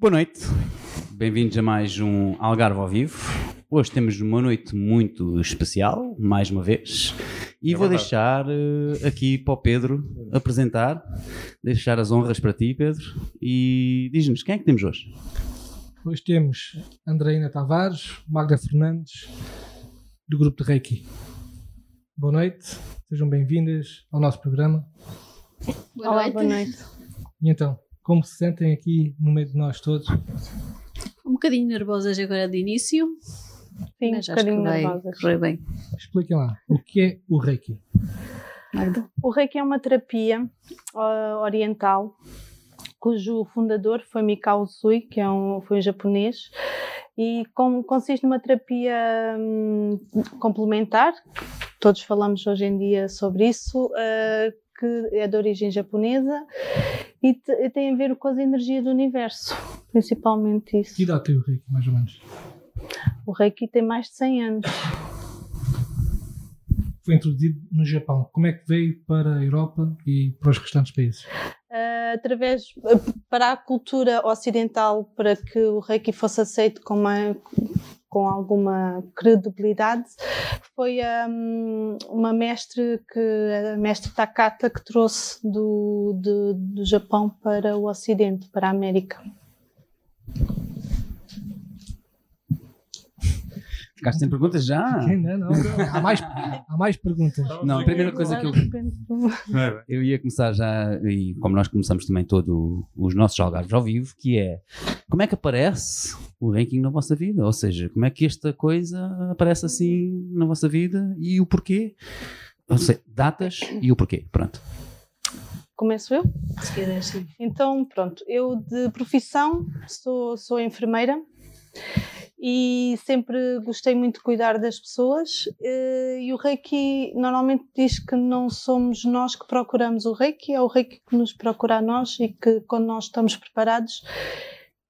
Boa noite, bem-vindos a mais um Algarve ao Vivo. Hoje temos uma noite muito especial, mais uma vez, e É vou verdade. deixar eh, aqui para o Pedro apresentar, deixar as honras para ti, Pedro, e diz-nos quem é que temos hoje? Hoje temos Andreina Tavares, Magda Fernandes, do grupo de Reiki. Boa noite, sejam bem-vindas ao nosso programa. Boa Olá, noite. boa noite. E então, como se sentem aqui no meio de nós todos? Um bocadinho nervosas agora de início, Sim, um mas acho que vai nervosas. correr bem. Expliquem lá, o que é o Reiki? Magda? O Reiki é uma terapia ah, oriental cujo fundador foi Mikao Usui, que é um, foi um japonês, e com- consiste numa terapia hum, complementar, todos falamos hoje em dia sobre isso, ah, que é de origem japonesa e te- e tem a ver com as energias do universo, principalmente isso. Que idade tem o Reiki, mais ou menos? O Reiki tem mais de 100 anos. Foi introduzido no Japão. Como é que veio para a Europa e para os restantes países? Uh, através uh, para a cultura ocidental para que o Reiki fosse aceito com uma com alguma credibilidade foi um, uma mestre que a mestre Takata que trouxe do, do, do Japão para o Ocidente para a América Ficaste sem perguntas já? Não, não, há mais, há mais perguntas. Não, a primeira coisa que eu, eu ia começar já, e como nós começamos também todos os nossos Algarves ao vivo, que é como é que aparece o ranking na vossa vida? Ou seja, como é que esta coisa aparece assim na vossa vida e o porquê? Ou seja, datas e o porquê. Pronto. começo eu Se quiser, sim. Então, pronto, eu de profissão sou, sou enfermeira e sempre gostei muito de cuidar das pessoas. eh, E o Reiki normalmente diz que não somos nós que procuramos o Reiki, é o Reiki que nos procura a nós e que quando nós estamos preparados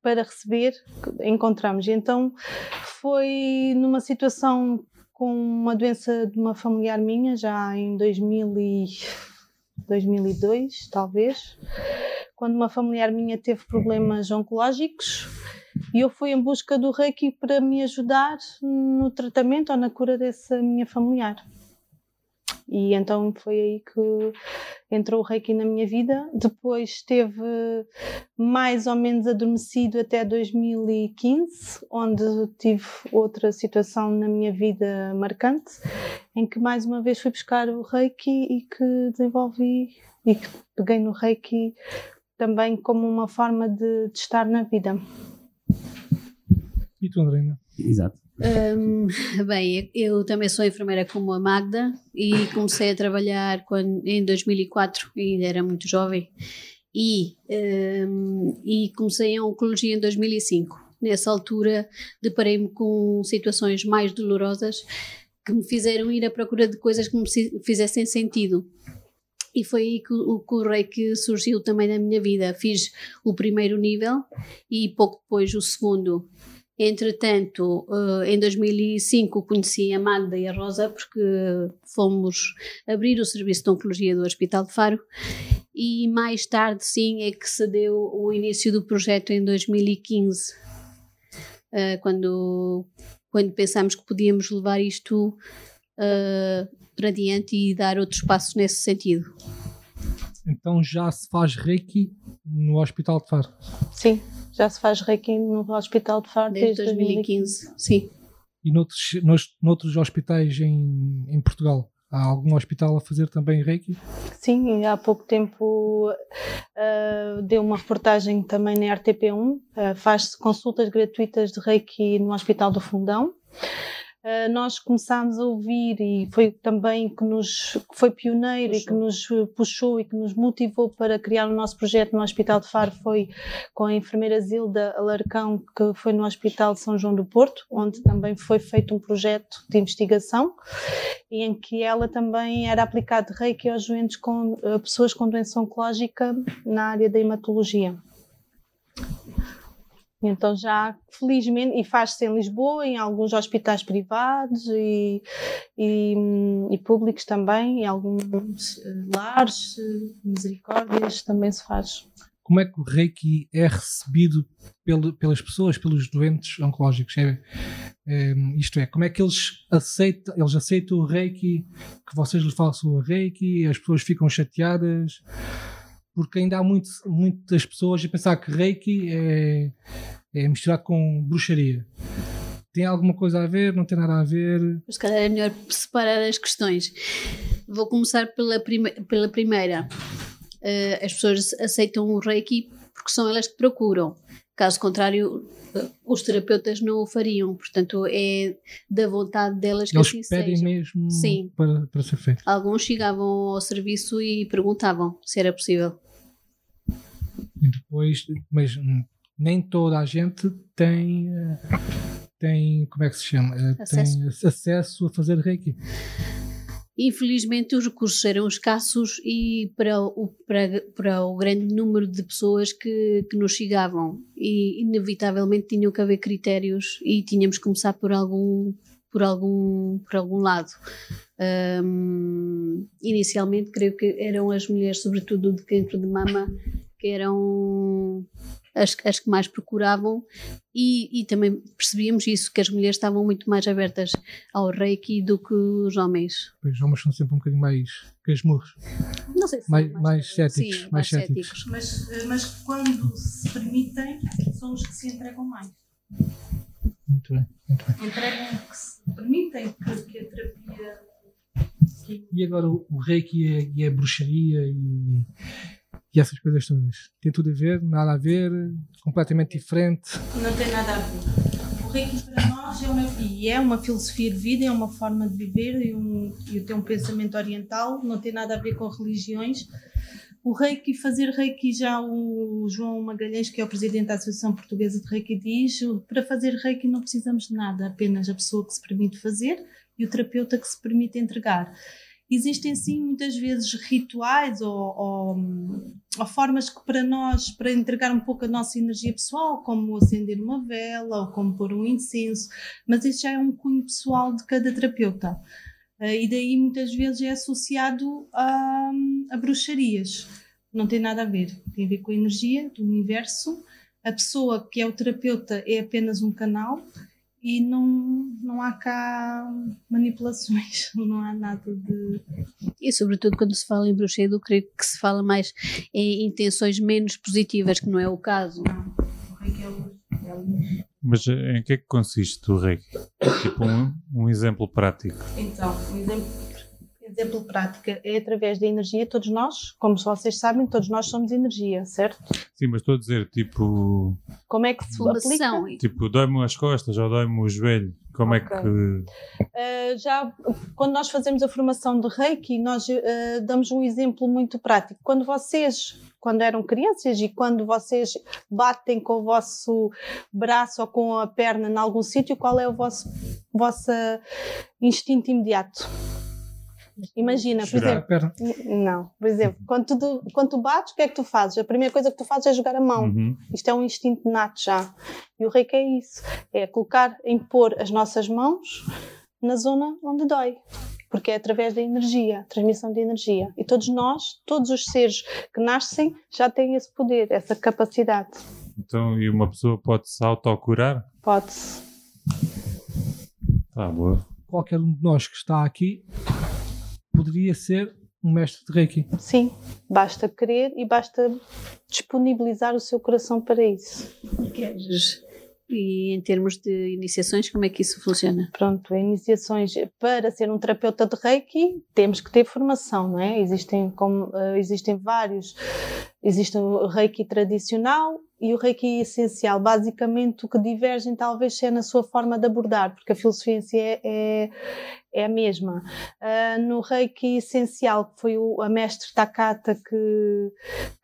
para receber, encontramos. E então foi numa situação com uma doença de uma familiar minha, já em 2000 e 2002, talvez, quando uma familiar minha teve problemas oncológicos e eu fui em busca do Reiki para me ajudar no tratamento ou na cura dessa minha familiar. E então foi aí que entrou o Reiki na minha vida. Depois esteve mais ou menos adormecido até 2015, onde tive outra situação na minha vida marcante, em que mais uma vez fui buscar o Reiki e que desenvolvi e que peguei no Reiki também como uma forma de, de estar na vida. E tu, Andreina? Exato. Hum, bem, eu também sou enfermeira como a Magda e comecei a trabalhar quando, em 2004, ainda era muito jovem, e, hum, e comecei a oncologia em 2005. Nessa altura deparei-me com situações mais dolorosas que me fizeram ir à procura de coisas que me fizessem sentido. E foi aí que o, que o Reiki surgiu também na minha vida. Fiz o primeiro nível e pouco depois o segundo. Entretanto, eh, em 2005 conheci a Magda e a Rosa porque fomos abrir o serviço de oncologia do Hospital de Faro e mais tarde sim é que se deu o início do projeto em 2015 eh, quando, quando pensámos que podíamos levar isto eh, para diante e dar outros passos nesse sentido. Então já se faz Reiki no Hospital de Faro. Sim, já se faz Reiki no Hospital de Faro Desde desde, 2015, sim. E noutros, nos, noutros hospitais em, em Portugal? Há algum hospital a fazer também Reiki? Sim, há pouco tempo ah, deu uma reportagem também na RTP1. ah, Faz-se consultas gratuitas de Reiki no Hospital do Fundão. Ah, nós começámos a ouvir e foi também que nos que foi pioneiro e que nos puxou e que nos motivou para criar o nosso projeto no Hospital de Faro foi com a enfermeira Zilda Alarcão, que foi no Hospital de São João do Porto, onde também foi feito um projeto de investigação em que ela também era aplicado reiki aos doentes com eh, pessoas com doença oncológica na área da hematologia. Então já, felizmente, e faz-se em Lisboa, em alguns hospitais privados e, e, e públicos também, em alguns eh, lares, eh, misericórdias, também se faz. como é que o Reiki é recebido pelo, pelas pessoas, pelos doentes oncológicos? É, é, isto é, como é que eles aceitam, eles aceitam o Reiki, que vocês lhe façam o Reiki, as pessoas ficam chateadas? Porque ainda há muito, muitas pessoas a pensar que Reiki é, é misturado com bruxaria. Tem alguma coisa a ver? Não tem nada a ver? Se calhar é melhor separar as questões. Vou começar pela, prime pela primeira. Uh, as pessoas aceitam o Reiki porque são elas que procuram. Caso contrário, os terapeutas não o fariam. Portanto, é da vontade delas que Eles assim pedem seja. mesmo Sim. Para, para ser feito. Alguns chegavam ao serviço e perguntavam se era possível. E depois, mas hum, nem toda a gente tem, eh, tem como é que se chama? Eh, Acesso. Tem acesso a fazer Reiki. Infelizmente, os recursos eram escassos e para o, para, para o grande número de pessoas que, que nos chegavam, e inevitavelmente tinham que haver critérios e tínhamos que começar por algum, por algum, por algum lado. Hum, inicialmente, creio que eram as mulheres, sobretudo de cancro de mama, que eram as, as que mais procuravam e, e também percebíamos isso, que as mulheres estavam muito mais abertas ao reiki do que os homens. Pois os homens são sempre um bocadinho mais casmurros, Não sei se mais, são mais céticos. Sim, mais céticos. Mas, eh, mas quando se permitem, são os que se entregam mais. Muito bem, muito bem. Entregam que se permitem que, que a terapia. que- E agora o o Reiki e a, e a bruxaria e, e essas coisas todas. Tem tudo a ver, nada a ver, completamente diferente. Não tem nada a ver. O Reiki para nós é uma, e é uma filosofia de vida, é uma forma de viver e, um, e tem um pensamento oriental, não tem nada a ver com religiões. O Reiki, fazer Reiki, já o João Magalhães, que é o presidente da Associação Portuguesa de Reiki, diz: para fazer Reiki não precisamos de nada, apenas a pessoa que se permite fazer e o terapeuta que se permite entregar. Existem sim muitas vezes rituais ou, ou, ou formas que para nós, para entregar um pouco a nossa energia pessoal, como acender uma vela ou como pôr um incenso, mas isso já é um cunho pessoal de cada terapeuta. Eh, E daí muitas vezes é associado a, a bruxarias. Não tem nada a ver. Tem a ver com a energia do universo. A pessoa que é o terapeuta é apenas um canal e não, não há cá manipulações, não há nada de. E sobretudo quando se fala em bruxaria, eu creio que se fala mais em intenções menos positivas, que não é o caso. Não. O reiki é luz. É luz. Mas em que é que consiste o reiki? Tipo um, um exemplo prático. Então, um exemplo, exemplo prático é através da energia, todos nós, como vocês sabem, todos nós somos energia, certo? Sim, mas estou a dizer, tipo, Como é que se aplica? Tipo dói-me as costas ou dói-me o joelho. Como Ok. é que. Uh, já quando nós fazemos a formação de Reiki, nós uh, damos um exemplo muito prático. Quando vocês, quando eram crianças e quando vocês batem com o vosso braço ou com a perna em algum sítio, qual é o vosso vosso instinto imediato? Imagina, por exemplo, não, por exemplo, quando tu, quando tu bates, o que é que tu fazes? A primeira coisa que tu fazes é jogar a mão. Uhum. Isto é um instinto nato já. E o reiki é isso. É colocar, impor as nossas mãos na zona onde dói. Porque é através da energia, transmissão de energia. E todos nós, todos os seres que nascem, já têm esse poder, essa capacidade. Então, e uma pessoa pode se autocurar? Pode-se. Tá, boa. Qualquer um de nós que está aqui poderia ser um mestre de Reiki. Sim, basta querer e basta disponibilizar o seu coração para isso. Queres? E em termos de iniciações, como é que isso funciona? Pronto, iniciações para ser um terapeuta de Reiki temos que ter formação, não é? Existem, como, eh, existem vários. Existe o Reiki tradicional e o Reiki essencial. Basicamente, o que divergem talvez é na sua forma de abordar, porque a filosofia em si é, é, é a mesma. Ah, no Reiki essencial, que foi o, a mestre Takata que,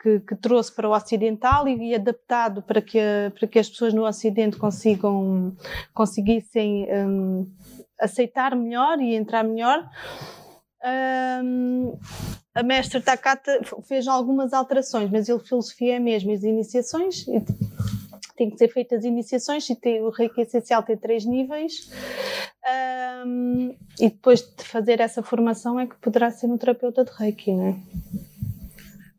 que, que trouxe para o ocidental e, e adaptado para que, para que as pessoas no ocidente consigam conseguissem hum, aceitar melhor e entrar melhor. Hum, a mestre Takata fez algumas alterações, mas ele filosofia é a mesma, as iniciações e tem que ser feitas iniciações e tem, o reiki essencial tem três níveis Hum, e depois de fazer essa formação é que poderá ser um terapeuta de reiki, não é?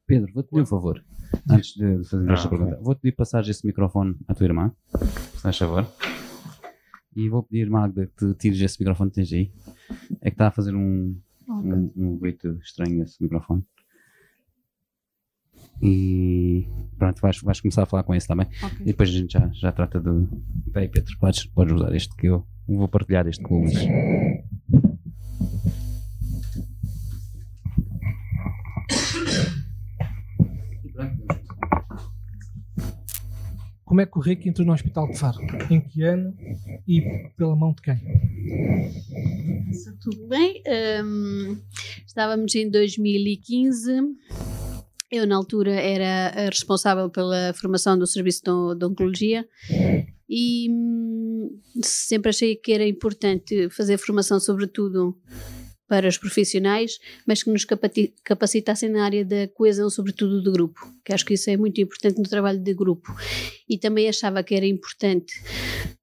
Pedro, vou-te pedir um favor. Antes de fazer Ah, esta ok. pergunta, vou-te pedir passar esse microfone à tua irmã, se faz favor. E vou pedir, Magda, que te tires esse microfone que tens aí. É que está a fazer um, um, um ruído estranho esse microfone. E pronto, vais, vais começar a falar com esse também. Ok. E depois a gente já, já trata do. Peraí, Pedro, podes, podes usar este que eu vou partilhar este com o Luís. Como é que o Reiki entrou no Hospital de Faro? Em que ano e pela mão de quem? Tudo bem. hum, estávamos em 2015. Eu, na altura, era responsável pela formação do Serviço de Oncologia e hum, sempre achei que era importante fazer formação, sobretudo para os profissionais, mas que nos capacitassem na área da coesão, sobretudo do grupo, que acho que isso é muito importante no trabalho de grupo. E também achava que era importante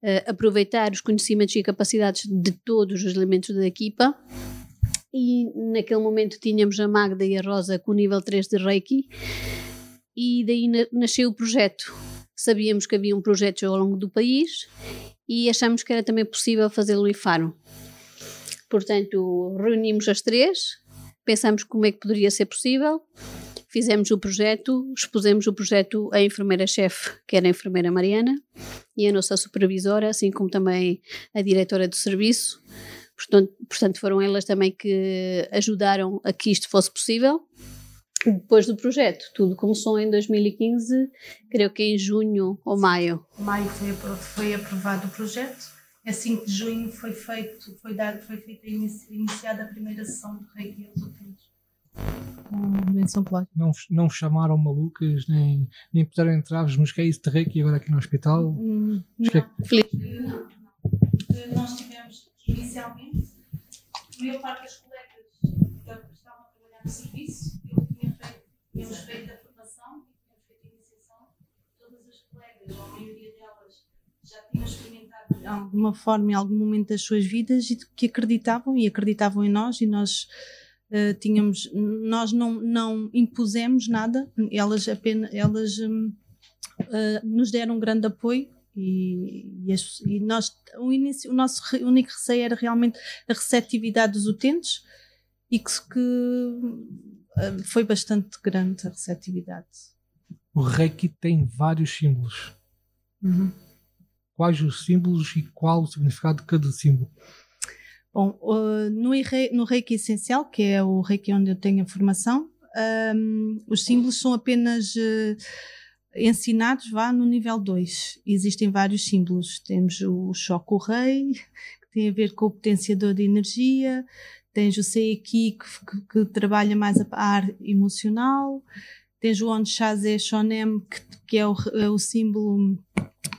eh, aproveitar os conhecimentos e capacidades de todos os elementos da equipa. E naquele momento tínhamos a Magda e a Rosa com nível 3 de Reiki, e daí na- nasceu o projeto. Sabíamos que havia um projeto ao longo do país e achamos que era também possível fazê-lo em Faro. Portanto, reunimos as três, pensamos como é que poderia ser possível, fizemos o projeto, expusemos o projeto à enfermeira-chefe, que era a enfermeira Mariana, e a nossa supervisora, assim como também a diretora do serviço. Portanto, foram elas também que ajudaram a que isto fosse possível. Depois do projeto, tudo começou em 2015, creio que em junho ou maio. Maio foi aprovado o projeto. A 5 de junho foi feito, foi dado, foi feita inici- iniciada a primeira sessão de Reiki aos utentes. Não, não chamaram malucas, nem, nem puseram entraves, mas que é isso de Reiki agora aqui no hospital? Hum, Mas que é Feliz. não. Eh, Nós tivemos inicialmente, a maior parte das colegas que estavam a trabalhar no serviço, eu tinha feito, tínhamos feito a formação, tínhamos feito a iniciação, todas as colegas, ou a maioria delas, já tinham experimentado de alguma forma, em algum momento das suas vidas, e que acreditavam, e acreditavam em nós, e nós eh, tínhamos, nós não, não impusemos nada, elas apenas, elas hum, eh, nos deram um grande apoio e, e as- e nós o, início, o nosso re- único receio era realmente a receptividade dos utentes e que, que eh, foi bastante grande a receptividade. O Reiki tem vários símbolos. Quais os símbolos e qual o significado de cada símbolo? Bom, no, no Reiki Essencial, que é o Reiki onde eu tenho a formação, um, os símbolos são apenas uh, ensinados vá no nível 2. Existem vários símbolos. Temos o Choco Rei, que tem a ver com o potenciador de energia, tens o Seiki, que, que, que trabalha mais a ar emocional, tens o Onchaze Shonem, que, que é, o, é o símbolo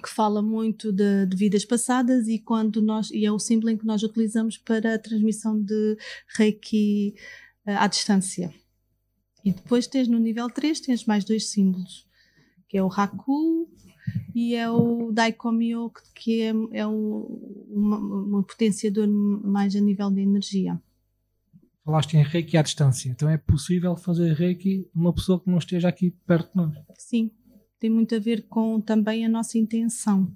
que fala muito de, de vidas passadas e quando nós e é o símbolo em que nós utilizamos para a transmissão de Reiki eh, à distância. E depois tens no nível 3 tens mais dois símbolos, que é o Haku e é o Daikomyo, que é, é o, uma, um potenciador mais a nível de energia. Falaste em Reiki à distância. Então é possível fazer Reiki numa pessoa que não esteja aqui perto de nós. Sim, tem muito a ver com também a nossa intenção.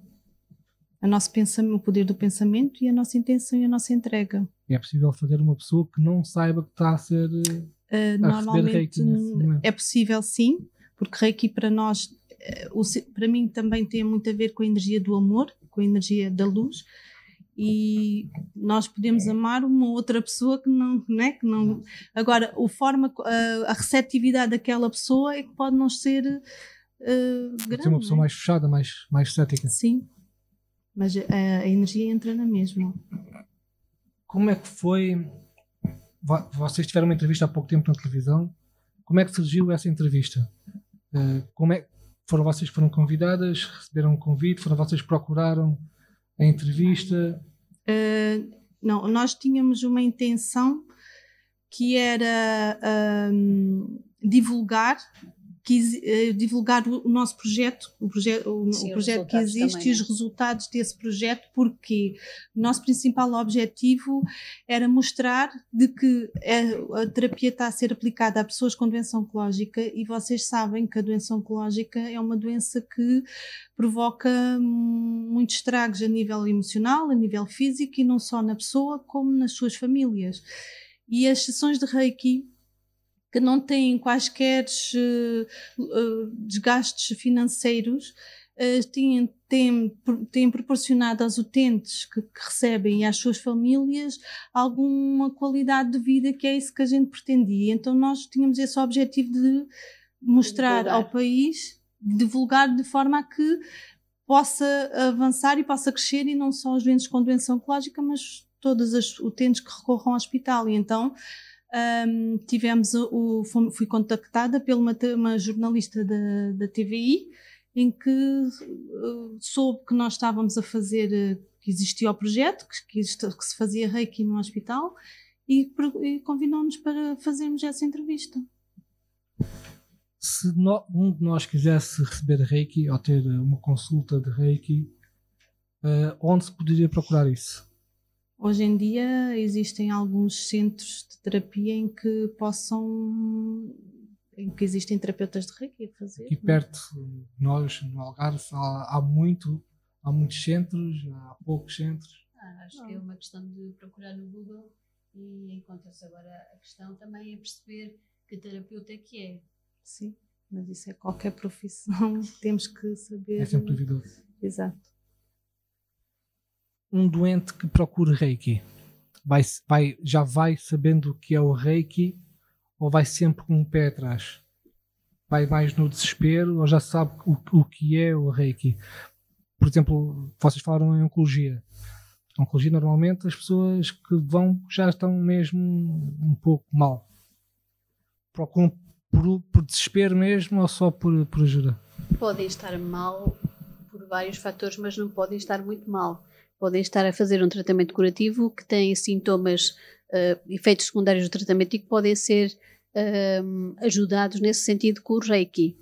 A nosso pensamento, o poder do pensamento e a nossa intenção e a nossa entrega. É possível fazer uma pessoa que não saiba que está a ser. Uh, normalmente momento. é possível sim, porque Reiki para nós, eh, para mim também tem muito a ver com a energia do amor, com a energia da luz. E nós podemos amar uma outra pessoa que não, né, que não. Agora, o forma, a receptividade daquela pessoa é que pode não ser uh, Pode grande. ser uma pessoa né? mais fechada, mais, mais cética. Sim, mas a, a energia entra na mesma. Como é que foi? vo- Vocês tiveram uma entrevista há pouco tempo na televisão. Como é que surgiu essa entrevista? Eh, Como é foram vocês que foram convidadas? Receberam um convite? Foram vocês que procuraram a entrevista? Uh, não, nós tínhamos uma intenção que era um, divulgar que, uh, divulgar o, nosso projeto, o, proje o, Sim, o projeto que existe também, e os né? resultados desse projeto, porque o nosso principal objetivo era mostrar de que a, a, terapia está a ser aplicada a pessoas com doença oncológica e vocês sabem que a doença oncológica é uma doença que provoca muitos estragos a nível emocional, a nível físico e não só na pessoa como nas suas famílias. E as sessões de Reiki que não têm quaisquer uh, desgastes financeiros, uh, têm, têm, têm, proporcionado aos utentes que, que, recebem e às suas famílias alguma qualidade de vida que é isso que a gente pretendia. Então nós tínhamos esse objetivo de mostrar divulgar. ao país, divulgar de forma a que possa avançar e possa crescer e não só os doentes com doença oncológica, mas todos os utentes que recorram ao hospital. E então um, tivemos o, fui contactada por uma, uma jornalista da, da TVI em que uh, soube que nós estávamos a fazer, uh, que existia o projeto, que, que, que, se fazia reiki no hospital e, e convidou-nos para fazermos essa entrevista. Se no, um de nós quisesse receber reiki ou ter uma consulta de reiki, uh, onde se poderia procurar isso? Hoje em dia existem alguns centros de terapia em que possam em que existem terapeutas de reiki a fazer. Aqui é? perto nós no Algarve há, há, muito, há muitos centros, há poucos centros. Ah, acho que é uma questão de procurar no Google e encontra-se agora a questão também é perceber que terapeuta é que é. Sim, mas isso é qualquer profissão, temos que saber. É sempre duvidoso. Exato um doente que procura Reiki vai, vai, já vai sabendo o que é o Reiki ou vai sempre com um pé atrás? Vai mais no desespero ou já sabe o, o que é o Reiki? Por exemplo, vocês falaram em oncologia. oncologia, normalmente, as pessoas que vão já estão mesmo um pouco mal. Procuram por, por desespero mesmo ou só por, por ajuda? Podem estar mal por vários fatores, mas não podem estar muito mal podem estar a fazer um tratamento curativo que tem sintomas, uh, efeitos secundários do tratamento e que podem ser uh, ajudados nesse sentido com o Reiki.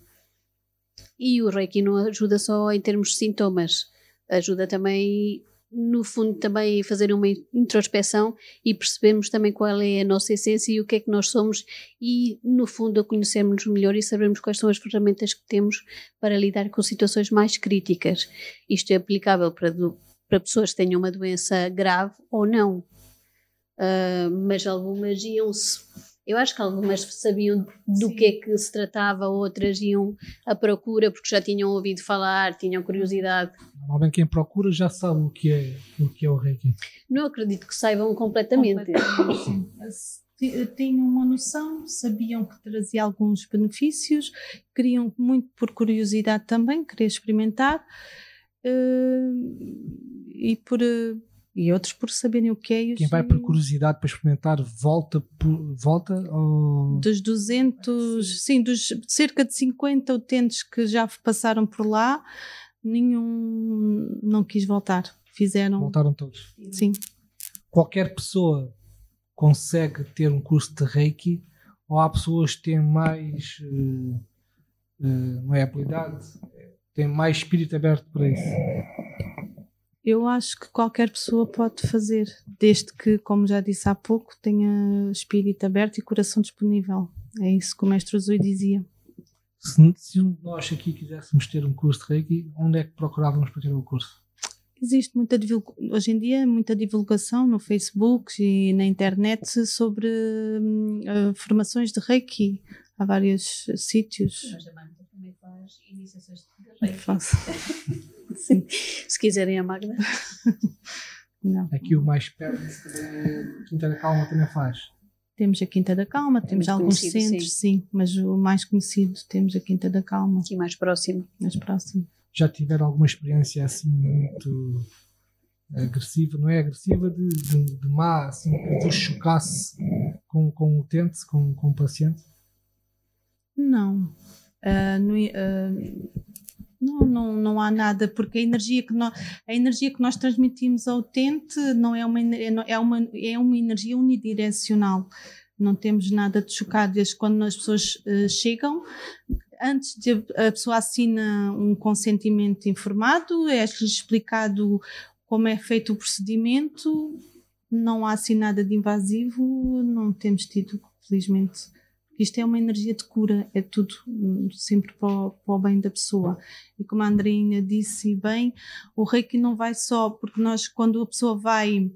E o Reiki não ajuda só em termos de sintomas, ajuda também, no fundo, também a fazer uma introspeção e percebermos também qual é a nossa essência e o que é que nós somos e, no fundo, a conhecermos melhor e sabermos quais são as ferramentas que temos para lidar com situações mais críticas. Isto é aplicável para para pessoas que tenham uma doença grave ou não. Uh, mas algumas iam-se. Eu acho que algumas sabiam do Sim. que é que se tratava, outras iam à procura porque já tinham ouvido falar, tinham curiosidade. Normalmente quem procura já sabe o que é o, que é o Reiki. Não acredito que saibam completamente. completamente. tinham uma noção, sabiam que trazia alguns benefícios, queriam muito por curiosidade também, querer experimentar. Uh, e por eh, e outros por saberem o que é. Quem vai por curiosidade para experimentar volta por, volta ou... dos 200, sim, dos cerca de 50 utentes que já passaram por lá, nenhum não quis voltar. Fizeram. Voltaram todos. Sim. Qualquer pessoa consegue ter um curso de Reiki ou há pessoas que têm mais uh, uh, não é habilidade, têm mais espírito aberto para isso? Eu acho que qualquer pessoa pode fazer, desde que, como já disse há pouco, tenha espírito aberto e coração disponível. É isso que o mestre Zui dizia. Se, se nós aqui quiséssemos ter um curso de Reiki, onde é que procurávamos para ter o um curso? Existe muita hoje em dia muita divulgação no Facebook e na internet sobre uh, formações de Reiki. Há vários sítios. Também faz iniciações de Reiki. Faço. Sim. Se quiserem a Magda. Não. Aqui o mais perto é Quinta da Calma também faz. Temos a Quinta da Calma, é temos alguns centros, sim. sim. mas o mais conhecido temos a Quinta da Calma. Sim, mais próximo. Mais próximo. Já tiveram alguma experiência assim muito agressiva, não é agressiva, de, de, de má, assim, que vos chocasse com, com o utente, com, com o paciente? Não. Uh, no, uh, não, não, não há nada, porque a energia, que nós, a energia que nós transmitimos ao utente não é uma, é uma, é uma energia unidirecional. Não temos nada de chocado. Desde quando as pessoas uh, chegam, antes de a pessoa assina um consentimento informado, é-lhes explicado como é feito o procedimento, não há assim nada de invasivo, não temos tido, felizmente. Isto é uma energia de cura, é tudo hum, sempre para o, para o bem da pessoa. E como a Andreina disse bem, o reiki não vai só, porque nós, quando a pessoa vai,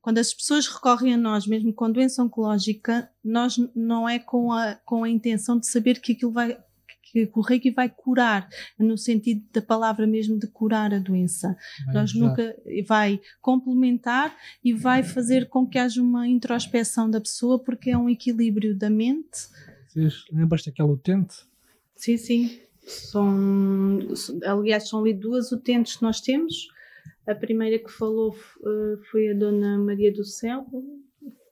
quando as pessoas recorrem a nós, mesmo com doença oncológica, nós não é com a, com a intenção de saber que aquilo vai, que o reiki vai curar, no sentido da palavra mesmo de curar a doença. Vai Nós ajudar. nunca vai complementar e vai fazer com que haja uma introspeção da pessoa, porque é um equilíbrio da mente. Vocês lembras-te daquela utente? Sim, sim. São, aliás, são ali duas utentes que nós temos. A primeira que falou eh, foi a Dona Maria do Céu,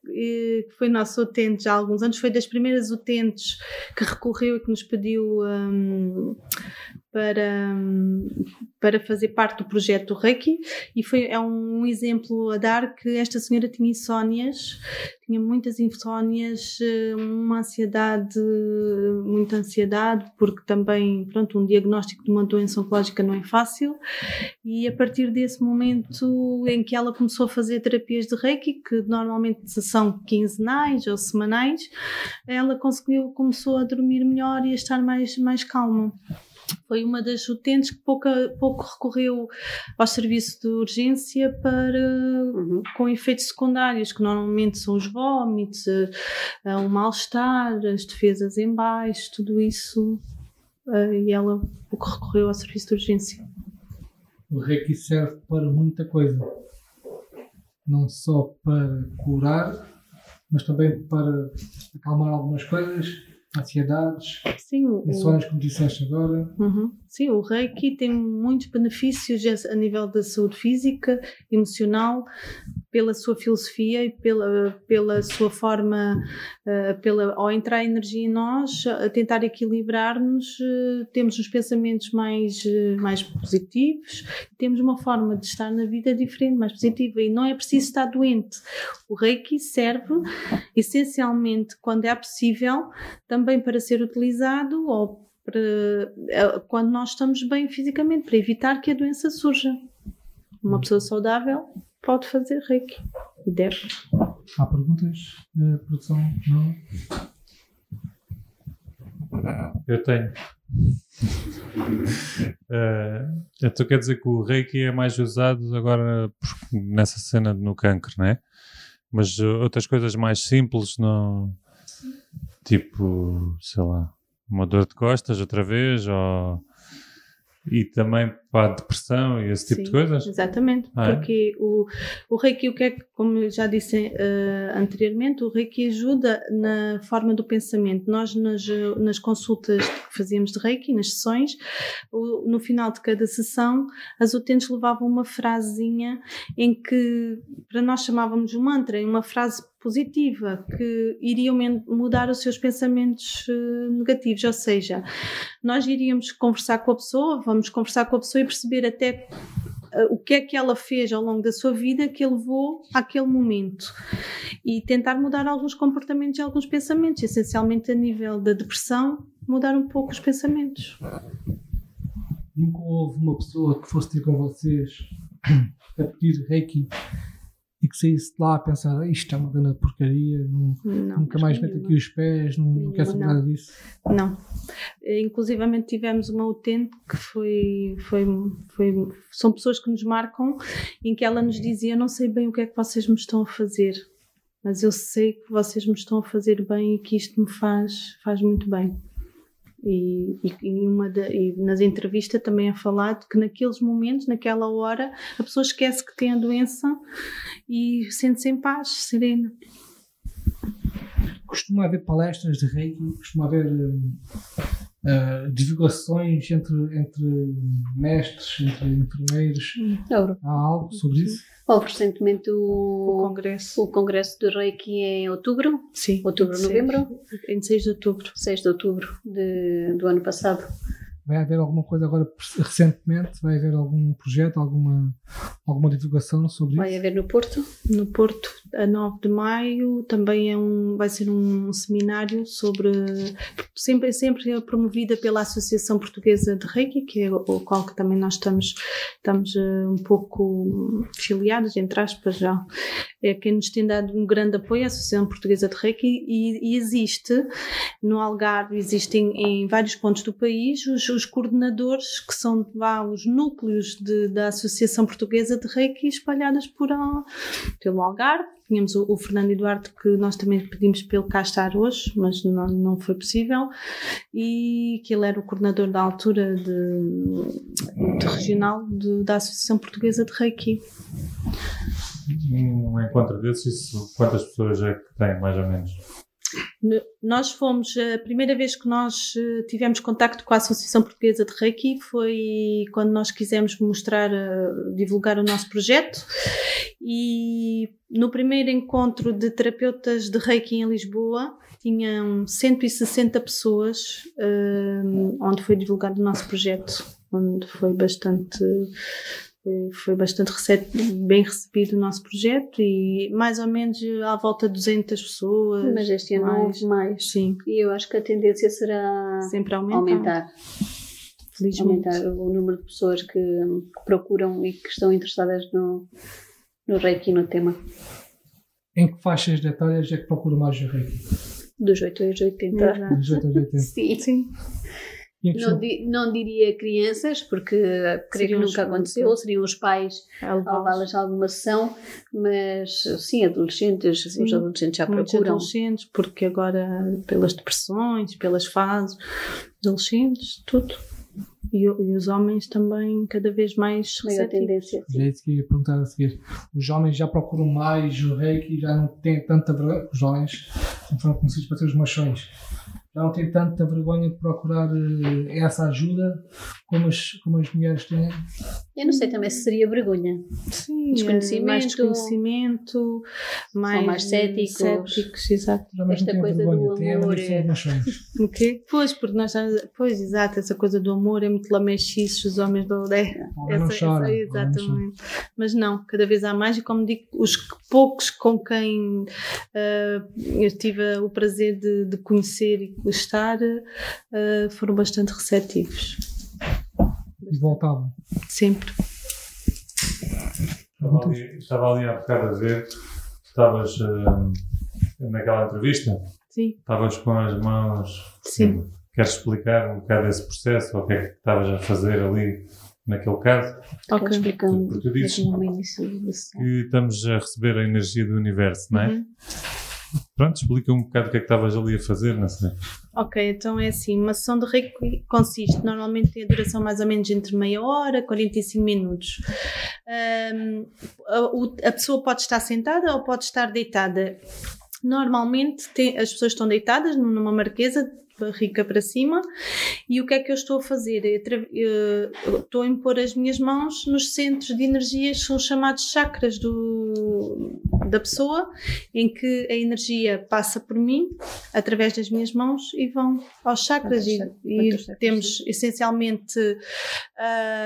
que foi nossa utente já há alguns anos, foi das primeiras utentes que recorreu e que nos pediu hum, para, para fazer parte do projeto do Reiki e foi, é um exemplo a dar que esta senhora tinha insónias, tinha muitas insónias, eh, uma ansiedade, muita ansiedade, porque também, pronto, um diagnóstico de uma doença oncológica não é fácil e a partir desse momento em que ela começou a fazer terapias de Reiki, que normalmente são quinzenais ou semanais, ela conseguiu, começou a dormir melhor e a estar mais, mais calma. Foi uma das utentes que pouca, pouco recorreu ao serviço de urgência para, com efeitos secundários, que normalmente são os vômitos, eh, eh, o mal-estar, as defesas em baixo, tudo isso. eh, E ela pouco recorreu ao serviço de urgência. O Reiki serve para muita coisa. Não só para curar, mas também para acalmar algumas coisas, ansiedades, Sim, insónias, como disseste agora. Uhum. Sim, o Reiki tem muitos benefícios a nível da saúde física, emocional, pela sua filosofia e pela, pela sua forma, eh, pela, ao entrar energia em nós, a tentar equilibrar-nos, eh, temos os pensamentos mais, eh, mais positivos, temos uma forma de estar na vida diferente, mais positiva, e não é preciso estar doente. O Reiki serve essencialmente, quando é possível, também para ser utilizado ou para, eh, quando nós estamos bem fisicamente, para evitar que a doença surja. Uma pessoa saudável pode fazer reiki e deve. Há perguntas? Eh, produção? Não? Eu tenho. Eh, então quer dizer que o Reiki é mais usado agora nessa cena no cancro, não é? Mas uh, outras coisas mais simples, não. Tipo, sei lá, uma dor de costas outra vez, ou. E também para a depressão e esse tipo de Sim, coisas? Exatamente, Ah, é? porque o, o Reiki, o que é que, como eu já disse eh, anteriormente, o Reiki ajuda na forma do pensamento. Nós, nas, nas consultas que fazíamos de Reiki, nas sessões, o- no final de cada sessão, as utentes levavam uma frasezinha em que, para nós chamávamos um mantra, uma frase positiva, que iriam mudar os seus pensamentos eh, negativos, ou seja, nós iríamos conversar com a pessoa, vamos conversar com a pessoa e perceber até eh, o que é que ela fez ao longo da sua vida que a levou àquele momento e tentar mudar alguns comportamentos e alguns pensamentos, essencialmente a nível da depressão, mudar um pouco os pensamentos. Nunca houve uma pessoa que fosse ter com vocês a pedir Reiki e que saísse de lá a pensar "Ah, isto é uma grande porcaria, não- Não, nunca mais mete aqui os pés, não, não quer saber nada disso. Não. Eh, Inclusivamente tivemos uma utente que foi, foi, foi. São pessoas que nos marcam, em que ela nos dizia: não sei bem o que é que vocês me estão a fazer, mas eu sei que vocês me estão a fazer bem e que isto me faz, faz muito bem. E, e, e uma da- e nas entrevistas também é falado que naqueles momentos, naquela hora, a pessoa esquece que tem a doença e sente-se em paz, serena. Costuma haver palestras de Reiki, costuma haver hum, ah, divulgações entre, entre mestres, entre enfermeiros. Ouro. Há algo sobre isso? Houve recentemente O o, congresso. o Congresso do Reiki em outubro, Sim. outubro, novembro, Em 6 de outubro. 6 de outubro de, do ano passado. Vai haver alguma coisa agora recentemente? Vai haver algum projeto, alguma, alguma divulgação sobre Vai isso? haver no Porto? No Porto, a 9 de maio, também é um, vai ser um seminário sobre. Sempre, sempre é promovida pela Associação Portuguesa de Reiki, que é o o qual que também nós estamos, estamos eh, um pouco filiados, entre aspas, já. É quem nos tem dado um grande apoio, a Associação Portuguesa de Reiki, e, e existe no Algarve, existem em vários pontos do país os, os coordenadores que são vá, os núcleos de- da Associação Portuguesa de Reiki espalhadas por, pelo Algarve. Tínhamos o, o Fernando Eduardo que nós também pedimos para ele cá estar hoje, mas não, não foi possível. E que ele era o coordenador da altura de, de regional de- da Associação Portuguesa de Reiki. Um encontro desses, quantas pessoas é que tem, mais ou menos? Nós fomos, a primeira vez que nós eh, tivemos contacto com a Associação Portuguesa de Reiki foi quando nós quisemos mostrar, eh, divulgar o nosso projeto. E no primeiro encontro de terapeutas de Reiki em Lisboa tinham 160 pessoas eh, onde foi divulgado o nosso projeto, onde foi bastante foi, foi bastante bem recebido o nosso projeto e mais ou menos à volta de 200 pessoas. Mas este ano mais. houve mais. Sim, E eu acho que a tendência será sempre aumentar. aumentar. Felizmente. Aumentar o número de pessoas que, que procuram e que estão interessadas no, no Reiki e no tema. Em que faixas de etárias é que procura mais o Reiki? Dos 8 aos 80. Exato. Dos 8 aos 80. Sim. Sim. Não, di- não diria crianças, porque creio que nunca aconteceu, seriam os pais a levá-las a alguma sessão, mas sim, adolescentes, Sim. os adolescentes já Muitos procuram. adolescentes, porque agora pelas depressões, pelas fases, adolescentes, tudo. E, e os homens também cada vez mais Maior tendência. É isso que eu ia perguntar a seguir. Os homens já procuram mais o reiki, já não têm tanta vergonha. Os homens foram conhecidos para ser os machões. Já não têm tanta vergonha de procurar eh, essa ajuda como as, como as mulheres têm. Eu não sei também se seria vergonha. Sim, Desconhecimento. é mais desconhecimento, mais, mais céticos. céticos, exato. Homens Esta não coisa vergonha, do amor é-. O quê? Pois, porque nós já, pois, exato, essa coisa do amor é muito lamechice, os homens do é, O homem não essa- chora. essa- homem não chora. exatamente. Mas não, cada vez há mais, e como digo, os poucos com quem ah, eu tive o prazer de, de conhecer e gostar ah, foram bastante receptivos. E voltavam. Sempre. Estava ali, estava ali há bocado a ver, estavas hum, naquela entrevista, Sim, estavas com as mãos. Sim. Queres explicar um bocado esse processo, ou o que é que estavas a fazer ali naquele caso? ok. Explicando Porque tu dizes que estamos a receber a energia do universo, não é? Uhum. Pronto, explica um bocado o que é que estavas ali a fazer, não sei. Ok, então é assim, uma sessão de reiki consiste, normalmente tem duração mais ou menos entre meia hora, 45 minutos. Ahm, a, a pessoa pode estar sentada ou pode estar deitada. Normalmente tem- as pessoas estão deitadas numa marquesa, barriga para cima, e o que é que eu estou a fazer? Eu tra- eu- estou a impor as minhas mãos nos centros de energias, que são chamados chakras do, da pessoa, em que a energia passa por mim, através das minhas mãos, e vão aos chakras. E, e temos essencialmente,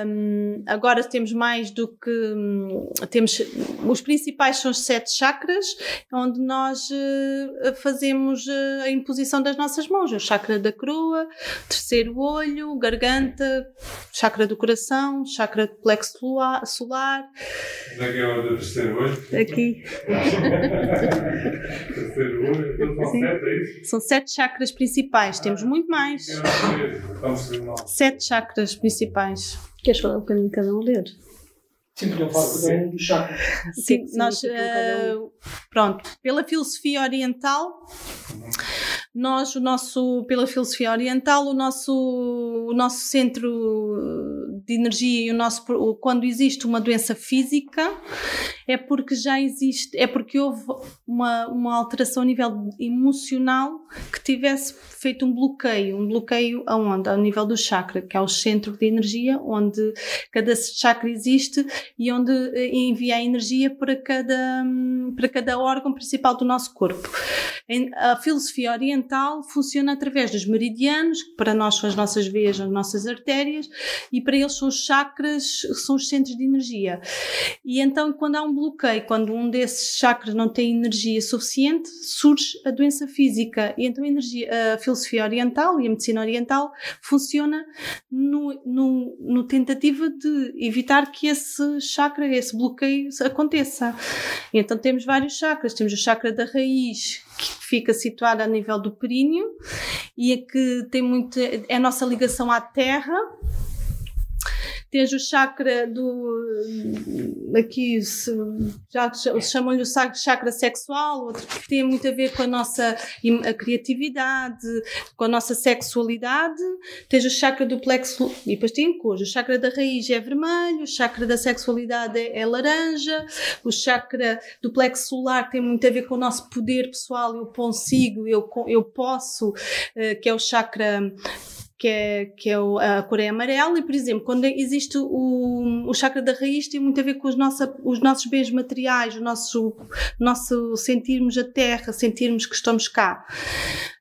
hum, agora temos mais do que, hum, temos, os principais são os sete chakras, onde nós eh, fazemos eh, a imposição das nossas mãos. O chakra da coroa, terceiro olho, garganta, chakra do coração, chakra do plexo solar, Onde é que é o do terceiro olho? aqui. terceiro olho? Então são Sim. sete, é isso? São sete chakras principais, temos muito mais. Mal. Sete chakras principais. Queres falar um bocadinho de cada um deles? Sim, podiam falar cada um dos chakras. Sim, nós, eh, pronto, pela filosofia oriental, nós, o nosso, pela filosofia oriental, o nosso, o nosso centro de energia e o nosso, quando existe uma doença física, é porque já existe, é porque houve uma, uma alteração a nível emocional que tivesse feito um bloqueio. Um bloqueio aonde? Ao nível do chakra, que é o centro de energia, onde cada chakra existe e onde eh, envia a energia para cada, para cada órgão principal do nosso corpo. A filosofia oriental funciona através dos meridianos, que para nós são as nossas veias, as nossas artérias, e para eles são os chakras, são os centros de energia. E então, quando há um bloqueio, quando um desses chakras não tem energia suficiente, surge a doença física. E então a, energia, a filosofia oriental e a medicina oriental funciona no, no, no tentativa de evitar que esse chakra, esse bloqueio aconteça. E então temos vários chakras. Temos o chakra da raiz, que fica situado a nível do períneo e é que tem muito é a nossa ligação à terra Tens o chakra do. Aqui se, já chamam-lhe o chakra sexual, outro que tem muito a ver com a nossa a criatividade, com a nossa sexualidade. Tens o chakra do plexo. E depois tem cores. O chakra da raiz é vermelho, o chakra da sexualidade é, é laranja, o chakra do plexo solar tem muito a ver com o nosso poder pessoal. Eu consigo, eu, eu posso, eh, que é o chakra que é, que é a cor é amarela, e por exemplo, quando existe o, o chakra da raiz, tem muito a ver com os, nossa, os nossos bens materiais, o nosso, nosso sentirmos a terra, sentirmos que estamos cá.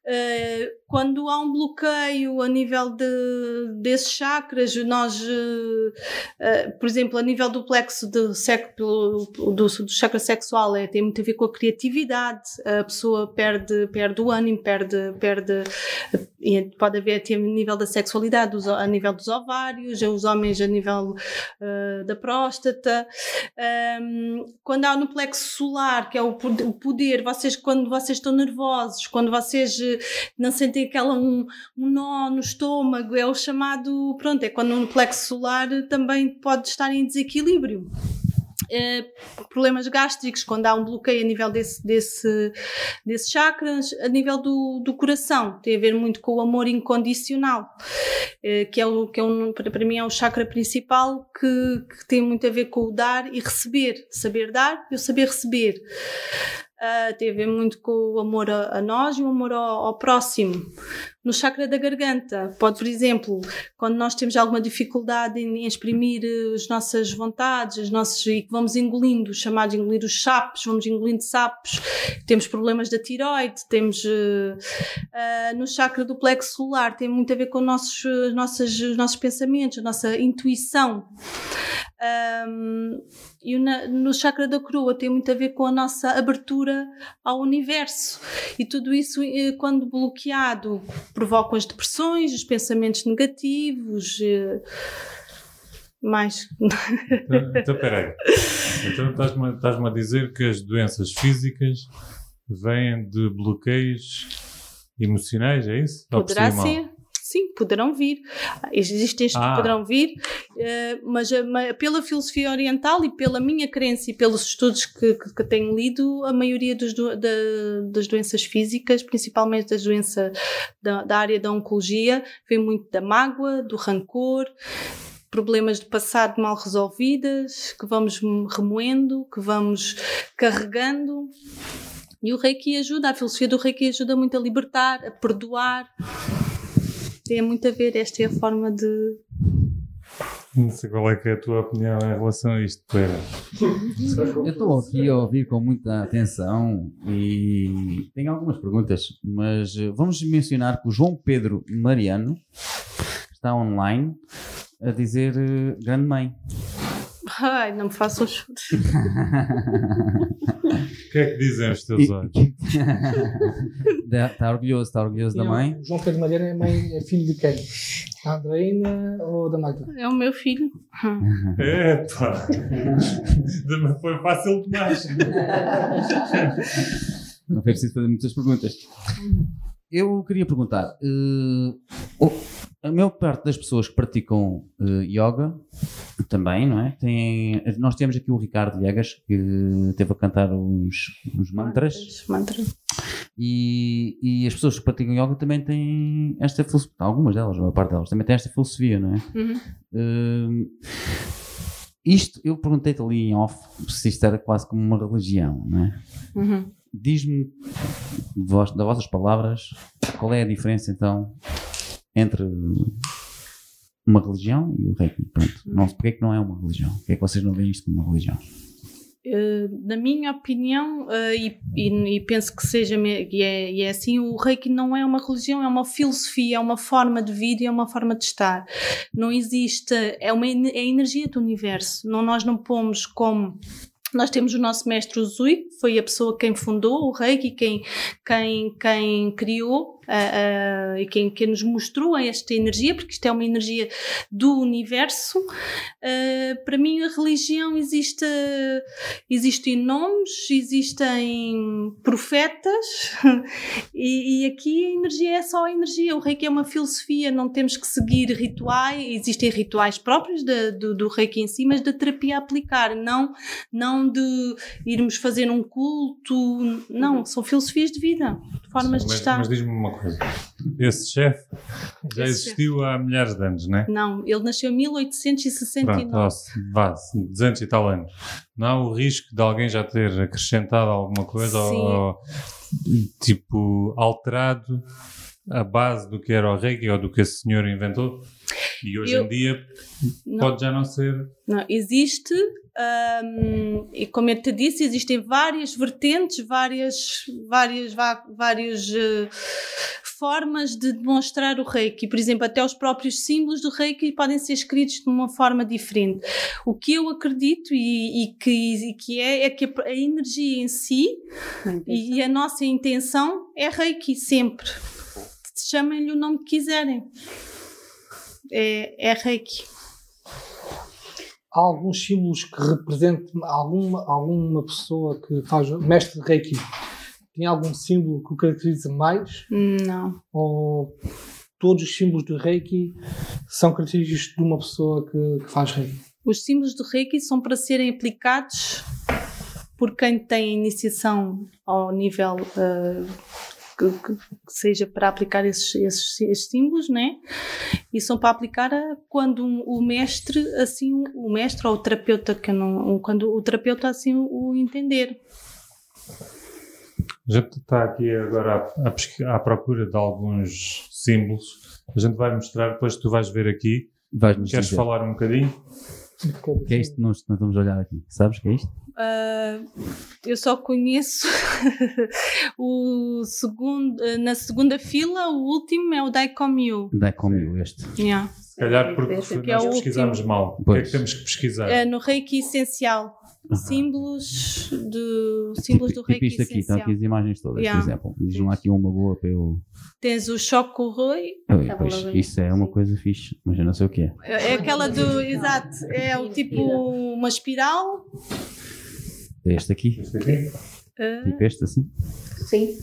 Uh, quando há um bloqueio a nível de, desses chakras, nós, uh, uh, por exemplo, a nível do plexo do, do, do, chakra sexual, é, tem muito a ver com a criatividade, a pessoa perde, perde o ânimo, perde, perde pode haver até a nível da sexualidade, a nível dos ovários, os homens a nível da próstata. Um, quando há no plexo solar, que é o poder, vocês, quando vocês estão nervosos, quando vocês não sentem aquela um, um nó no estômago, é o chamado, pronto, é quando o plexo solar também pode estar em desequilíbrio. Uh, problemas gástricos, quando há um bloqueio a nível desse, desse, desses chakras, a nível do, do coração, tem a ver muito com o amor incondicional, uh, que, é o, que é um, para mim é o chakra principal que, que tem muito a ver com o dar e receber, saber dar e o saber receber uh, tem a ver muito com o amor a, a nós e o amor ao, ao, próximo. No chakra da garganta, pode, por exemplo, quando nós temos alguma dificuldade em, em exprimir eh, as nossas vontades, as nossas, e que vamos engolindo, chamados engolir os sapos, vamos engolindo sapos, temos problemas da tiroide, temos uh, uh, no chakra do plexo solar, tem muito a ver com nossos, nossos, os nossos pensamentos, a nossa intuição. Um, e no chakra da coroa tem muito a ver com a nossa abertura ao universo. E tudo isso, eh, quando bloqueado, provoca as depressões, os pensamentos negativos. Eh, mais. Então, então peraí. Então estás-me estás a dizer que as doenças físicas vêm de bloqueios emocionais, é isso? Poderá ser. Sim, poderão vir. Existem estes ah. que poderão vir, uh, mas, uh, pela filosofia oriental e pela minha crença e pelos estudos que, que, que tenho lido, a maioria dos do, da, das doenças físicas, principalmente das doenças da, da área da oncologia, vem muito da mágoa, do rancor, problemas de passado mal resolvidas, que vamos remoendo, que vamos carregando. E o Reiki ajuda, a filosofia do Reiki ajuda muito a libertar, a perdoar tem muito a ver, esta é a forma de. Não sei qual é, que é a tua opinião em relação a isto, Pera. Eu estou aqui a ouvir com muita atenção e tenho algumas perguntas, mas eh, vamos mencionar que o João Pedro Mariano está online a dizer eh, grande mãe. Ai, não me façam chutes. o que é que dizem os teus olhos? Está orgulhoso, está orgulhoso da mãe. João Pedro Malheiro é, mãe, é filho de quem? Da Andreina ou da Magda? É o meu filho. Epa! Foi fácil demais. Não foi preciso fazer muitas perguntas. Eu queria perguntar: uh, a maior parte das pessoas que praticam uh, yoga também, não é? Tem, nós temos aqui o Ricardo Viegas que teve a cantar os, os mantras. mantras. E, e as pessoas que praticam yoga também têm esta filosofia. Algumas delas, a maior parte delas, também têm esta filosofia, não é? Uhum. Uh, isto, eu perguntei-te ali em off se isto era quase como uma religião, não é? Uhum. Diz-me, das vossas palavras, qual é a diferença então entre uma religião e o reiki? Pronto. Não, porque é que não é uma religião? Porque é que vocês não veem isto como uma religião? Eh, na minha opinião, eh, e, e- e penso que seja e é, e é assim, o Reiki não é uma religião, é uma filosofia, é uma forma de vida e é uma forma de estar. Não existe, é, uma, é a energia do universo. Não, nós não pomos como. Nós temos o nosso mestre Uzui, que foi a pessoa quem fundou o Reiki, quem, quem, quem criou ah, e quem, quem nos mostrou esta energia, porque isto é uma energia do universo. Ah, para mim, a religião existe, existem nomes, existem profetas, e, e aqui a energia é só a energia. O reiki é uma filosofia, não temos que seguir rituais, existem rituais próprios da- do, do reiki em si, mas da terapia a aplicar, não, não de irmos fazer um culto, não, são filosofias de vida, formas de mas, estar. mas diz-me uma coisa: esse chefe já Esse existiu há milhares de anos, não é? Não, ele nasceu em 1869. Pronto, vá, 200 e tal anos. Não há o risco de alguém já ter acrescentado alguma coisa Sim. ou tipo alterado a base do que era o reiki ou do que esse senhor inventou? E hoje Eu- em dia Não. pode já não ser. Não, existe, hum, e como eu te disse, existem várias vertentes, várias, várias, vá- várias eh, formas de demonstrar o reiki. Por exemplo, até os próprios símbolos do reiki podem ser escritos de uma forma diferente. O que eu acredito e, e que, e que é, é que a, a energia em si e a nossa intenção é reiki sempre. Chamem-lhe o nome que quiserem. É, é reiki. Há alguns símbolos que representam alguma, alguma pessoa que faz mestre de Reiki. Tem algum símbolo que o caracteriza mais? Não. Ou todos os símbolos do Reiki são característicos de uma pessoa que, que faz Reiki? Os símbolos do Reiki são para serem aplicados por quem tem iniciação ao nível eh, que, que- seja para aplicar esses, esses, esses símbolos, né? E são para aplicar a- quando um- o mestre assim o mestre ou o terapeuta que não quando o terapeuta assim o entender. A gente está aqui agora à, à à procura de alguns símbolos. A gente vai mostrar, depois tu vais ver aqui. Vais-nos Queres dizer. falar um bocadinho? O que é isto nós, nós estamos a olhar aqui? Sabes o que é isto? Ah, eu só conheço o segundo na segunda fila o último é o Daikomyu. Daikomyu, este. Yeah. Se calhar porque Esse aqui é nós o pesquisamos último. mal. O que é Pois. que temos que pesquisar? É no Reiki essencial. Símbolos do símbolos do tipo Reiki isto aqui, estão essencial. aqui as imagens todas, Yeah. por exemplo. Diz-me lá aqui uma boa para eu. Tens o Shokuroi, Ui, Tá pois, isso é uma coisa fixe, mas eu não sei o que é. é aquela do exato, é o tipo uma espiral. É este aqui, Este aqui? Ah, tipo este assim. Sim.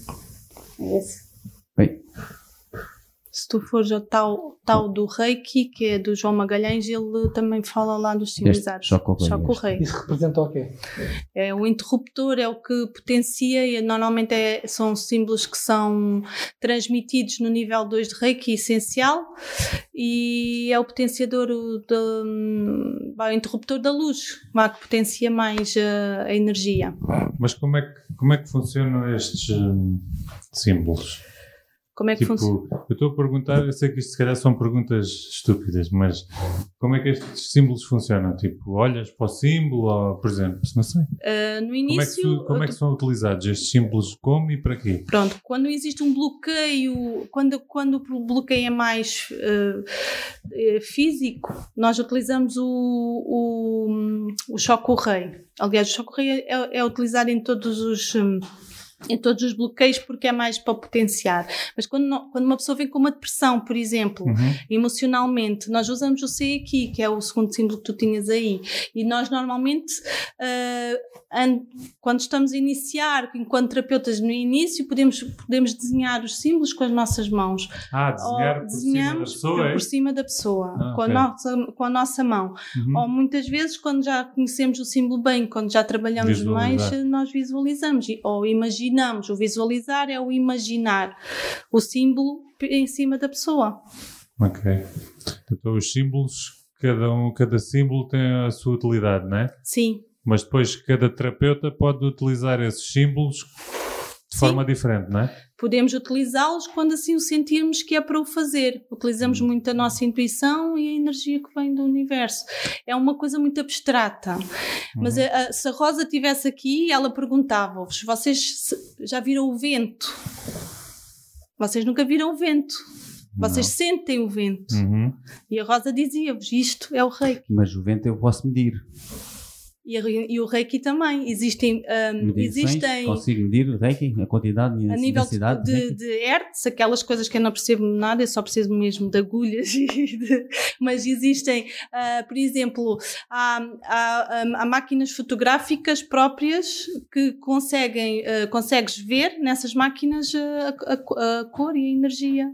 É esse. Bem, se tu fores ao tal, tal do Reiki, que é do João Magalhães, ele também fala lá dos simbolizados. Shokuroi, Shokuroi. Isso representa o quê? É o interruptor, é o que potencia e normalmente é- são símbolos que são transmitidos no nível 2 de Reiki essencial e é o potenciador, o, de- o interruptor da luz, vá, que potencia mais a, a energia. Mas como é que, como é que funcionam estes hum, símbolos? Como é que funciona? Tipo, eu estou a perguntar, eu sei que isto se calhar são perguntas estúpidas, mas como é que estes símbolos funcionam? Tipo, olhas para o símbolo, ou, por exemplo, não sei. Ah, no Como é, que, início, como é que são utilizados estes símbolos? Como e para quê? Pronto, quando existe um bloqueio, quando, quando o bloqueio é mais eh, físico, nós utilizamos o, o, o choque-rei. Aliás, o choque-rei é, é utilizado em todos os. hum, em todos os bloqueios porque é mais para potenciar. Mas quando, no- quando uma pessoa vem com uma depressão, por exemplo, Uhum. emocionalmente, nós usamos o C aqui, que é o segundo símbolo que tu tinhas aí. E nós normalmente, an- quando estamos a iniciar, enquanto terapeutas no início, podemos, podemos desenhar os símbolos com as nossas mãos. Ah, desenhar por cima desenhamos pessoa, é? por cima da pessoa, Ah, com, ok. a nossa, com a nossa mão. Uhum. Ou muitas vezes, quando já conhecemos o símbolo bem, quando já trabalhamos mais, nós visualizamos. Ou imaginamos. O visualizar é o imaginar o símbolo em cima da pessoa. Ok. Então os símbolos cada, um, cada símbolo tem a sua utilidade, não é? Sim, Mas depois cada terapeuta pode utilizar esses símbolos de Sim. forma diferente, não é? podemos utilizá-los quando assim o sentirmos que é para o fazer. Utilizamos muito a nossa intuição e a energia que vem do universo. É uma coisa muito abstrata. Mas a- a- se a Rosa estivesse aqui, ela perguntava-vos: vocês se- já viram o vento? Vocês nunca viram o vento. Vocês sentem o vento. Uhum. E a Rosa dizia-vos: isto é o reiki. Mas o vento eu posso medir. E, a- e o reiki também. Existem. Medições, existem Consigo medir reiki, a quantidade e a a nível de, de, de, hertz, aquelas coisas que eu não percebo nada, eu só preciso mesmo de agulhas, de- mas existem, ah, por exemplo, há, há, hum, há máquinas fotográficas próprias que conseguem, ah, consegues ver nessas máquinas ah, a, a- a cor e a energia.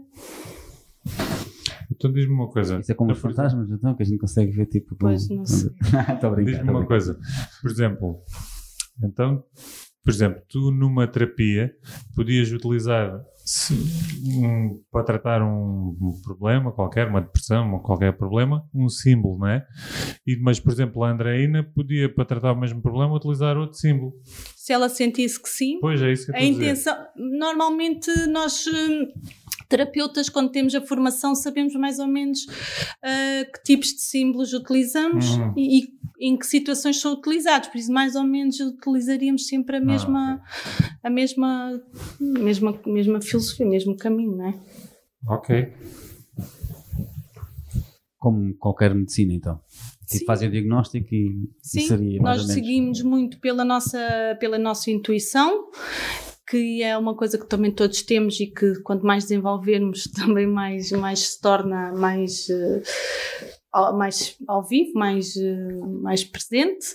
Então diz-me uma coisa. Isso é como os Então, fantasmas, então, que a gente consegue ver tipo. Pois, não sei. Estou a brincar. Diz-me uma coisa. Por exemplo, então, por exemplo, tu numa terapia podias utilizar um- para tratar um, problema qualquer, uma depressão ou qualquer problema, um símbolo, não é? E, mas, por exemplo, a Andreina podia, para tratar o mesmo problema, utilizar outro símbolo. Se ela sentisse que sim, Pois é isso que eu A intenção, normalmente nós hum, terapeutas quando temos a formação sabemos mais ou menos ah, que tipos de símbolos utilizamos Uhum. e, e em que situações são utilizados, por isso mais ou menos utilizaríamos sempre a Ah, mesma a mesma mesma mesma filosofia, o mesmo caminho, não é? Ok. Como qualquer medicina, então. Tipo, Sim. fazem o diagnóstico e, e Sim, seria mais nós ou menos. seguimos muito pela nossa, pela nossa intuição, que é uma coisa que também todos temos e que quanto mais desenvolvermos também mais, mais se torna mais, ao, mais ao vivo, mais, eh, mais presente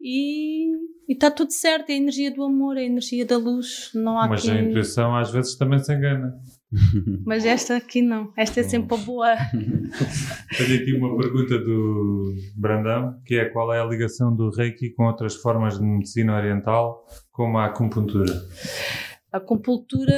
e está tudo certo, é a energia do amor, é a energia da luz, não há Mas a intuição às vezes também se engana. Mas esta aqui não, esta é sempre a boa. Tenho aqui uma pergunta do Brandão, que é qual é a ligação do Reiki com outras formas de medicina oriental, como a acupuntura? A acupuntura,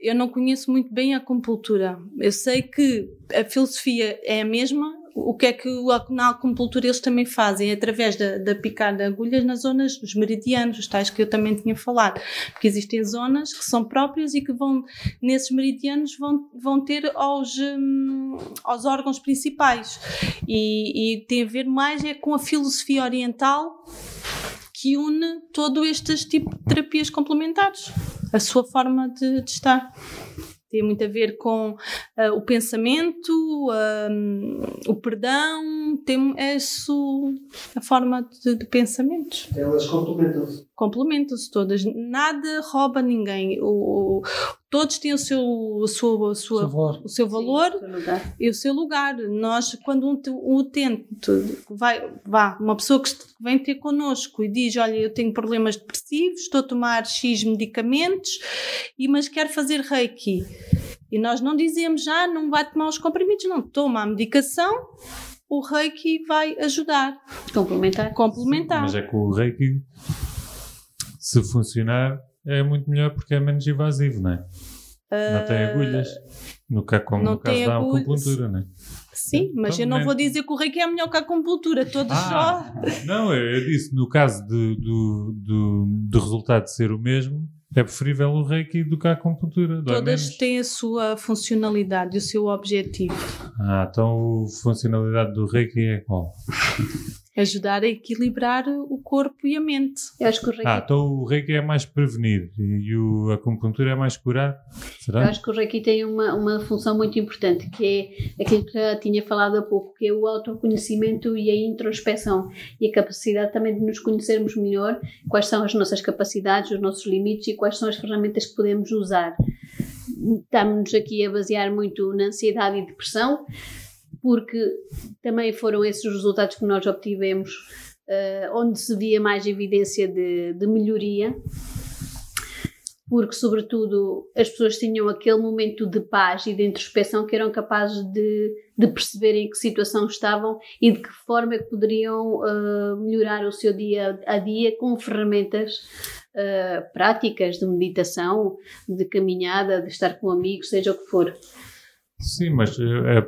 eu não conheço muito bem a acupuntura. Eu sei que a filosofia é a mesma. O que é que na acupuntura eles também fazem? É através da, da picar de agulhas nas zonas dos meridianos, os tais que eu também tinha falado. Porque existem zonas que são próprias e que vão, nesses meridianos, vão, vão ter aos, hum, aos órgãos principais. E, e tem a ver mais é com a filosofia oriental que une todo estes tipos de terapias complementares, a sua forma de, de estar. Tem muito a ver com ah, o pensamento, ah, o perdão, tem é isso, a forma de, de pensamentos. Elas complementam-se. Complementam-se todas, nada rouba ninguém. O, o- todos têm o seu, a sua, a sua, valor. o seu valor Sim, seu e o seu lugar. Nós, quando um, um utente vai, vá, uma pessoa que vem ter connosco e diz: Olha, eu tenho problemas depressivos, estou a tomar X medicamentos, e, mas quero fazer reiki. E nós não dizemos já, não vai tomar os comprimidos, não, toma a medicação, o reiki vai ajudar, Complementar. complementar. Mas é que o Reiki, se funcionar, é muito melhor porque é menos invasivo, não é? Não tem agulhas. No, ca- como não no caso da acupuntura, não é? Sim, mas Então, eu não vou dizer que o reiki é melhor que a acupuntura, todos Ah, só. não, eu, disse, no caso de- do, do, do resultado ser o mesmo, é preferível o Reiki do que a acupuntura. Todas têm a sua funcionalidade e o seu objetivo. Ah, então a funcionalidade do Reiki é qual? Ajudar a equilibrar o corpo e a mente. Eu acho que o Reiki, Ah, então o Reiki é mais prevenir e, o, a acupuntura é mais curar? eu Será? acho que o Reiki tem uma, uma função muito importante, que é aquilo que já tinha falado há pouco, que é o autoconhecimento e a introspeção e a capacidade também de nos conhecermos melhor, quais são as nossas capacidades, os nossos limites e quais são as ferramentas que podemos usar. Estamos aqui a basear muito na ansiedade e depressão, porque também foram esses os resultados que nós obtivemos, eh, onde se via mais evidência de, de melhoria, porque, sobretudo, as pessoas tinham aquele momento de paz e de introspeção que eram capazes de, de perceber em que situação estavam e de que forma é que poderiam eh, melhorar o seu dia a dia com ferramentas eh, práticas de meditação, de caminhada, de estar com amigos, seja o que for. Sim, mas é,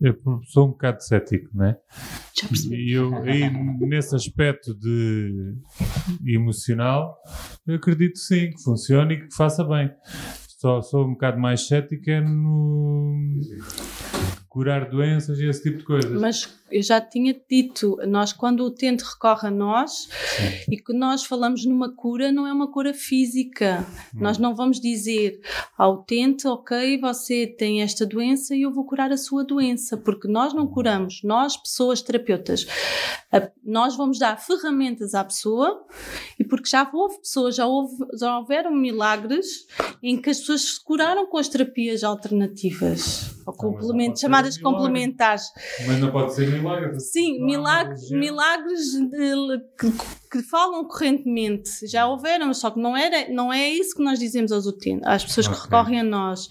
eu sou um bocado cético, não é? Já percebi. E eu, aí, nesse aspecto de emocional, eu acredito sim que funcione e que faça bem. Só sou um bocado mais cético é no curar doenças e esse tipo de coisas. Mas eu já tinha dito, nós quando o utente recorre a nós e que nós falamos numa cura, não é uma cura física. Nós não vamos dizer ao utente, ok, você tem esta doença e eu vou curar a sua doença, porque nós não curamos, nós, pessoas terapeutas, nós vamos dar ferramentas à pessoa e porque já houve pessoas, já, houve, já houveram milagres em que as pessoas se curaram com as terapias alternativas ou complemento, chamadas um milagre. complementares. Mas não pode ser milagre. Sim, milagres, milagres de- que, que falam correntemente. Já houveram, só que não, era, não é isso que nós dizemos aos utentes, às pessoas que Ok. recorrem a nós.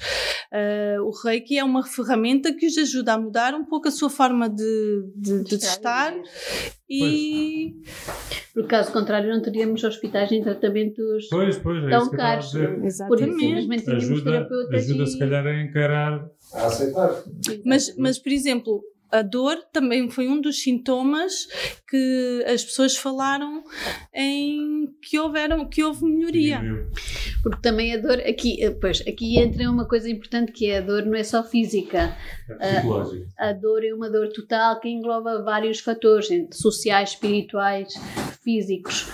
Ah, o Reiki é uma ferramenta que os ajuda a mudar um pouco a sua forma de, de, de estar e Por caso contrário, não teríamos hospitais em tratamentos Pois, pois, é tão que caros. dizer. Por isso, exatamente. simplesmente teríamos Ajuda, terapeutas ajuda e... se calhar a encarar. A aceitar. Mas, mas, por exemplo, a dor também foi um dos sintomas que as pessoas falaram em que, houveram, que houve melhoria. Porque também a dor, aqui, eh, pois, aqui entra uma coisa importante que é a dor não é só física. É psicológico. A dor é uma dor total que engloba vários fatores, sociais, espirituais, físicos.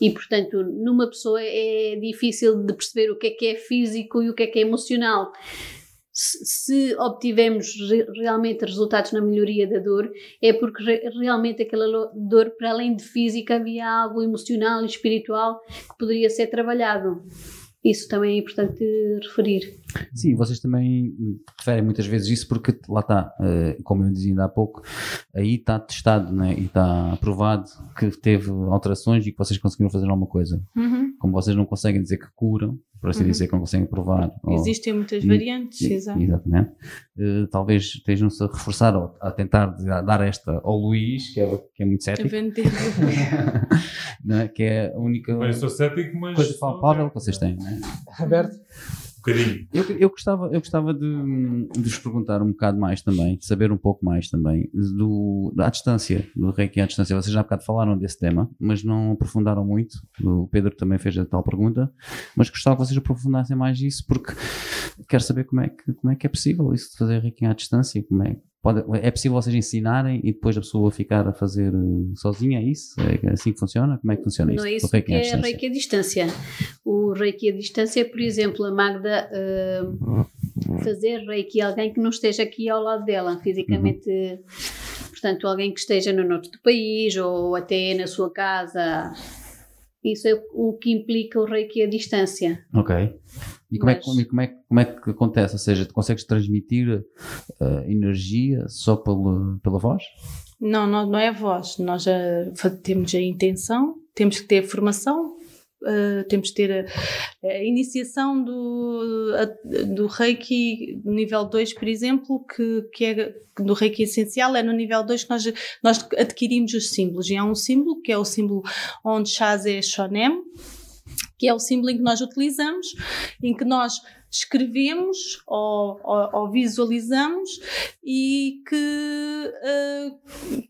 E, portanto, numa pessoa é difícil de perceber o que é que é físico e o que é que é emocional. Se, obtivemos re- realmente resultados na melhoria da dor, é porque re- realmente aquela dor, para além de física, havia algo emocional e espiritual que poderia ser trabalhado. Isso também é importante referir. Sim, vocês também referem muitas vezes isso porque lá está, eh, como eu dizia ainda há pouco, aí está testado né, e está aprovado que teve alterações e que vocês conseguiram fazer alguma coisa. Uhum. Como vocês não conseguem dizer que curam, por assim Uhum. dizer, que não conseguem provar. ou- Existem muitas E- variantes, e- exato. Exatamente. Eh, talvez estejam-se a reforçar ou a tentar dar esta ao Luís, que é, que é muito cético, não é? que é a única eu sou cético, mas. coisa palpável que vocês têm. não é? Aberto. Bocadinho. Eu, eu gostava, eu gostava de, de vos perguntar um bocado mais também, de saber um pouco mais também do, da distância, do Reiki à distância. Vocês já há bocado falaram desse tema, mas não aprofundaram muito. O Pedro também fez a tal pergunta, mas gostava que vocês aprofundassem mais isso, porque quero saber como é que, como é, que é possível isso de fazer Reiki à distância. Como é, pode, é possível vocês ensinarem e depois a pessoa ficar a fazer eh, sozinha? É isso? É assim que funciona? Como é que funciona Não é isso? isso que é distância? reiki à distância. O reiki à distância é, por exemplo, a Magda uh, fazer reiki a alguém que não esteja aqui ao lado dela, fisicamente. Portanto, alguém que esteja no norte do país ou até na sua casa. Isso é o que implica o reiki à distância. Ok. E como, é, Mas- e como, é, como é que acontece? Ou seja, tu consegues transmitir uh, energia só pela, pela voz? Não, não, não é a voz. Nós já temos a intenção, temos que ter formação, eh, temos que ter a, a iniciação do, a- do Reiki nível 2, por exemplo, que, que é do Reiki essencial, é no nível 2 que nós, nós adquirimos os símbolos. E há um símbolo, que é o símbolo onde Chaz é Shonem, que é o símbolo em que nós utilizamos, em que nós escrevemos ou, ou- ou visualizamos e que eh,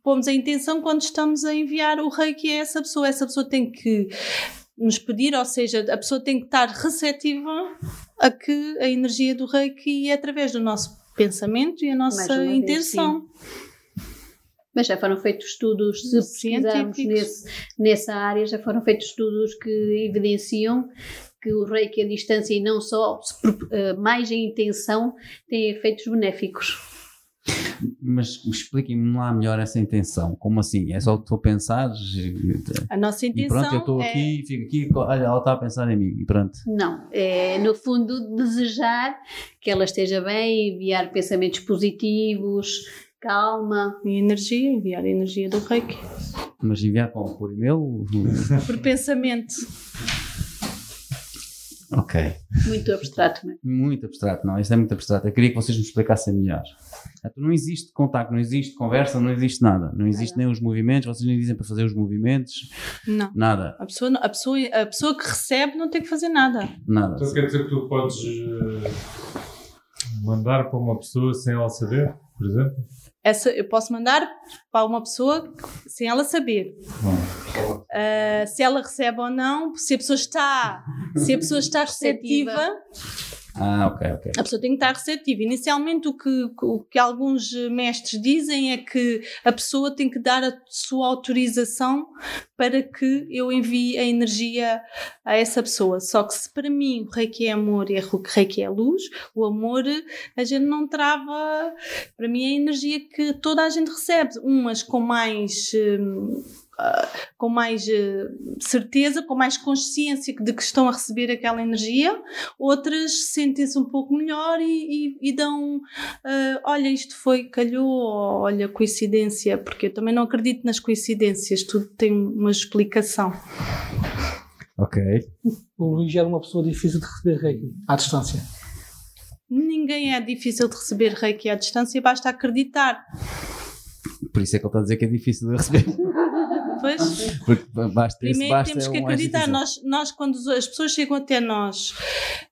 pomos a intenção quando estamos a enviar o reiki a essa pessoa. Essa pessoa tem que nos pedir, ou seja, a pessoa tem que estar receptiva a que a energia do reiki é através do nosso pensamento e a nossa uma vez, intenção. Mas já foram feitos estudos, se pesquisarmos nesse, nessa área, já foram feitos estudos que evidenciam que o reiki à distância e não só, eh, mais a intenção, tem efeitos benéficos. Mas expliquem-me lá melhor essa intenção. Como assim? É só o que tu pensares e, A nossa e intenção pronto, eu estou é aqui, fico aqui, olha, ela está a pensar em mim e pronto. Não, é no fundo desejar que ela esteja bem, enviar pensamentos positivos, calma. e energia, enviar a energia do reiki. Mas enviar como? Por e-mail? Por pensamento. ok. Muito abstrato, não é? Muito abstrato, não, isto é muito abstrato. Eu queria que vocês me explicassem melhor. Então, não existe contacto, não existe conversa, não existe nada. Não existe nem os movimentos, vocês nem dizem para fazer os movimentos, Não. nada, A pessoa, a, pessoa, a pessoa que recebe não tem que fazer nada. nada. Então quer dizer que tu podes eh, mandar para uma pessoa sem ela saber, por exemplo? Essa, eu posso mandar para uma pessoa sem ela saber. Uh, se ela recebe ou não, se a pessoa está, se a pessoa está receptiva, ah, ok, ok. A pessoa tem que estar receptiva. Inicialmente, o que, o que alguns mestres dizem é que a pessoa tem que dar a sua autorização para que eu envie a energia a essa pessoa. Só que se para mim o reiki é amor e o reiki é luz, o amor a gente não trava. Para mim é a energia que toda a gente recebe. Umas com mais. Hum, uh, com mais uh, certeza, com mais consciência de que estão a receber aquela energia, outras sentem-se um pouco melhor e, e, e dão, uh, olha, isto foi, calhou, ou, olha, coincidência, porque eu também não acredito nas coincidências, tudo tem uma explicação. Ok. O Luís era uma pessoa difícil de receber reiki à distância. Ninguém é difícil de receber reiki à distância, basta acreditar. Por isso é que ele está a dizer que é difícil de receber. Pois. Porque basta, Primeiro basta temos que acreditar. Nós, nós, quando as pessoas chegam até nós,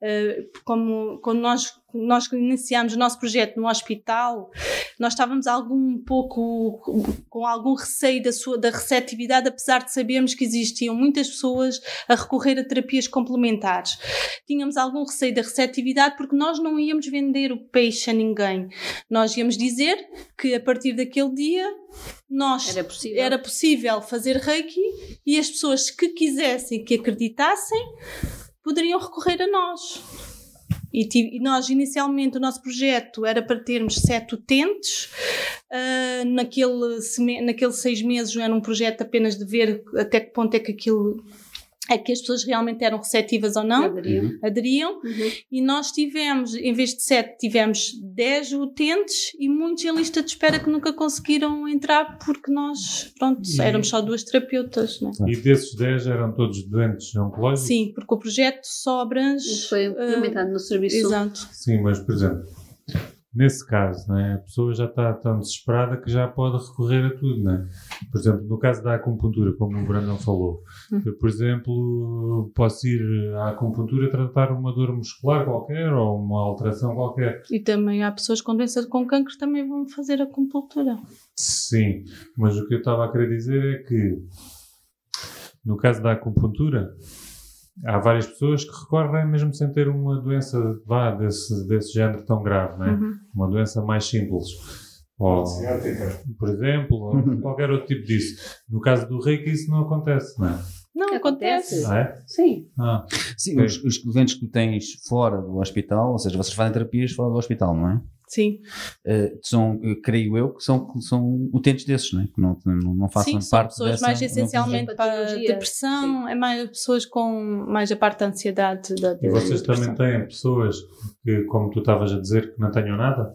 eh, como quando nós, nós iniciámos o nosso projeto no hospital, nós estávamos algum pouco com algum receio da, sua, da receptividade, apesar de sabermos que existiam muitas pessoas a recorrer a terapias complementares. Tínhamos algum receio da receptividade porque nós não íamos vender o peixe a ninguém. Nós íamos dizer que a partir daquele dia nós Era possível. era possível fazer reiki e as pessoas que quisessem, que acreditassem, poderiam recorrer a nós. E, ti- e nós, inicialmente, o nosso projeto era para termos sete utentes. Ah, naquele, naqueles seis meses era um projeto apenas de ver até que ponto é que aquilo é que as pessoas realmente eram receptivas ou não, Aderiam. aderiam. Uhum. E nós tivemos, em vez de sete, tivemos dez utentes e muitos em lista de espera que nunca conseguiram entrar porque nós, pronto, E- éramos só duas terapeutas, né? E desses 10 eram todos doentes oncológicos? Sim, porque o projeto só abrange. Foi implementado no serviço. Exato. Sim, mas, por exemplo, nesse caso, né, a pessoa já está tão desesperada que já pode recorrer a tudo. Né? Por exemplo, no caso da acupuntura, como o Brandon falou, eu, por exemplo, posso ir à acupuntura tratar uma dor muscular qualquer ou uma alteração qualquer. E também há pessoas com doença com cancro que também vão fazer acupuntura. Sim, mas o que eu estava a querer dizer é que, no caso da acupuntura, há várias pessoas que recorrem mesmo sem ter uma doença vá, desse, desse género tão grave, não é? Uhum. Uma doença mais simples. Ou, por exemplo, ou qualquer outro tipo disso. No caso do reiki isso não acontece, não é? Não, Acontece. Ah, é? Sim. Ah, Sim, Ok. os, os clientes que tu tens fora do hospital, ou seja, vocês fazem terapias fora do hospital, não é? Sim, Eh, são, eh, creio eu, que são, são utentes desses, não é? Que não, não, não façam sim, são parte pessoas dessa... mais essencialmente Sim, para depressão, é mais pessoas com mais a parte da ansiedade. Da, e vocês da também têm pessoas que, como tu estavas a dizer, que não tenham nada?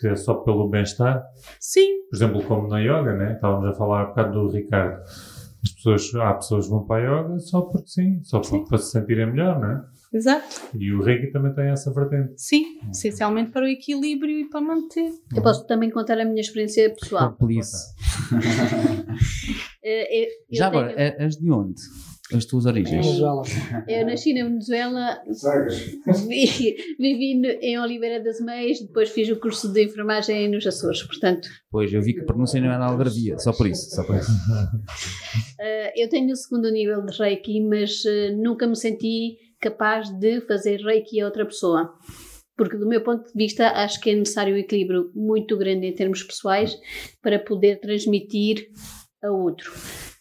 Que é só pelo bem-estar? Sim, Por exemplo, como na yoga, né? Estávamos a falar há bocado do Ricardo. As pessoas, há pessoas que vão para a yoga só porque sim, só para, para se sentirem melhor, não é? Exato. E o Reiki também tem essa vertente. Sim, essencialmente para o equilíbrio e para manter. Eu posso também contar a minha experiência pessoal. Please. Eh, eu- eu Já agora, tenho- é- és de onde? As tuas origens? Venezuela. Eu nasci na Venezuela, vi- vivi no- em Oliveira das Meias, depois fiz o curso de enfermagem nos Açores. Portanto, Pois, eu vi que a pronúncia não era algarvia, só por isso. Só por isso. eh, eu tenho o segundo nível de Reiki, mas eh, nunca me senti capaz de fazer Reiki a outra pessoa. Porque, do meu ponto de vista, acho que é necessário um equilíbrio muito grande em termos pessoais para poder transmitir a outro.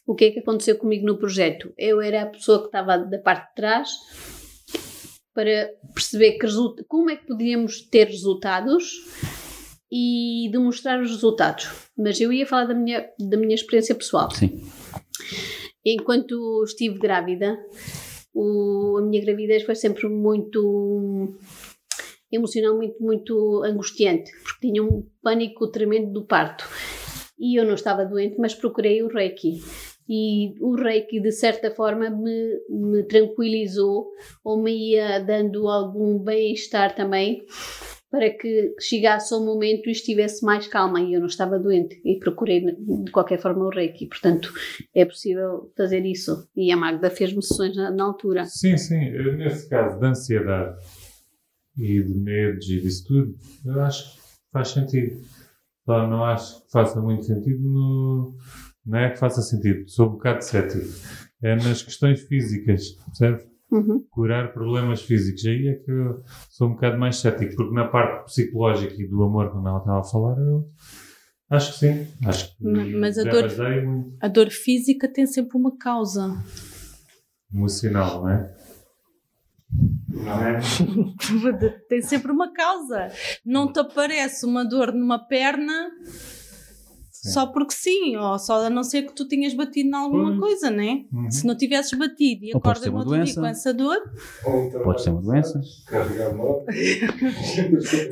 O que é que aconteceu comigo no projeto? Eu era a pessoa que estava da parte de trás para perceber que resulta- como é que podíamos ter resultados e demonstrar os resultados. Mas eu ia falar da minha, da minha experiência pessoal. Sim. Enquanto estive grávida, o- a minha gravidez foi sempre muito emocionalmente muito angustiante, porque tinha um pânico tremendo do parto. E eu não estava doente, mas procurei o Reiki. E o Reiki, de certa forma, me, me tranquilizou ou me ia dando algum bem-estar também para que chegasse ao momento e estivesse mais calma e eu não estava doente e procurei de qualquer forma o Reiki. Portanto, é possível fazer isso. E a Magda fez-me sessões na, na altura. Sim, sim. Eu, nesse caso de ansiedade e de medos e disso tudo, eu acho que faz sentido. Só não acho que faça muito sentido no. Não é que faça sentido, sou um bocado cético. É nas questões físicas, percebe? Uhum. Curar problemas físicos. Aí é que eu sou um bocado mais cético, porque na parte psicológica e do amor, como ela estava a falar, eu acho que sim. Acho que Ma- mas a dor- muito A dor física tem sempre uma causa. emocional, não é? Não é? tem sempre uma causa. Não te aparece uma dor numa perna só porque sim, ou só a não ser que tu tenhas batido em alguma Pois. coisa, né? Uhum. Se não tivesses batido e acordas ser no uma outro dia doença. com essa dor, Pode ser uma doença.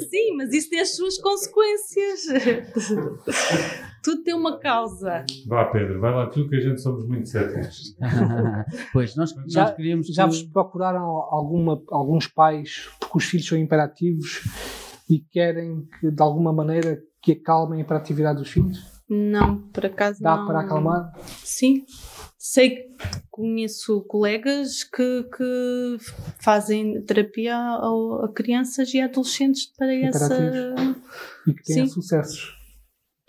Sim, mas isso tem as suas consequências. Tudo tem uma causa. Vá, Pedro, vai lá tu que a gente somos muito céticos. pois, nós, nós Já- queríamos Já que- vos procuraram alguma, alguns pais porque os filhos são imperativos e querem que de alguma maneira que acalmem a hiperatividade dos filhos? Não, por acaso Dá não. para acalmar? Sim. Sei que conheço colegas que, que fazem terapia a, a crianças e adolescentes para essa. E que têm Sim. sucessos.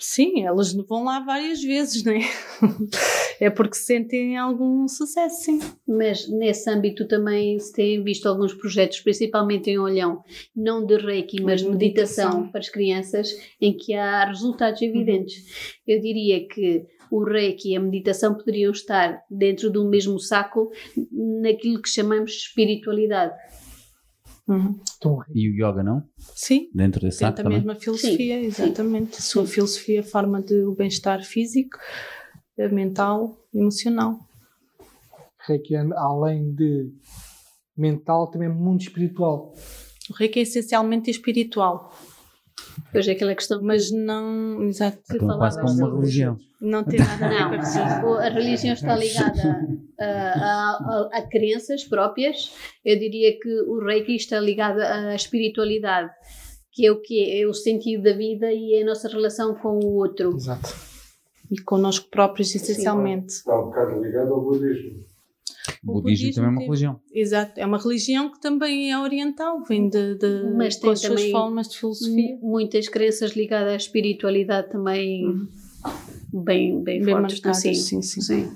Sim, elas vão lá várias vezes, não é? É porque sentem algum sucesso, sim. Mas nesse âmbito também se têm visto alguns projetos, principalmente em Olhão, não de Reiki, mas de meditação Meditação. para as crianças, em que há resultados evidentes. Eu diria que o Reiki e a meditação poderiam estar dentro do mesmo saco naquilo que chamamos de Estão E o yoga não? Sim, Dentro desse saco a também? mesma filosofia, exatamente. A sua filosofia, a forma de o bem-estar físico, mental, emocional. Reiki, é, além de mental, também é muito espiritual. O reiki é essencialmente espiritual, Depois é aquela questão mas não. Exato. Então, quase como uma religião. Não tem nada a ver com a religião está ligada a, a- a- a crenças próprias. Eu diria que o Reiki está ligado à espiritualidade, que é o que é, é o sentido da vida e é a nossa relação com o outro. Exato. E connosco próprios, essencialmente. Está um bocado ligado ao budismo. O O budismo budismo também é uma tem- religião. Exato. É uma religião que também é oriental, vem de, de Mas com tem as suas também formas de filosofia. Muitas crenças ligadas à espiritualidade também bem, bem, Bem fortes, marcadas, sim. sim, sim. sim.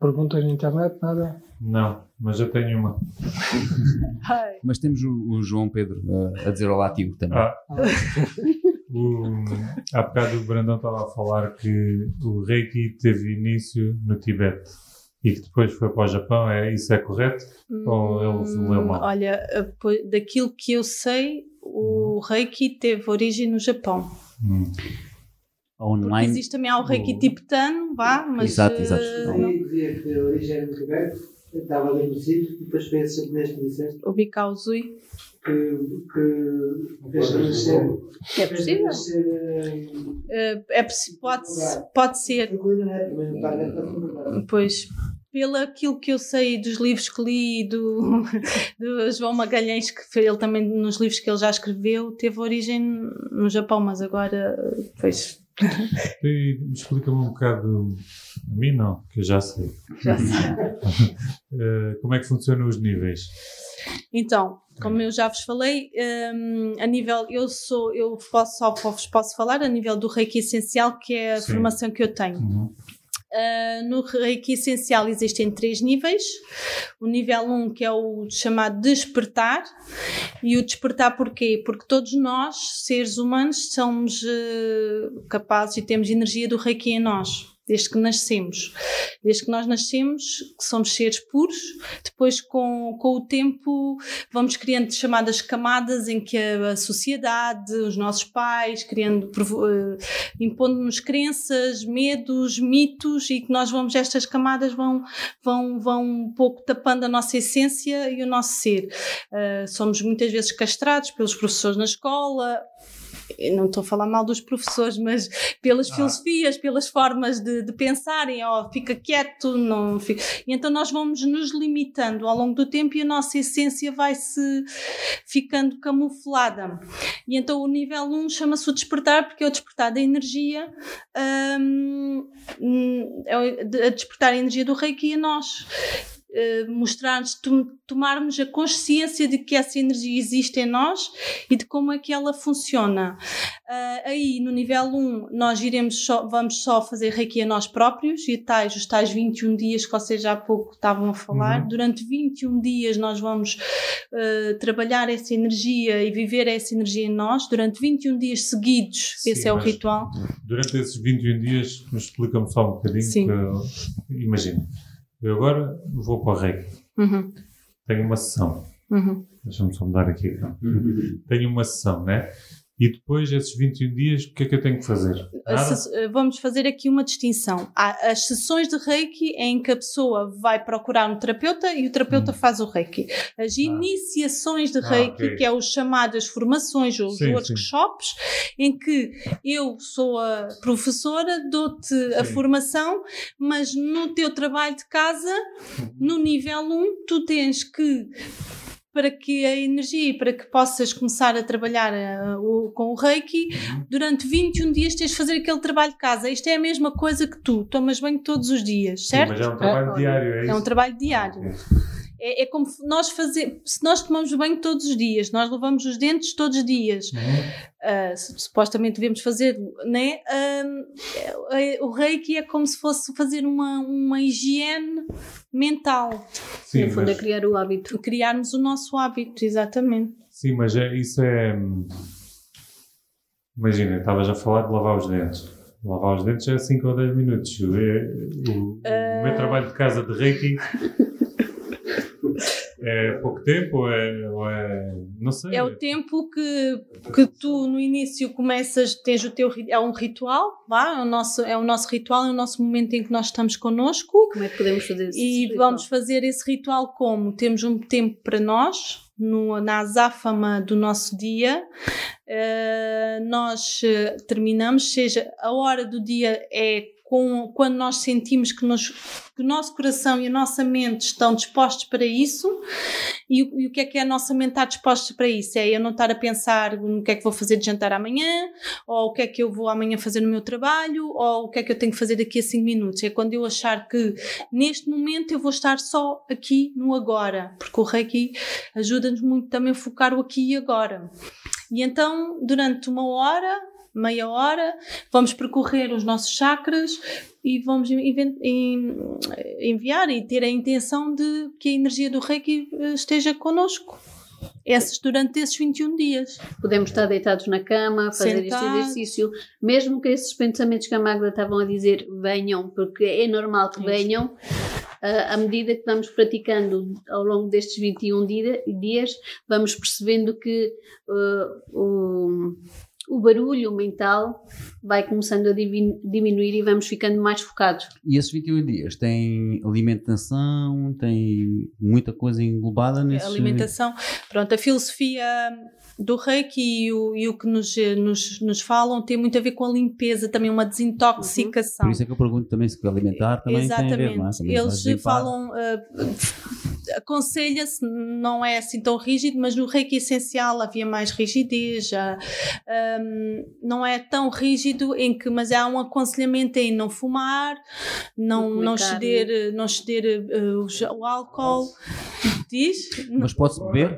Perguntas na internet, nada? Não, mas eu tenho uma. Mas temos o, o João Pedro uh, a dizer olá tio também. Ah, o, há bocado o Brandão estava a falar que o Reiki teve início no Tibete e que depois foi para o Japão. É, isso é correto? Ou ele leu mal? Olha, daquilo que eu sei, o Reiki teve origem no Japão. Hum. Porque Online. existe também há o Reiki o- tibetano, vá, mas. Exato, exato. não. Aí dizia que a origem era do Tibete, estava ali no sítio, e depois foi esse japonês que me disseste O Bikao Zui. Que, que renascer. É possível. eh, Eh, é, possi- pode, pode ser, faculdade. pois. Pelo aquilo que eu sei dos livros que li do, do João Magalhães, que foi ele também nos livros que ele já escreveu, teve origem no Japão, mas agora, pois, E Explica-me um bocado. A mim não, que eu já sei. já sei. Eh, como é que funcionam os níveis? Então, como eu já vos falei, hum, a nível, eu sou, eu posso, só vos posso falar a nível do Reiki Essencial, que é a Sim. formação que eu tenho. Uhum. Uh, no Reiki Essencial existem três níveis. O nível 1, um, que é o chamado despertar. E o despertar porquê? Porque todos nós, seres humanos, somos uh, capazes e temos energia do Reiki em nós. Desde que nascemos. Desde que nós nascemos, que somos seres puros, depois com, com o tempo vamos criando chamadas camadas em que a, sociedade, os nossos pais, criando, eh, impondo-nos crenças, medos, mitos e que nós vamos, estas camadas vão, vão, vão um pouco tapando a nossa essência e o nosso ser. Uh, somos muitas vezes castrados pelos professores na escola, não estou a falar mal dos professores, mas pelas Ah. filosofias, pelas formas de, de pensarem, ó, fica quieto, não fica. E então nós vamos nos limitando ao longo do tempo e a nossa essência vai-se ficando camuflada. E então o nível 1 chama-se o despertar, porque é o despertar da energia, hum, é o- de- a despertar a energia do reiki a nós. Eh, mostrar-nos, tom- tomarmos a consciência de que essa energia existe em nós e de como é que ela funciona. Ah, aí, no nível 1, nós iremos só, vamos só fazer reiki a nós próprios e tais, os tais 21 dias que vocês já há pouco estavam a falar. Uhum. Durante 21 dias nós vamos ah, trabalhar essa energia e viver essa energia em nós. Durante 21 dias seguidos, Sim, esse é o ritual. Durante esses 21 dias, explica-me só um bocadinho. Sim. que- imagina, eu agora vou para o Reiki, Uhum, tenho uma sessão. uhum. Deixa-me só mudar aqui. então. Tenho uma sessão, né? E depois, esses 21 dias, o que é que eu tenho que fazer? Nada? eh, Vamos fazer aqui uma distinção. Há as sessões de Reiki em que a pessoa vai procurar um terapeuta e o terapeuta faz o Reiki. As iniciações de Hum. Ah, Reiki, ok. que é os chamadas formações ou os Sim, sim. workshops, em que eu sou a professora, dou-te a Sim. formação, mas no teu trabalho de casa, Uhum. no nível 1, tu tens que para que a energia e para que possas começar a trabalhar eh, o- com o Reiki, Uhum. durante 21 dias tens de fazer aquele trabalho de casa. Isto é a mesma coisa que tu, tomas banho todos os dias, Sim, certo? mas é um trabalho É, diário, é É isso? um trabalho diário. Ok. É, é como nós fazer, se nós tomamos banho todos os dias, nós lavamos os dentes todos os dias, ah, su- supostamente devemos fazer, né? Ah, é- o reiki é como se fosse fazer uma, uma higiene mental, Sim, no fundo, é mas, criar o hábito. criarmos o nosso hábito, exatamente. sim, mas é, isso é. hum, Imagina, estavas a falar de lavar os dentes. Lavar os dentes é 5 ou 10 minutos. O, o- o meu trabalho de casa de Reiki é pouco tempo ou é. Ou é não sei. É o tempo que, que tu no início começas, tens o teu é um ritual, vá, é o nosso é o nosso ritual, é o nosso momento em que nós estamos connosco Como é que podemos fazer isso? e vamos fazer esse ritual como temos um tempo para nós no, na azáfama do nosso dia eh, nós eh, terminamos seja a hora do dia é com, quando nós sentimos que, nos, que o nosso coração e a nossa mente estão dispostos para isso e, o- e o que é que a nossa mente estar disposta para isso? É eu não estar a pensar no que é que vou fazer de jantar amanhã, ou o que é que eu vou amanhã fazer no meu trabalho, ou o que é que eu tenho que fazer daqui a 5 minutos. É quando eu achar que neste momento eu vou estar só aqui no agora, porque o Reiki ajuda-nos muito também a focar o aqui e agora. E então, durante uma hora, meia hora, vamos percorrer os nossos chakras e vamos enviar e ter a intenção de que a energia do Reiki eh, esteja connosco. Esses, durante esses 21 dias. Podemos estar deitados na cama, fazer este Sentados. exercício, mesmo que esses pensamentos que a Magda estavam a dizer venham, porque é normal que venham, ah, à medida que vamos praticando ao longo destes 21 dia- dias, vamos percebendo que ah, o, o barulho mental vai começando a diminuir e vamos ficando mais focados. E esses 21 dias têm alimentação, tem muita coisa englobada nesse. alimentação. Pronto, a filosofia do reiki e o, e o que nos, nos, nos falam tem muito a ver com a limpeza, também uma desintoxicação. Por isso é que eu pergunto também se alimentar também tem a ver, não é? Também Eles falam, eh, aconselha-se, não é assim tão rígido, mas no reiki essencial havia mais rigidez, já, não é tão rígido em que, mas há um aconselhamento em não fumar, não, comer não carne. ceder, não ceder o, o álcool, diz? Mas pode-se beber?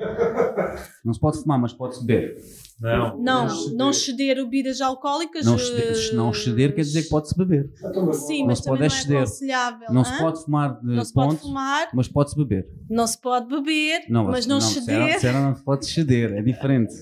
Não se pode fumar, mas pode-se beber. Não, Não, ceder. não ceder bebidas alcoólicas. Não eh, ceder, não ceder quer dizer que pode-se beber. Sim, não mas se pode não é exceder. aconselhável. Não se pode fumar de Não se pode ponto, fumar, mas pode-se beber. não se pode beber, mas não, disseram- ceder. disseram não se pode ceder, é diferente.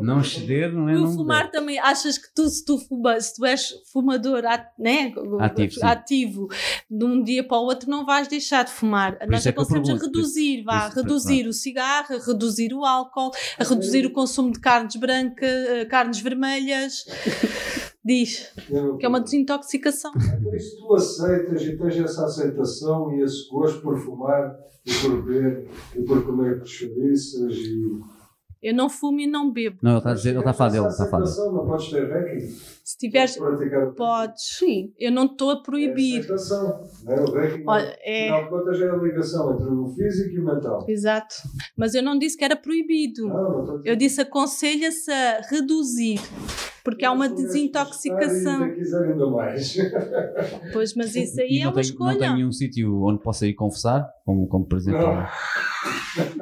Não ceder não é No não fumar beber. também, achas que tu, se tu fumas, se tu és fumador at- né? Ativo, sim. ativo, de um dia para o outro não vais deixar de fumar. Nós isso é aconselhamos a reduzir, vá, por isso- reduzir o cigarro, a reduzir o álcool, a reduzir o consumo de carnes brancas, eh, carnes vermelhas. Diz que é uma desintoxicação. Então, isso tu aceitas e tens essa aceitação e esse gosto por fumar e por beber e por comer chouriças e. Eu não fumo e não bebo. Não, ele está a dizer, ele está a falar dele, Essa está a falar dele. aceitação, Não podes ter ranking. Se tiveres, Podes. Sim. Eu não estou a É proibir. aceitação, não é? O Reiki, Olha, é- afinal de contas, é a ligação entre o físico e o mental. Exato. Mas eu não disse que era proibido. Não, não a Eu disse aconselha-se a reduzir. Porque há uma Se desintoxicação. ainda quiser ainda mais. Pois, mas isso aí E é não uma tem, escolha. não tem nenhum sítio onde possa ir confessar? Como, como por exemplo. Não.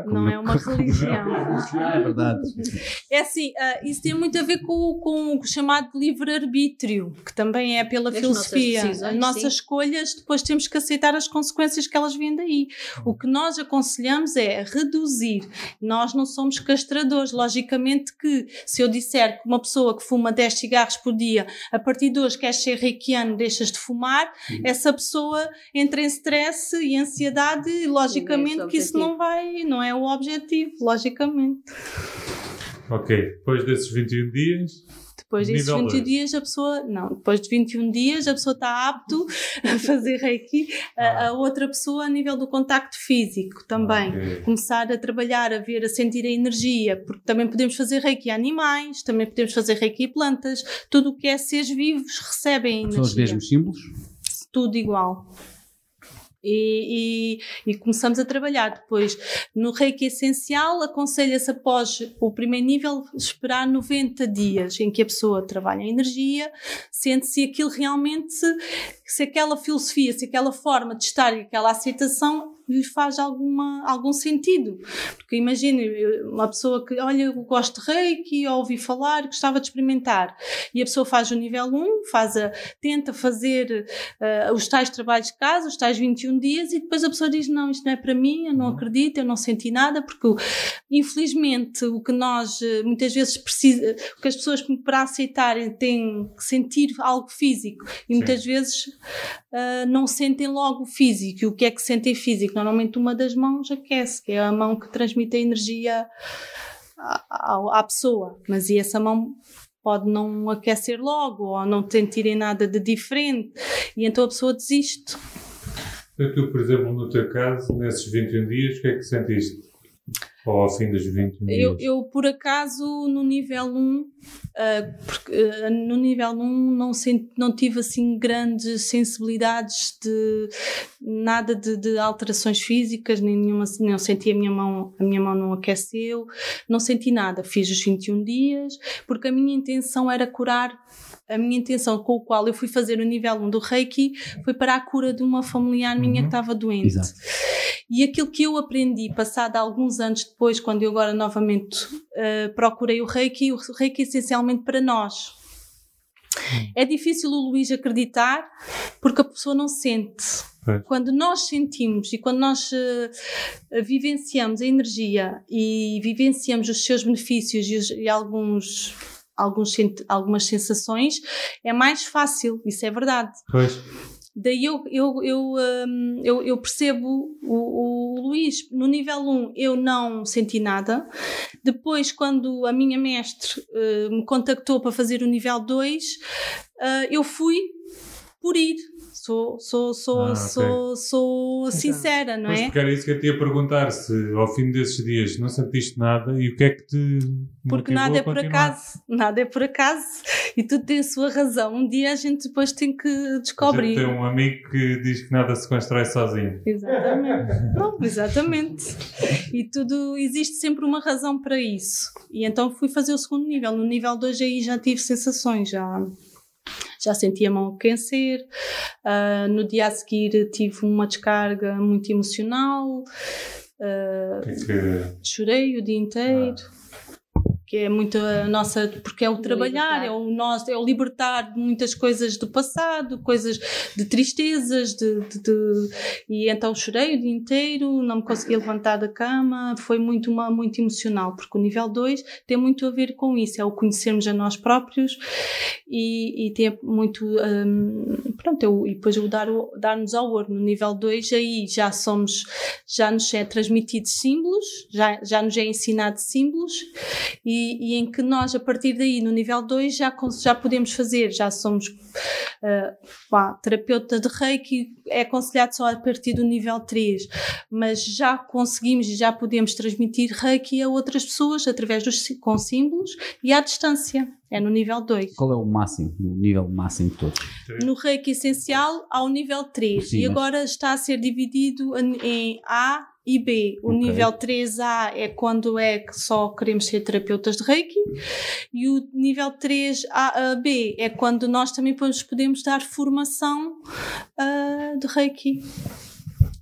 Não é uma religião. Ah, é verdade. É assim, ah, isso tem muito a ver com, com o chamado livre-arbítrio, que também é pela As filosofia. nossas decisões, As nossas sim. escolhas, depois temos que aceitar as consequências que elas vêm daí. O que nós aconselhamos é reduzir. Nós não somos castradores. Logicamente que se eu disser que uma pessoa que fuma 10 cigarros por dia, a partir de hoje quer ser reikiano, deixas de fumar, essa pessoa entra em stress e ansiedade e logicamente Esse é que isso não vai, não é o objetivo, logicamente. Ok, depois desses 21 dias, Depois desses Nível 21 dois. dias a pessoa, não, depois de 21 dias a pessoa está apto a fazer reiki, a, a outra pessoa a nível do contacto físico também. Ok. Começar a trabalhar, a ver, a sentir a energia, porque também podemos fazer reiki a animais, também podemos fazer reiki a plantas, tudo o que é seres vivos recebem a São os energia. mesmos símbolos? Tudo igual. E, e- e começamos a trabalhar depois. No reiki essencial aconselha-se após o primeiro nível esperar 90 dias em que a pessoa trabalha a energia sente se aquilo realmente se aquela filosofia, se aquela forma de estar e aquela aceitação lhe faz alguma, algum sentido. Porque imagine eu- uma pessoa que olha eu gosto de reiki, ouvi falar gostava de experimentar. E a pessoa faz o nível 1 faz a, tenta fazer uh, os tais trabalhos de casa, os tais 21 dias, e depois a pessoa diz: Não, isto não é para mim, eu não acredito, eu não senti nada, porque infelizmente o que nós uh, muitas vezes precisa, o que as pessoas para aceitarem têm que sentir algo físico. E muitas vezes uh, não sentem logo o físico. E o que é que sentem físico? Normalmente uma das mãos aquece, que é a mão que transmite a energia à, à- pessoa, mas e essa mão pode não aquecer logo ou não sentirem nada de diferente e então a pessoa desiste. Então, tu, por exemplo, no teu caso, nesses 21 dias, o que é que sentiste? Ou ao fim dos 21 Eu, dias? eu, por acaso, no nível 1, ah, porque, ah, no nível 1 não, senti, não tive assim grandes sensibilidades de nada de, de alterações físicas, nem nenhuma, não senti a minha mão, a minha mão não aqueceu, não senti nada. Fiz os 21 dias, porque a minha intenção era curar. A minha intenção com o qual eu fui fazer o nível 1 do Reiki foi para a cura de uma familiar minha que estava doente. Exato. E aquilo que eu aprendi, passado alguns anos depois, quando eu agora novamente eh, procurei o Reiki, o Reiki é essencialmente para nós. É difícil o Luís acreditar porque a pessoa não sente. Pois. Quando nós sentimos e quando nós eh, vivenciamos a energia e vivenciamos os seus benefícios e, os- e alguns, alguns, algumas sensações, é mais fácil, isso é verdade. Pois, Daí eu, eu, eu, hum, eu, eu percebo o, o Luís. No nível 1 eu não senti nada. Depois, quando a minha mestre eh, me contactou para fazer o nível 2, eh, eu fui por ir. Sou, sou, sou, Ah, sou, sou sincera, não pois é? porque era isso que eu te ia perguntar, se ao fim desses dias não sentiste nada e o que é que te Porque nada a é por acaso. Nada é por acaso. E tudo tem a sua razão. Um dia a gente depois tem que descobrir. tem um amigo que diz que nada se constrói sozinho. Exatamente. Não, exatamente. E tudo, existe sempre uma razão para isso. E então fui fazer o segundo nível. No nível 2 aí já tive sensações, já, já senti a mão aquecer. Ah, no dia a seguir tive uma descarga muito emocional. Ah, O que que- chorei o dia inteiro. Que é muito a nossa, porque é o trabalhar, é o nosso, é o libertar de muitas coisas do passado, coisas de tristezas, de, de- de- e então chorei o dia inteiro, não me conseguia levantar da cama, foi muito, uma, muito emocional, porque o nível 2 tem muito a ver com isso, é o conhecermos a nós próprios e, e tem muito, hum, pronto, eu, e depois o dar, dar-nos ao ouro. No nível 2, aí já somos, já nos é transmitido símbolos, já, já nos é ensinado símbolos e e, e, em que nós, a partir daí, no nível 2, já, já podemos fazer, já somos uh, terapeuta de reiki, é aconselhado só a partir do nível 3, mas já conseguimos e já podemos transmitir reiki a outras pessoas através dos com símbolos e à distância. É no nível 2. Qual é o máximo, o nível máximo de todos? No reiki essencial, ao nível 3. Sim, e agora está a ser dividido em A e B. O okay. nível 3A é quando é que só queremos ser terapeutas de Reiki e o nível 3B é quando nós também podemos dar formação uh, de Reiki.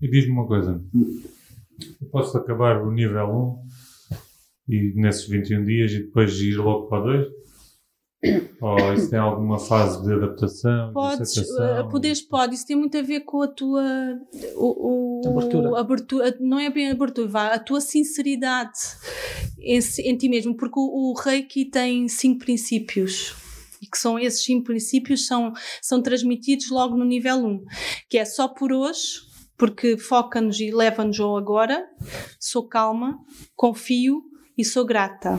E diz-me uma coisa, eu posso acabar o nível 1 e nesses 21 dias e depois ir logo para o 2? Ou isso tem alguma fase de adaptação? Podes, de uh, poderes pode, isso tem muito a ver com a tua o, o, abertura. abertura. Não é bem abertura, vá, a tua sinceridade em, em ti mesmo, porque o, o Reiki tem cinco princípios e que são esses cinco princípios são, são transmitidos logo no nível 1, que é só por hoje, porque foca-nos e leva-nos ao agora, sou calma, confio e sou grata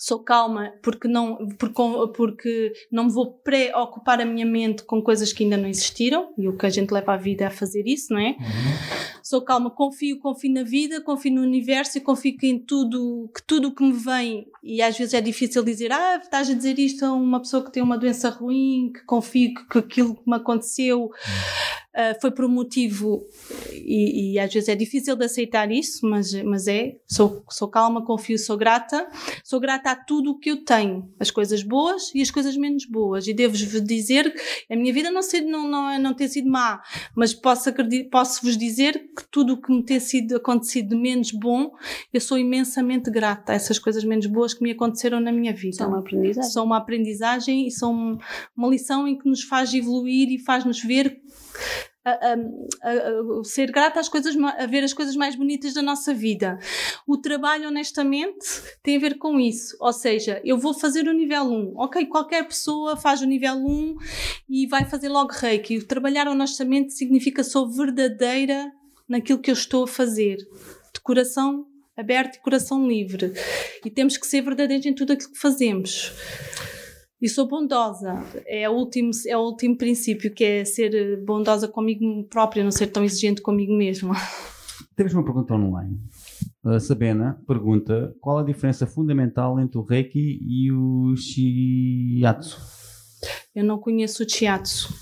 sou calma porque não, porque, porque não me vou preocupar a minha mente com coisas que ainda não existiram, e o que a gente leva a vida é a fazer isso, não é? Uhum. Sou calma, confio, confio na vida, confio no universo e confio que em tudo, que tudo o que me vem, e às vezes é difícil dizer, ah, estás a dizer isto a uma pessoa que tem uma doença ruim, que confio que, que aquilo que me aconteceu. Uh, foi por um motivo, e, e, às vezes é difícil de aceitar isso, mas, mas é. Sou, sou calma, confio, sou grata. Sou grata a tudo o que eu tenho, as coisas boas e as coisas menos boas. E devo-vos dizer que a minha vida não, ser, não, não, não tem sido má, mas posso, posso vos dizer que tudo o que me tem sido acontecido de menos bom, eu sou imensamente grata a essas coisas menos boas que me aconteceram na minha vida. São uma aprendizagem. São uma aprendizagem e são uma lição em que nos faz evoluir e faz-nos ver a, a, a, ser grata às coisas, a ver as coisas mais bonitas da nossa vida. O trabalho, honestamente, tem a ver com isso. Ou seja, eu vou fazer o nível 1. Ok, qualquer pessoa faz o nível 1 e vai fazer logo reiki. O trabalhar honestamente significa sou verdadeira naquilo que eu estou a fazer. De coração aberto e coração livre. E temos que ser verdadeiros em tudo aquilo que fazemos. E sou bondosa. É o, último, é o último princípio, que é ser bondosa comigo própria, não ser tão exigente comigo mesma. Temos uma pergunta online. A Sabena pergunta qual a diferença fundamental entre o Reiki e o Shiatsu? Eu não conheço o Shiatsu.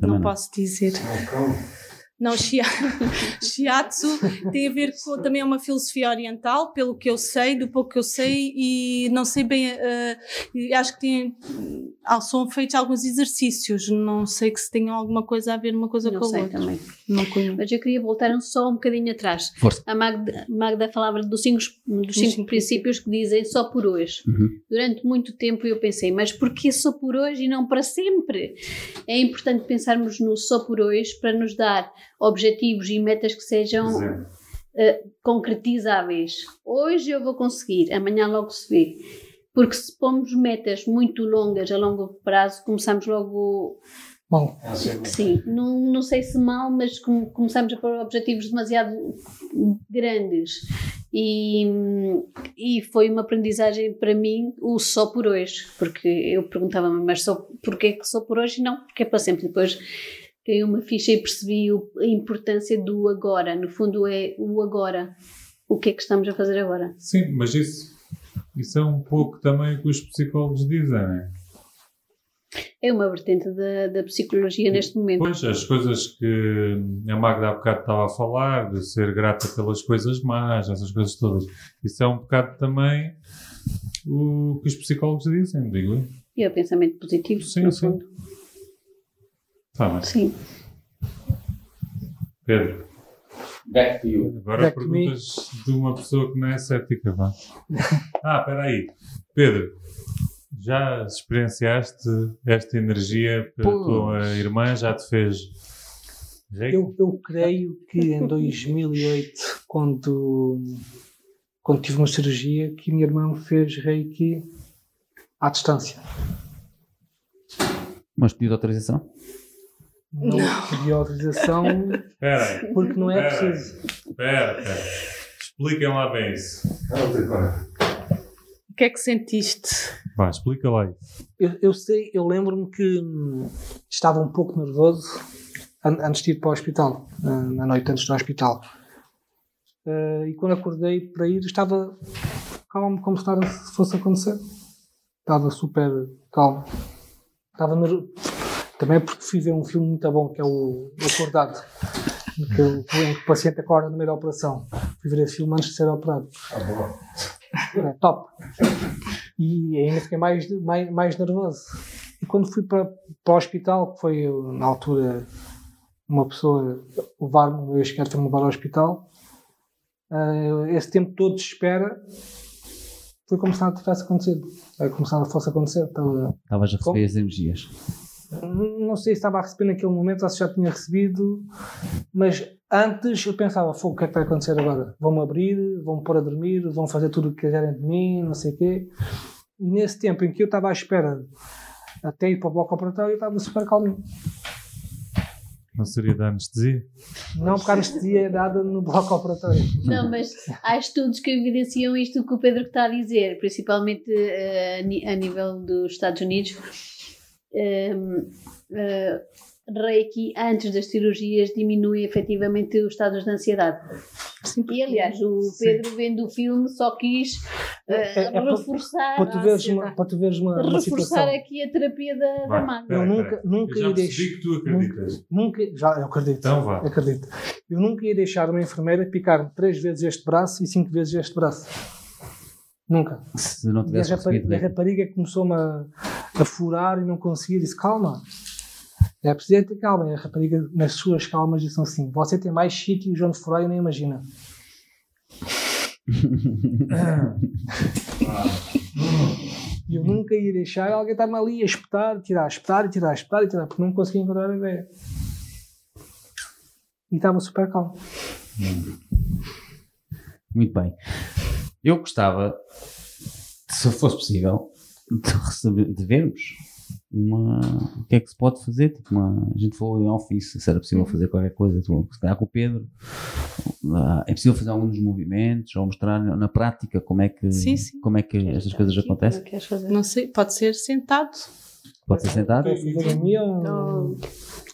Não, não, posso dizer. Calma. Não, shiatsu tem a ver com também é uma filosofia oriental, pelo que eu sei, do pouco que eu sei, e não sei bem, uh, acho que tem, uh, são feitos alguns exercícios, não sei que se tenham alguma coisa a ver uma coisa não com a outra. Também. Não conheço. Mas eu queria voltar só um bocadinho atrás. Força. A Magda, Magda falava dos cinco, dos cinco, cinco princípios que dizem só por hoje. Uhum. Durante muito tempo eu pensei, mas porquê só por hoje e não para sempre? É importante pensarmos no só por hoje para nos dar objetivos e metas que sejam uh, concretizáveis. Hoje eu vou conseguir, amanhã logo se vê. Porque se pomos metas muito longas a longo prazo, começamos logo. Mal. Sim, não, não sei se mal, mas começamos a pôr objetivos demasiado grandes. E, e foi uma aprendizagem para mim o só por hoje, porque eu perguntava-me, mas só porquê que só por hoje? Não, porque é para sempre. Depois caiu uma ficha e percebi a importância do agora. No fundo, é o agora. O que é que estamos a fazer agora? Sim, mas isso, isso é um pouco também o que os psicólogos dizem, não é? É uma vertente da, da psicologia neste momento. Pois, as coisas que a Magda há bocado estava a falar, de ser grata pelas coisas más, essas coisas todas, isso é um bocado também o que os psicólogos dizem, digo eu. E é o pensamento positivo, sim, no sim. fundo. Tá. Sim. Pedro. Back to you. Agora Back perguntas de uma pessoa que não é cética, vá. ah, espera aí. Pedro, já experienciaste esta energia pela tua irmã? Já te fez eu, eu, creio que em 2008, quando, quando tive uma cirurgia, que minha irmã fez reiki à distância. Mas pediu autorização? Não, não. pedi autorização Pera porque não é pera preciso. Espera, espera. Expliquem lá bem isso. O que é que sentiste? Vá, explica lá isso. Eu, eu sei, eu lembro-me que hum, estava um pouco nervoso an- antes de ir para o hospital, na, noite antes do hospital. Eh, e quando acordei para ir, estava calmo, como se nada fosse acontecer. Estava super calmo. Estava ner- Também porque fui ver um filme muito bom, que é o, Acordado. em Que o, em que o paciente acorda no meio da operação. Fui ver esse filme antes de ser operado. É top. E ainda fiquei mais, mais, mais nervoso. E quando fui para, para o hospital, que foi na altura uma pessoa levar-me, o meu ex-chefe foi-me levar ao hospital, uh, esse tempo todo de espera foi como se nada tivesse acontecido. Como se nada fosse acontecer. Estava, Estavas a Como? receber as energias. Não sei se estava a receber naquele momento ou se já tinha recebido, mas antes eu pensava, "Fogo, o que é que vai acontecer agora? Vão-me abrir, vão-me pôr a dormir, vão fazer tudo o que quiserem de mim, não sei o quê. E nesse tempo em que eu estava à espera até ir para o bloco operatório, eu estava super calmo. Não seria da anestesia? Não porque a anestesia é dada no bloco operatório. Não, mas há estudos que evidenciam isto que o Pedro está a dizer, principalmente eh, a nível dos Estados Unidos. Ehm, eh, Reiki, antes das cirurgias, diminui efetivamente os estados de ansiedade. E aliás, o Pedro, vendo o filme, só quis eh, É- é reforçar, Para tu veres uma, para tu veres uma, uma reforçar situação. aqui a terapia da, da Vai, máquina. espera, Eu nunca- espera. nunca Eu já ia que tu acreditas. Nunca, já, eu acredito. Então vá. Acredito. Eu nunca ia deixar uma enfermeira picar três vezes este braço e cinco vezes este braço. Nunca. Se não E a, tivesse rapariga, a Reiki. rapariga começou-me a, a furar e não conseguia. Disse: Calma, é preciso ter calma. E a rapariga, nas suas calmas, disse assim: Você tem mais sítios onde furar e nem imagina. Eu nunca ia deixar alguém estar-me ali a espetar, tirar, espetar tirar, espetar tirar, porque não conseguia encontrar a ideia. E estava super calmo. Muito bem. Eu gostava, se fosse possível, de, receber, de vermos uma, o que é que se pode fazer. Tipo uma, a gente falou em office, se era possível fazer qualquer coisa, tipo, se calhar com o Pedro. Ah, É possível fazer alguns movimentos ou mostrar na prática como é que, Sim, sim. Como é que estas coisas acontecem. Queres fazer? Não sei, pode ser sentado, Pode ser sentado. Ou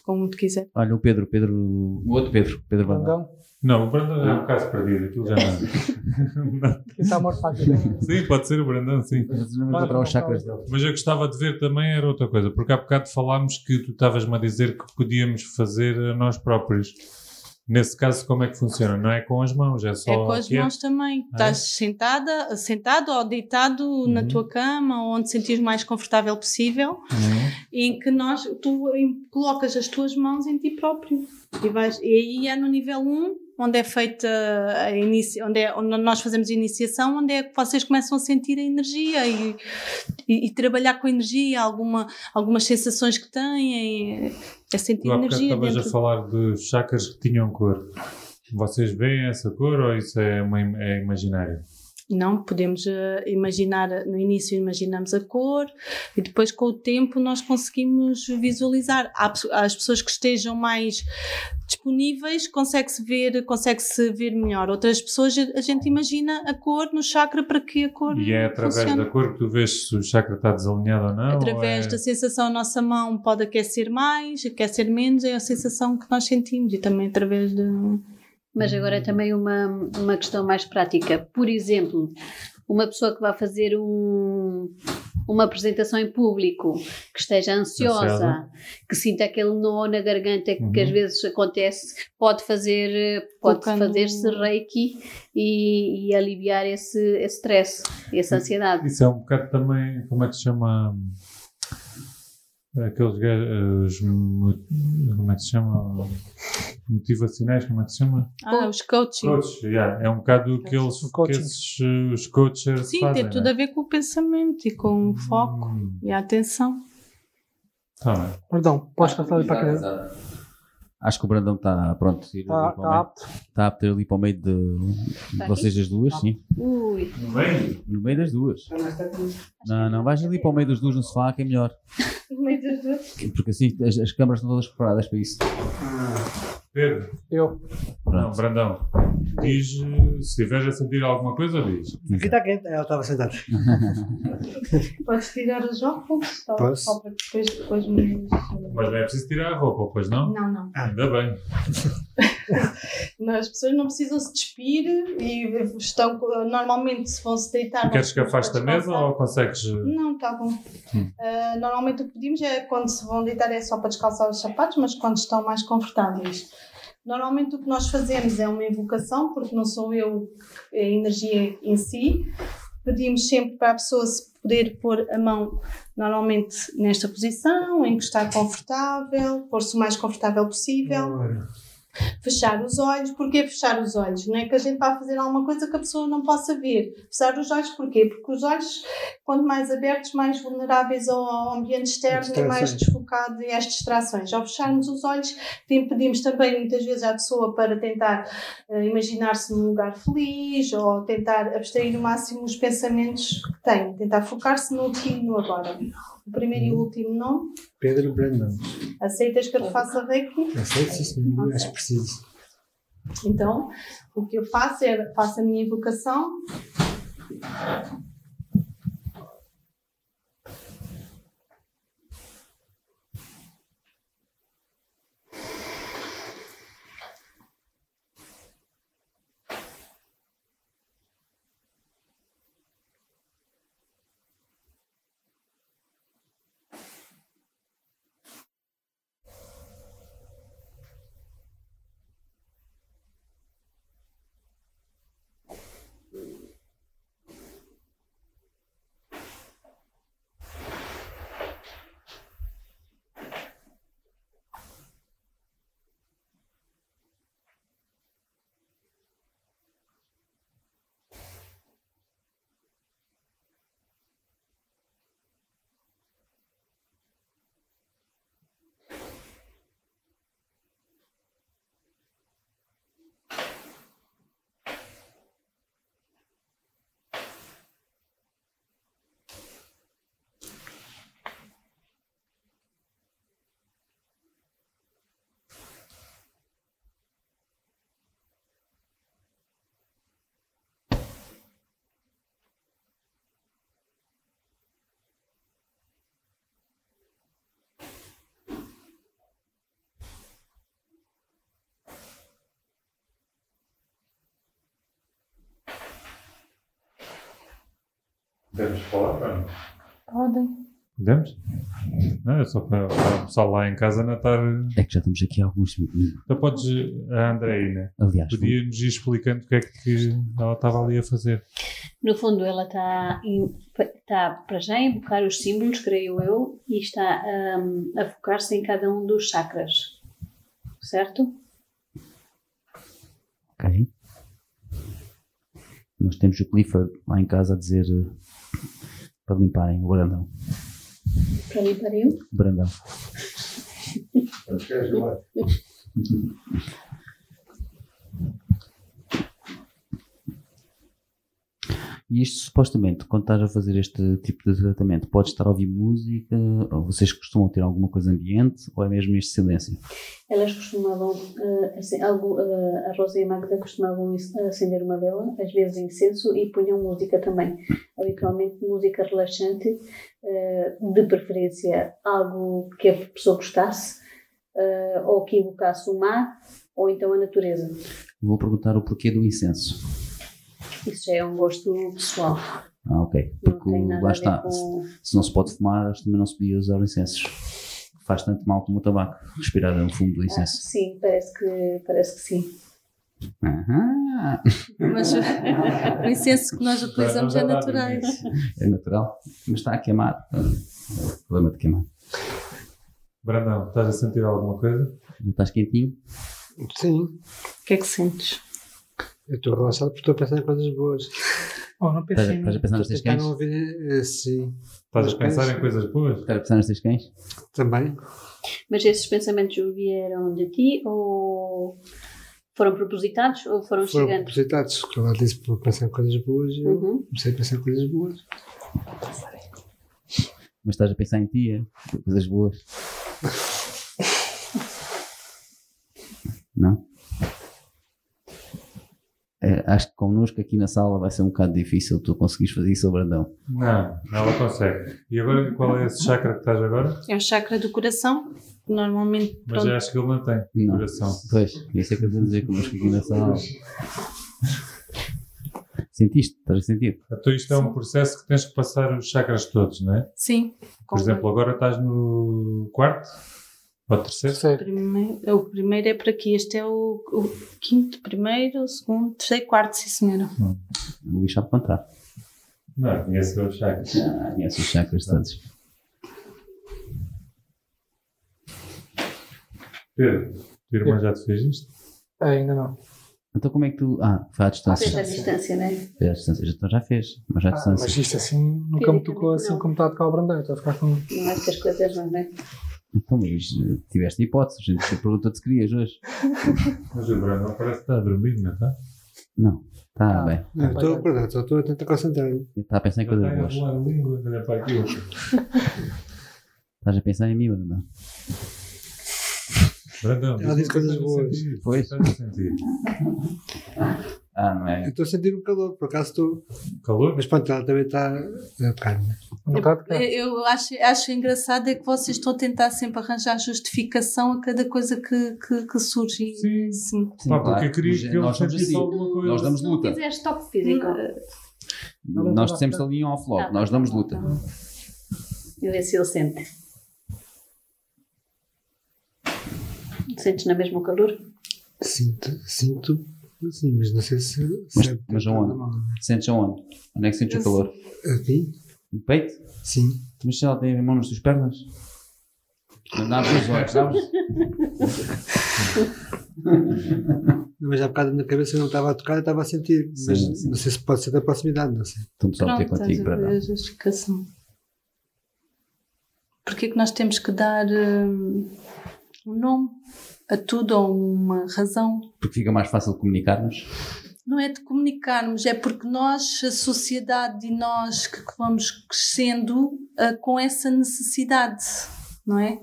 como te quiser. Olha, o Pedro, Pedro, o outro Pedro, Pedro Bandão. Não, o Brandão é um caso perdido, aquilo já não. Está morto para a vida. sim, pode ser o Brandão, sim. Vamos encontrar os chakras dele. Mas eu gostava de ver também era outra coisa, porque há bocado falámos que tu estavas-me a dizer que podíamos fazer a nós próprios. Nesse caso, como é que funciona? Não é com as mãos, é só. é com as que é? mãos também. Ah, Estás senttada, sentado ou deitado na Uhum. tua cama, onde sentires mais confortável possível, Uhum. em que nós, tu em- colocas as tuas mãos em ti próprio. E, vais, e aí é no nível 1, onde é feita a inici, onde, é, onde nós fazemos a iniciação, onde é que vocês começam a sentir a energia e, e, e trabalhar com a energia, alguma, algumas sensações que têm, é, sentir bocado energia estavas dentro. a falar dos chakras que tinham cor. Vocês veem essa cor ou isso é, uma, é imaginário? Não, podemos eh, imaginar, no início imaginamos a cor e depois com o tempo nós conseguimos visualizar. Há, as pessoas que estejam mais disponíveis consegue-se ver, consegue-se ver melhor. Outras pessoas a gente imagina a cor no chakra para que a cor E é através funcione. da cor que tu vês se o chakra está desalinhado ou não? Através ou é... da sensação, a nossa mão pode aquecer mais, aquecer menos, é a sensação que nós sentimos e também através de. Mas agora é também uma, uma questão mais prática. Por exemplo, uma pessoa que vai fazer um, uma apresentação em público, que esteja ansiosa, Ansiosa. que sinta aquele nó na garganta que Uhum. às vezes acontece, pode fazer pode fazer-se reiki e, e aliviar esse, esse stress, essa ansiedade. Isso é um bocado também, como é que se chama? Aqueles os mo- como é que se chama? Motivacionais, como é que se chama? Ah, os coaching. Coaches, yeah. é um bocado o que eles, que esses, uh, os coaches Sim, fazem. tem tudo né? a ver com o pensamento e com o foco Hum, e a atenção. tá bem. Perdão, podes passar ali para a cadeira? Acho que o Brandão está pronto. Está ali para o está meio. apto. Está apto a ir ali para o meio de, de Tá vocês as duas, sim. Ui, Bem, No meio das duas. Não, não, vais ali para o meio das duas no sofá, que é melhor. no meio das duas. Porque assim as, as câmaras estão todas preparadas para isso. Pedro. Eu. Não, Brandão. Diz, se tiveres a sentir alguma coisa, diz. Aqui está quente. Ela estava sentada. Podes tirar os óculos só, Posso? só para depois, depois me. Mas não é preciso tirar a roupa, pois não? Não, não. Ainda bem. As pessoas não precisam se despir e estão normalmente se vão se deitar. Queres que afaste a mesa ou consegues. eh, Não, está bom. Ah, normalmente o que pedimos é quando se vão deitar é só para descalçar os sapatos, mas quando estão mais confortáveis. Normalmente o que nós fazemos é uma invocação, porque não sou eu a energia em si. Pedimos sempre para a pessoa se poder pôr a mão normalmente nesta posição, em que está confortável, pôr-se o mais confortável possível fechar os olhos. Porquê fechar os olhos? Não é que a gente vá fazer alguma coisa que a pessoa não possa ver. Fechar os olhos porquê? Porque os olhos, quanto mais abertos, mais vulneráveis ao ambiente externo e mais desfocado e às distrações. Ao fecharmos os olhos, tem- pedimos também muitas vezes à pessoa para tentar eh, imaginar-se num lugar feliz ou tentar abstrair o máximo os pensamentos que tem. Tentar focar-se no aqui e no agora. O primeiro e o último nome. Pedro Brandão. Aceitas que eu te faça reiki? Aceito, sim, senhor. Acho preciso. Então, o que eu faço é faço a minha invocação. Podemos falar, não? Podem. Podemos? Não, é só para, para o pessoal lá em casa não estar. É que já estamos aqui há alguns minutos. Então podes, a Andreina, Aliás, podia-nos ir explicando o que é que ela estava ali a fazer. No fundo, ela está em- está para já a invocar os símbolos, creio eu, e está hum, a focar-se em cada um dos chakras. Certo? ok. Nós temos o Clifford lá em casa a dizer para limparem o brandão. Para eu. O brandão. Mas queres lá? E isto supostamente, quando estás a fazer este tipo de tratamento, podes estar a ouvir música, ou vocês costumam ter alguma coisa ambiente, ou é mesmo este silêncio? Elas costumavam, eh, assim, algo, eh, a Rosa e a Magda costumavam acender uma vela, às vezes incenso, e punham música também. Habitualmente música relaxante, eh, de preferência algo que a pessoa gostasse, ou que evocasse o mar, ou então a natureza. Vou perguntar o porquê do incenso. Isso já é um gosto pessoal. Ah, ok. Não Porque tem nada lá a ver está. com... Se não se pode fumar, acho que também não se podia usar incensos. Faz tanto mal como o tabaco, respirar o fumo do Ah, incenso. sim, parece que, parece que sim. Aham. Mas o incenso que nós utilizamos é naturais. É natural, mas está a queimar. Ah, Problema de queimar. Brandão, estás a sentir alguma coisa? Já estás quentinho? Sim. O que é que sentes? Eu estou relaxado porque estou a pensar em coisas boas. Oh, não Estás a, pensei estás a pensar tentar cães? não ouvir assim. Estás a pensar em coisas boas? Estás a pensar nos teus cães? Também. Mas esses pensamentos vieram de ti ou foram propositados ou foram, Foram chegando? propositados. Porque ela disse para pensar em coisas boas e eu Uhum. comecei a pensar em coisas boas. Mas estás a pensar em ti, é? coisas boas. Não? É, acho que connosco aqui na sala vai ser um bocado difícil tu conseguires fazer isso ao Brandão. Não, ela consegue. E agora, qual é esse chakra que estás agora? É o chakra do coração. Normalmente, Mas pronto, eu acho que ele não tem Não. coração. Pois, isso é que eu estou a dizer connosco aqui na sala. Sentiste? Estás a sentir? Então isto é um processo que tens que passar os chakras todos, não é? sim. Por exemplo, agora estás no quarto ou terceiro? Terceiro. Primeiro, o primeiro é por aqui. Este é o, o quinto, primeiro, o segundo, terceiro, quarto, sim senhora. O Luís sabe contar. Não, conheço os chakras. Ah, conhece os chakras todos. Pedro, tua irmã já te fez isto? Ah, ainda não. Então como é que tu. Ah, foi à distância. Fez a distância, não é? Fez à distância. Então já fez, mas já à Ah, distância. mas isto assim nunca me tocou assim como está a tocar o brandeiro. Estou a ficar com. Não é que as coisas não, é? Então, mas tiveste hipótese. A gente te perguntou se querias hoje. Mas o Bruno parece que está a dormir, não está? Não, está Ah. bem. Não, estou a só estou a tentar concentrar-me. Está a pensar em coisas está boas. a língua, para aquilo. Estás a pensar em mim, Brandão? Brandão, Ela disse coisas boas. Pois. Ah, não Eu é? estou a sentir um calor, por acaso estou. Calor? Mas pronto, ela também está a tocar? Não está a tocar. Eu acho, acho engraçado é que vocês estão a tentar sempre arranjar justificação a cada coisa que, que, que surge. E- Sim. Sim. Sim, Pá, claro. porque eu queria Mas que ele nós somos sentisse assim. alguma coisa. Nós damos luta. Fizeste toque físico. Nós dissemos ali em off-log. Nós damos luta. Eu ver se ele sente. Sentes na mesma calor? Sinto, sinto, sim, mas não sei se. Mas- se é mas não. Sentes aonde? Onde é que sentes o calor? Aqui? No peito? Sim. Mas se ela tem a mão nas tuas pernas? Não dá os olhos, sabes? Mas há bocado na cabeça eu não estava a tocar, eu estava a sentir. Mas Sim, sim. não sei se pode ser da proximidade, não sei. Estou-me só a meter Pronto, contigo, estás a ver Brandão. a justificação. Porquê que nós temos que dar hum, um nome a tudo ou uma razão? Porque fica mais fácil comunicarmos. Não é de comunicarmos, é porque nós, a sociedade e nós que vamos crescendo ah, com essa necessidade, não é?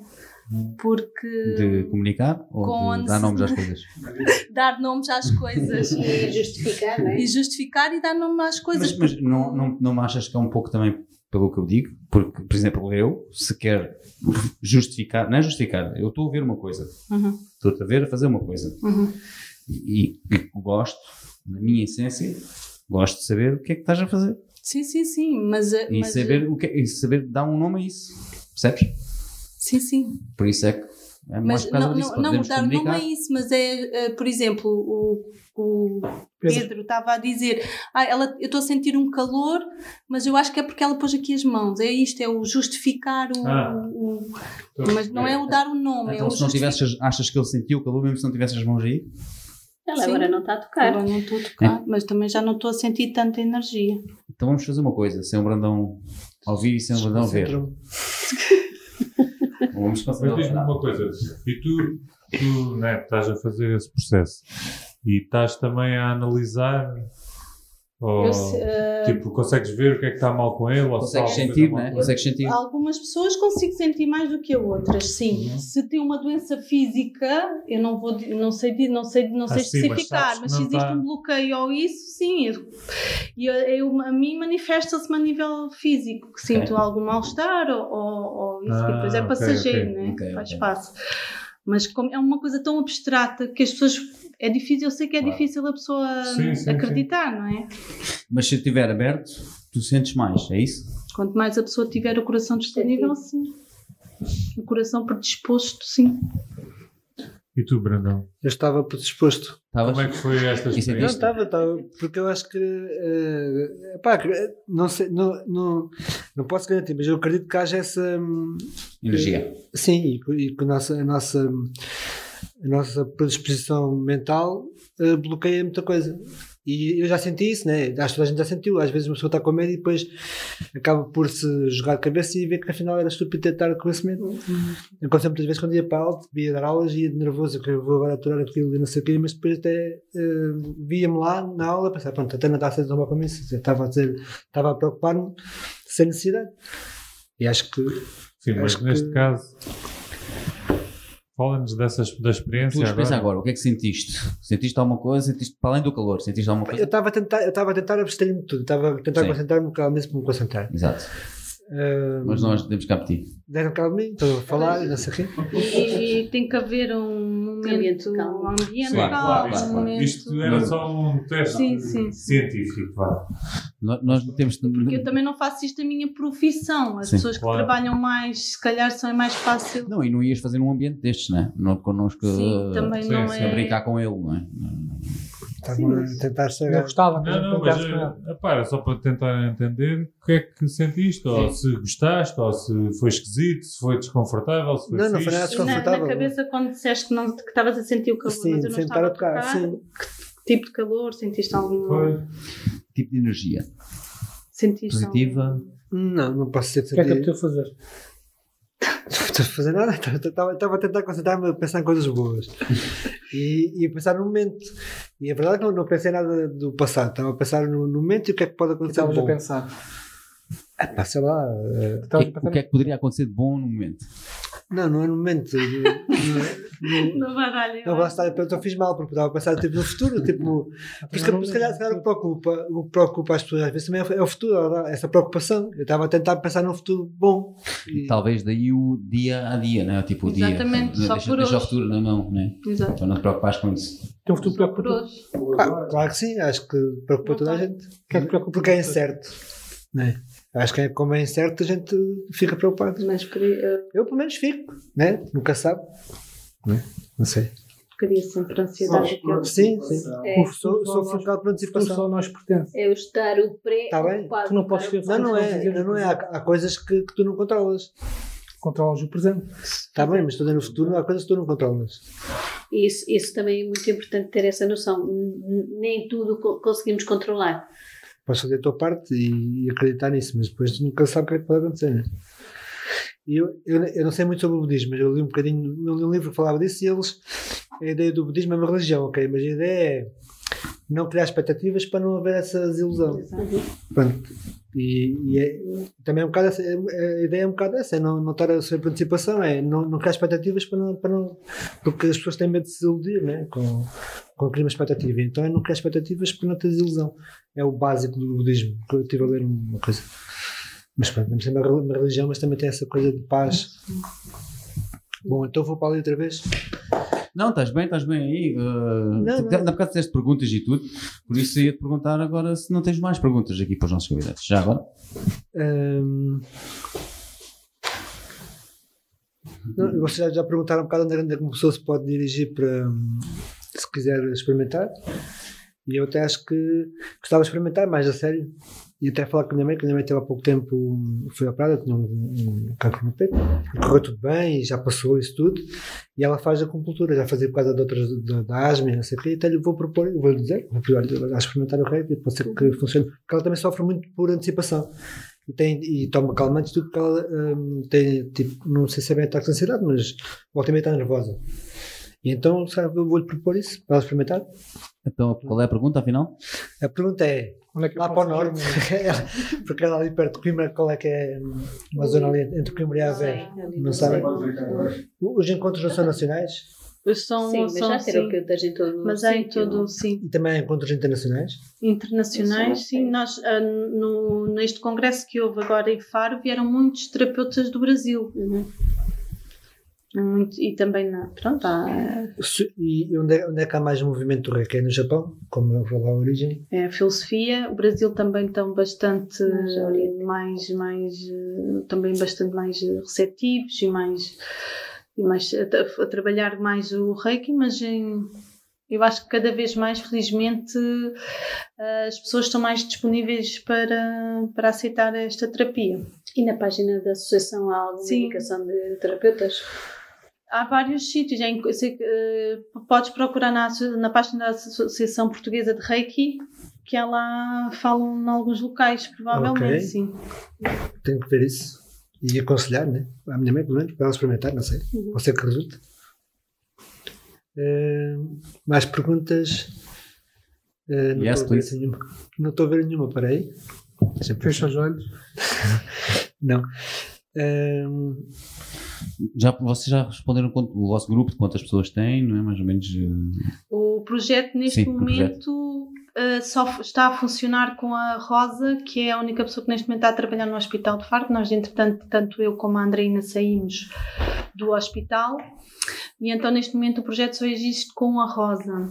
Porque De comunicar ou Com de dar nomes às coisas? dar nomes às coisas E justificar, não é? e justificar e dar nome às coisas. Mas, mas não, não, não me achas que é um pouco também pelo que eu digo? Porque, por exemplo, eu, se quer justificar, não é justificar, eu estou a ver uma coisa, Uhum, estou a ver a fazer uma coisa uhum. e, e gosto, na minha essência, gosto de saber o que é que estás a fazer Sim, sim, sim, mas, e mas saber, o que, é- e saber dar um nome a isso, percebes? sim, sim. Por isso é que é mais Mas por causa não, disso, não, não podermos dar nome comunicar. a isso, mas é, eh, por exemplo, o, o Pedro estava a dizer: ah, ela, eu estou a sentir um calor, mas eu acho que é porque ela pôs aqui as mãos. É isto, é o justificar o. Ah. o- mas não é o dar o nome, Então, é o se não tivesses, achas que ele sentiu o calor mesmo se não tivesse as mãos aí? Ela Sim. agora não está a tocar. Agora não estou a tocar, mas também já não estou a sentir tanta energia. Então vamos fazer uma coisa, sem o Brandão ouvir e sem o Brandão ver. Vamos Mas concentrar. diz-me uma coisa, e tu, tu né, estás a fazer esse processo e estás também a analisar ou Eu eh, tipo, consegues ver o que é que está mal com ele Consegues sentir, né? Consegues sentir. Algumas pessoas consigo sentir mais do que outras, sim. Uhum. Se tem uma doença física, eu não vou, não sei, não sei, não sei Ah, sim, mas especificar, sabes que mas, se existe tá- um bloqueio ou isso, sim. eu- E eu, eu- a mim manifesta-se a nível físico, que sinto algum mal-estar ou, ou, ou isso, que Ah, depois é passageiro, ok, né? ok, faz ok. espaço. Mas como é uma coisa tão abstrata que as pessoas. É difícil, eu sei que é Claro. difícil a pessoa Sim, sim, acreditar, não é? Mas se estiver aberto, tu sentes mais, é isso? Quanto mais a pessoa tiver o coração disponível, sim. O coração predisposto, sim. E tu, Brandão? Eu estava predisposto. Estavas? Como é que foi esta é Não, experiência? estava, estava. Porque eu acho que. eh, pá, eh, não sei, não, não, não posso garantir, mas eu acredito que haja essa. hum, Energia. Sim, e, que- e que a nossa, a nossa, a nossa predisposição mental eh, bloqueia muita coisa. E eu já senti isso, né? Acho que toda a gente já sentiu. Às vezes uma pessoa está com medo e depois acaba por se jogar de cabeça e ver que afinal era estúpido tentar com esse medo. Eu aconteceu muitas vezes quando ia para a aula, ia dar aulas e ia de nervoso, que eu vou agora aturar aquilo e não sei o quê, mas depois até eh, via-me lá na aula e pensava, pronto, até não está a ser tão bom como isso. Eu Estava a dizer, estava a preocupar-me sem necessidade. E acho que Sim, mas acho neste que- caso Fala-nos dessas, da experiência experiência agora. agora, o que é que sentiste? Sentiste alguma coisa? Sentiste, para além do calor, sentiste alguma Eu coisa? estava a tentar, eu estava a tentar abstrair-me de tudo, estava a tentar concentrar-me no calmo para me concentrar. Exato. Ah, Mas nós temos cá ti. Deram calmo de mim, estou a falar e não sei o quê. E, e tem que haver um Ambiente momento, calmo. um ambiente Sim, calmo, claro, um isto, momento... isto era só um teste Sim, sim. científico. Vá. Nós, temos. Porque eu também não faço isto a minha profissão. As Sim. pessoas que Claro. trabalham mais, se calhar, são é mais fácil. Não, e não ias fazer num ambiente destes, né? não é? Não connosco Sim, uh, também sim, não sim, a é. brincar com ele, não é? Estavam a tentar Eu chegar. gostava, mas Não, não, mas eh, epá, era só para tentar entender o que é que sentiste, ou se gostaste, ou se foi esquisito, se foi desconfortável, se foi Não, não foi nada Na, na desconfortável. cabeça, quando disseste que não que estavas a sentir o calor, Sim, mas eu não estava a tocar, tocar, sim. que tipo de calor? Sentiste algum. Foi. Tipo de energia. Sentiste Positiva. Não, não posso ser O que é que apeteceu fazer? Não estou a fazer nada, estava a tentar concentrar-me a pensar em coisas boas e, e a pensar no momento. E a verdade é que não, não pensei nada do passado, estava a pensar no, no momento e o que é que pode O que acontecer. estavas a pensar? Ah, pá, sei lá, eh, O a o que é que poderia acontecer de bom no momento? Não, não é no momento. Não, No baralho. não, não estar eu fiz mal, porque estava a pensar tipo, no futuro. Tipo, por isso que, se calhar, se calhar o, que preocupa, o que preocupa as pessoas às vezes também é o- é futuro, essa preocupação. Eu estava a tentar pensar num futuro bom. E- Talvez daí o dia a dia, né? Tipo o Exatamente, dia. só deixa, por deixa o hoje. futuro na mão, né? Exato. Para não te preocupares com isso. Tem um futuro por hoje. Ah, claro que sim, acho que preocupa Não toda a gente. É Porque é incerto. Né? Acho que é, como é incerto, a gente fica preocupado. Mas queria, Eu, pelo menos, fico. Né? Nunca sabe. Né? Não sei. queria sempre ansiedade. Sim, sim. É, Sou, sou focado Tu antecipação. só nós pertence. é o estar o Tá bem. pré-ocupado. Tu não podes Não, não é. Não, não é. Há, há coisas que, que tu não controlas. Controlas o presente. Está bem, mas estou no futuro, há coisas que tu não controlas. Isso, isso também é muito importante ter essa noção. Nem tudo co- conseguimos controlar. Podes fazer a tua parte e, e acreditar nisso, mas depois nunca sabes o que é que pode acontecer. Né? E eu, eu, eu não sei muito sobre o budismo, mas eu li um bocadinho, eu li um livro que falava disso e eles. A ideia do budismo é uma religião, ok? Mas a ideia é não criar expectativas para não haver essa desilusão. Pronto. E, e é- também é um bocado essa, a ideia é um bocado essa, é não, não estar a sofrer por antecipação, é não, não criar expectativas para não, para não. Porque as pessoas têm medo de se desiludir, né? Com, com criar uma expectativa. Então é não criar expectativas para não ter desilusão. É o básico do budismo. que Eu estive a ler uma coisa. Mas pronto, não é uma rel- uma religião, mas também tem essa coisa de paz. Bom, então vou para ali outra vez. Não, estás bem, estás bem aí. Uh, Não, não. Na bocado fizeste perguntas e tudo, por isso ia-te perguntar agora se não tens mais perguntas aqui para os nossos convidados. Já agora? Hum, não, vocês já, já perguntaram um bocado onde é que uma pessoa se pode dirigir para hum, se quiser experimentar. E eu até acho que gostava de experimentar mais a sério. E até falar com a minha mãe, que a minha mãe teve há pouco tempo, foi operada, tinha um, um cancro no peito, correu tudo bem, e já passou isso tudo. E ela faz acupuntura, já fazia por causa de outras, da, da asma não sei o quê, até lhe vou propor, vou lhe dizer, vou a experimentar o rei, pode ser que funcione. Porque ela também sofre muito por antecipação e, tem, e toma calmantes tudo porque ela hum, tem tipo, não sei se é bem ataque de ansiedade, mas volta e meia está nervosa. E então sabe, eu vou-lhe propor isso para ela experimentar. Então, qual é a pergunta, afinal? A pergunta é Onde é que lá para o norte, porque ela ali perto de Coimbra, qual é que é hum, uma zona ali entre Coimbra e Aveiro? Não sabem? Os encontros não são nacionais São, Sim, mas são já sim. terapeutas em todo o Mas é em todo, sim. e também há encontros internacionais. Internacionais, sim. Nós, ah, no, neste congresso que houve agora em Faro, vieram muitos terapeutas do Brasil. Uhum. Muito, e também, na, pronto, há Se- E onde é, onde é que há mais movimento do reiki? É no Japão, como eu vou lá a origem. é, a filosofia. O Brasil também estão bastante Mais mais, mais, também bastante mais receptivos e mais, e mais a, a trabalhar mais o reiki, mas em, eu acho que cada vez mais, felizmente, eh, as pessoas estão mais disponíveis para, para aceitar esta terapia. E na página da associação há alguma Sim. indicação de terapeutas? Há vários sítios, eh, podes procurar na, na página da Associação Portuguesa de Reiki, que ela falam em alguns locais, provavelmente, Ok. sim. Tenho que ver isso. E aconselhar, né? À minha mãe, pelo menos, para ela experimentar, não sei. Uhum. Pode ser que resulte. Eh, mais perguntas? Eh, não Yes, estou a ver please. nenhuma. Não estou a ver nenhuma, para aí. Deixa eu Fecha os olhos. Não. Hum, Já, vocês já responderam quanto- o vosso grupo de quantas pessoas tem, não é? Mais ou menos. eh, O projeto, neste Sim, momento, eh, só está a funcionar com a Rosa, que é a única pessoa que neste momento está a trabalhar no Hospital de Faro. Nós, entretanto, tanto eu como a Andreina saímos do hospital. E então, neste momento, o projeto só existe com a Rosa.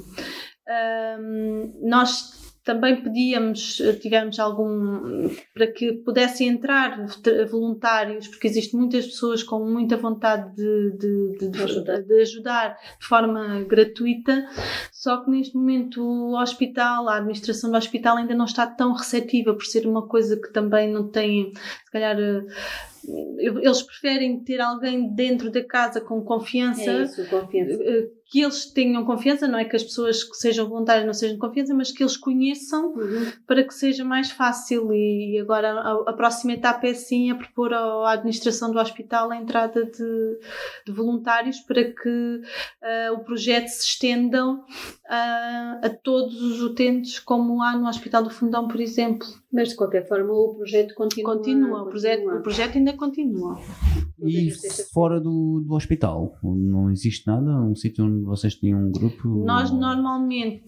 Ahm, nós também pedíamos, eh, tivemos algum, para que pudessem entrar voluntários, porque existem muitas pessoas com muita vontade de, de, de, ajudar. de ajudar de forma gratuita, só que neste momento o hospital, a administração do hospital ainda não está tão receptiva por ser uma coisa que também não tem, se calhar, eh, eles preferem ter alguém dentro da casa com confiança É isso, confiança. Que eles tenham confiança, não é que as pessoas que sejam voluntárias não sejam de confiança, mas que eles conheçam Uhum. para que seja mais fácil. E agora a, a próxima etapa é sim a propor à administração do hospital a entrada de, de voluntários para que ah, o projeto se estendam ah, a todos os utentes, como há no Hospital do Fundão, por exemplo. Mas de qualquer forma o projeto continua. Continua, o projeto, o projeto ainda continua. E fora do, do hospital? Não existe nada? Um sítio onde vocês têm um grupo? Nós normalmente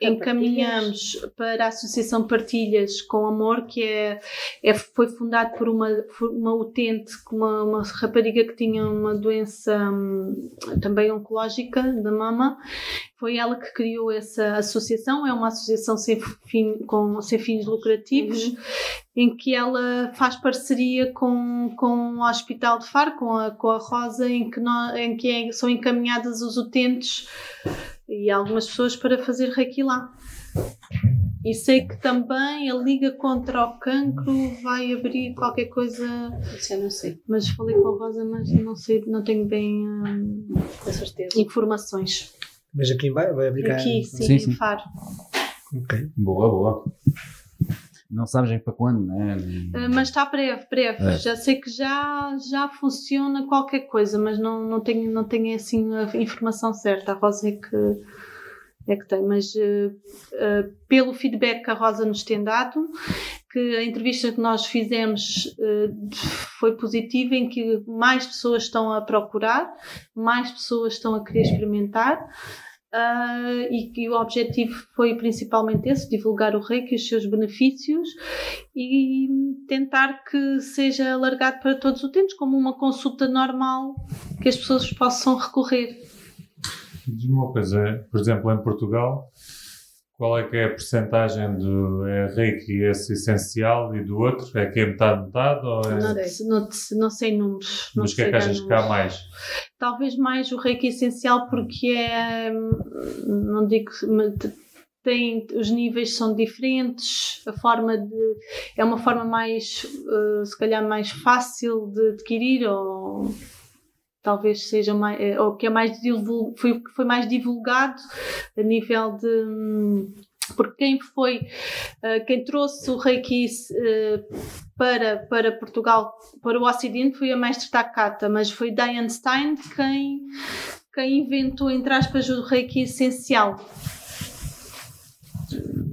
encaminhamos para a Associação Partilhas com Amor, que é, é- foi fundado por uma, por uma utente, uma, uma rapariga que tinha uma doença hum, também oncológica da mama. Foi ela que criou essa associação, é uma associação sem, fim, com, sem fins lucrativos, em que ela faz parceria com, com o Hospital de Faro, com a, com a Rosa, em que, nó- em que é- são encaminhadas os utentes e algumas pessoas para fazer reiki lá. E sei que também a Liga contra o Cancro vai abrir qualquer coisa, Isso eu não sei, mas falei com a Rosa, mas não sei, não tenho bem hum, com certeza. informações. mas aqui vai, vai aplicar. Aqui, sim, Sim, em sim. Faro. Ok. Boa, boa. Não sabes é para quando, né? Uh, mas está breve, breve. É. Já sei que já, já funciona qualquer coisa, mas não, não, tenho, não tenho assim a informação certa. A Rosa é que, é que tem. Mas uh, uh, pelo feedback que a Rosa nos tem dado, que a entrevista que nós fizemos uh, foi positiva, em que mais pessoas estão a procurar, mais pessoas estão a querer experimentar. Ah, e que o objetivo foi principalmente esse, divulgar o reiki e os seus benefícios e tentar que seja alargado para todos os utentes, como uma consulta normal que as pessoas possam recorrer. Diz-me uma coisa, por exemplo, em Portugal, qual é que é a percentagem do é Reiki esse essencial e do outro? É que é metade, metade? Ou é... Não, não, não sei números. Mas o que é que achas que há mais? Talvez mais o reiki essencial porque é, hum, não digo, tem, os níveis são diferentes, a forma de, é uma forma mais, eh, se calhar mais fácil de adquirir ou talvez seja mais, eh, ou que é mais foi, foi mais divulgado a nível de, porque quem foi, eh, quem trouxe o Reiki eh, para, para Portugal, para o Ocidente, foi a mestre Takata, mas foi Diane Stein quem, quem inventou, entre aspas, o Reiki essencial.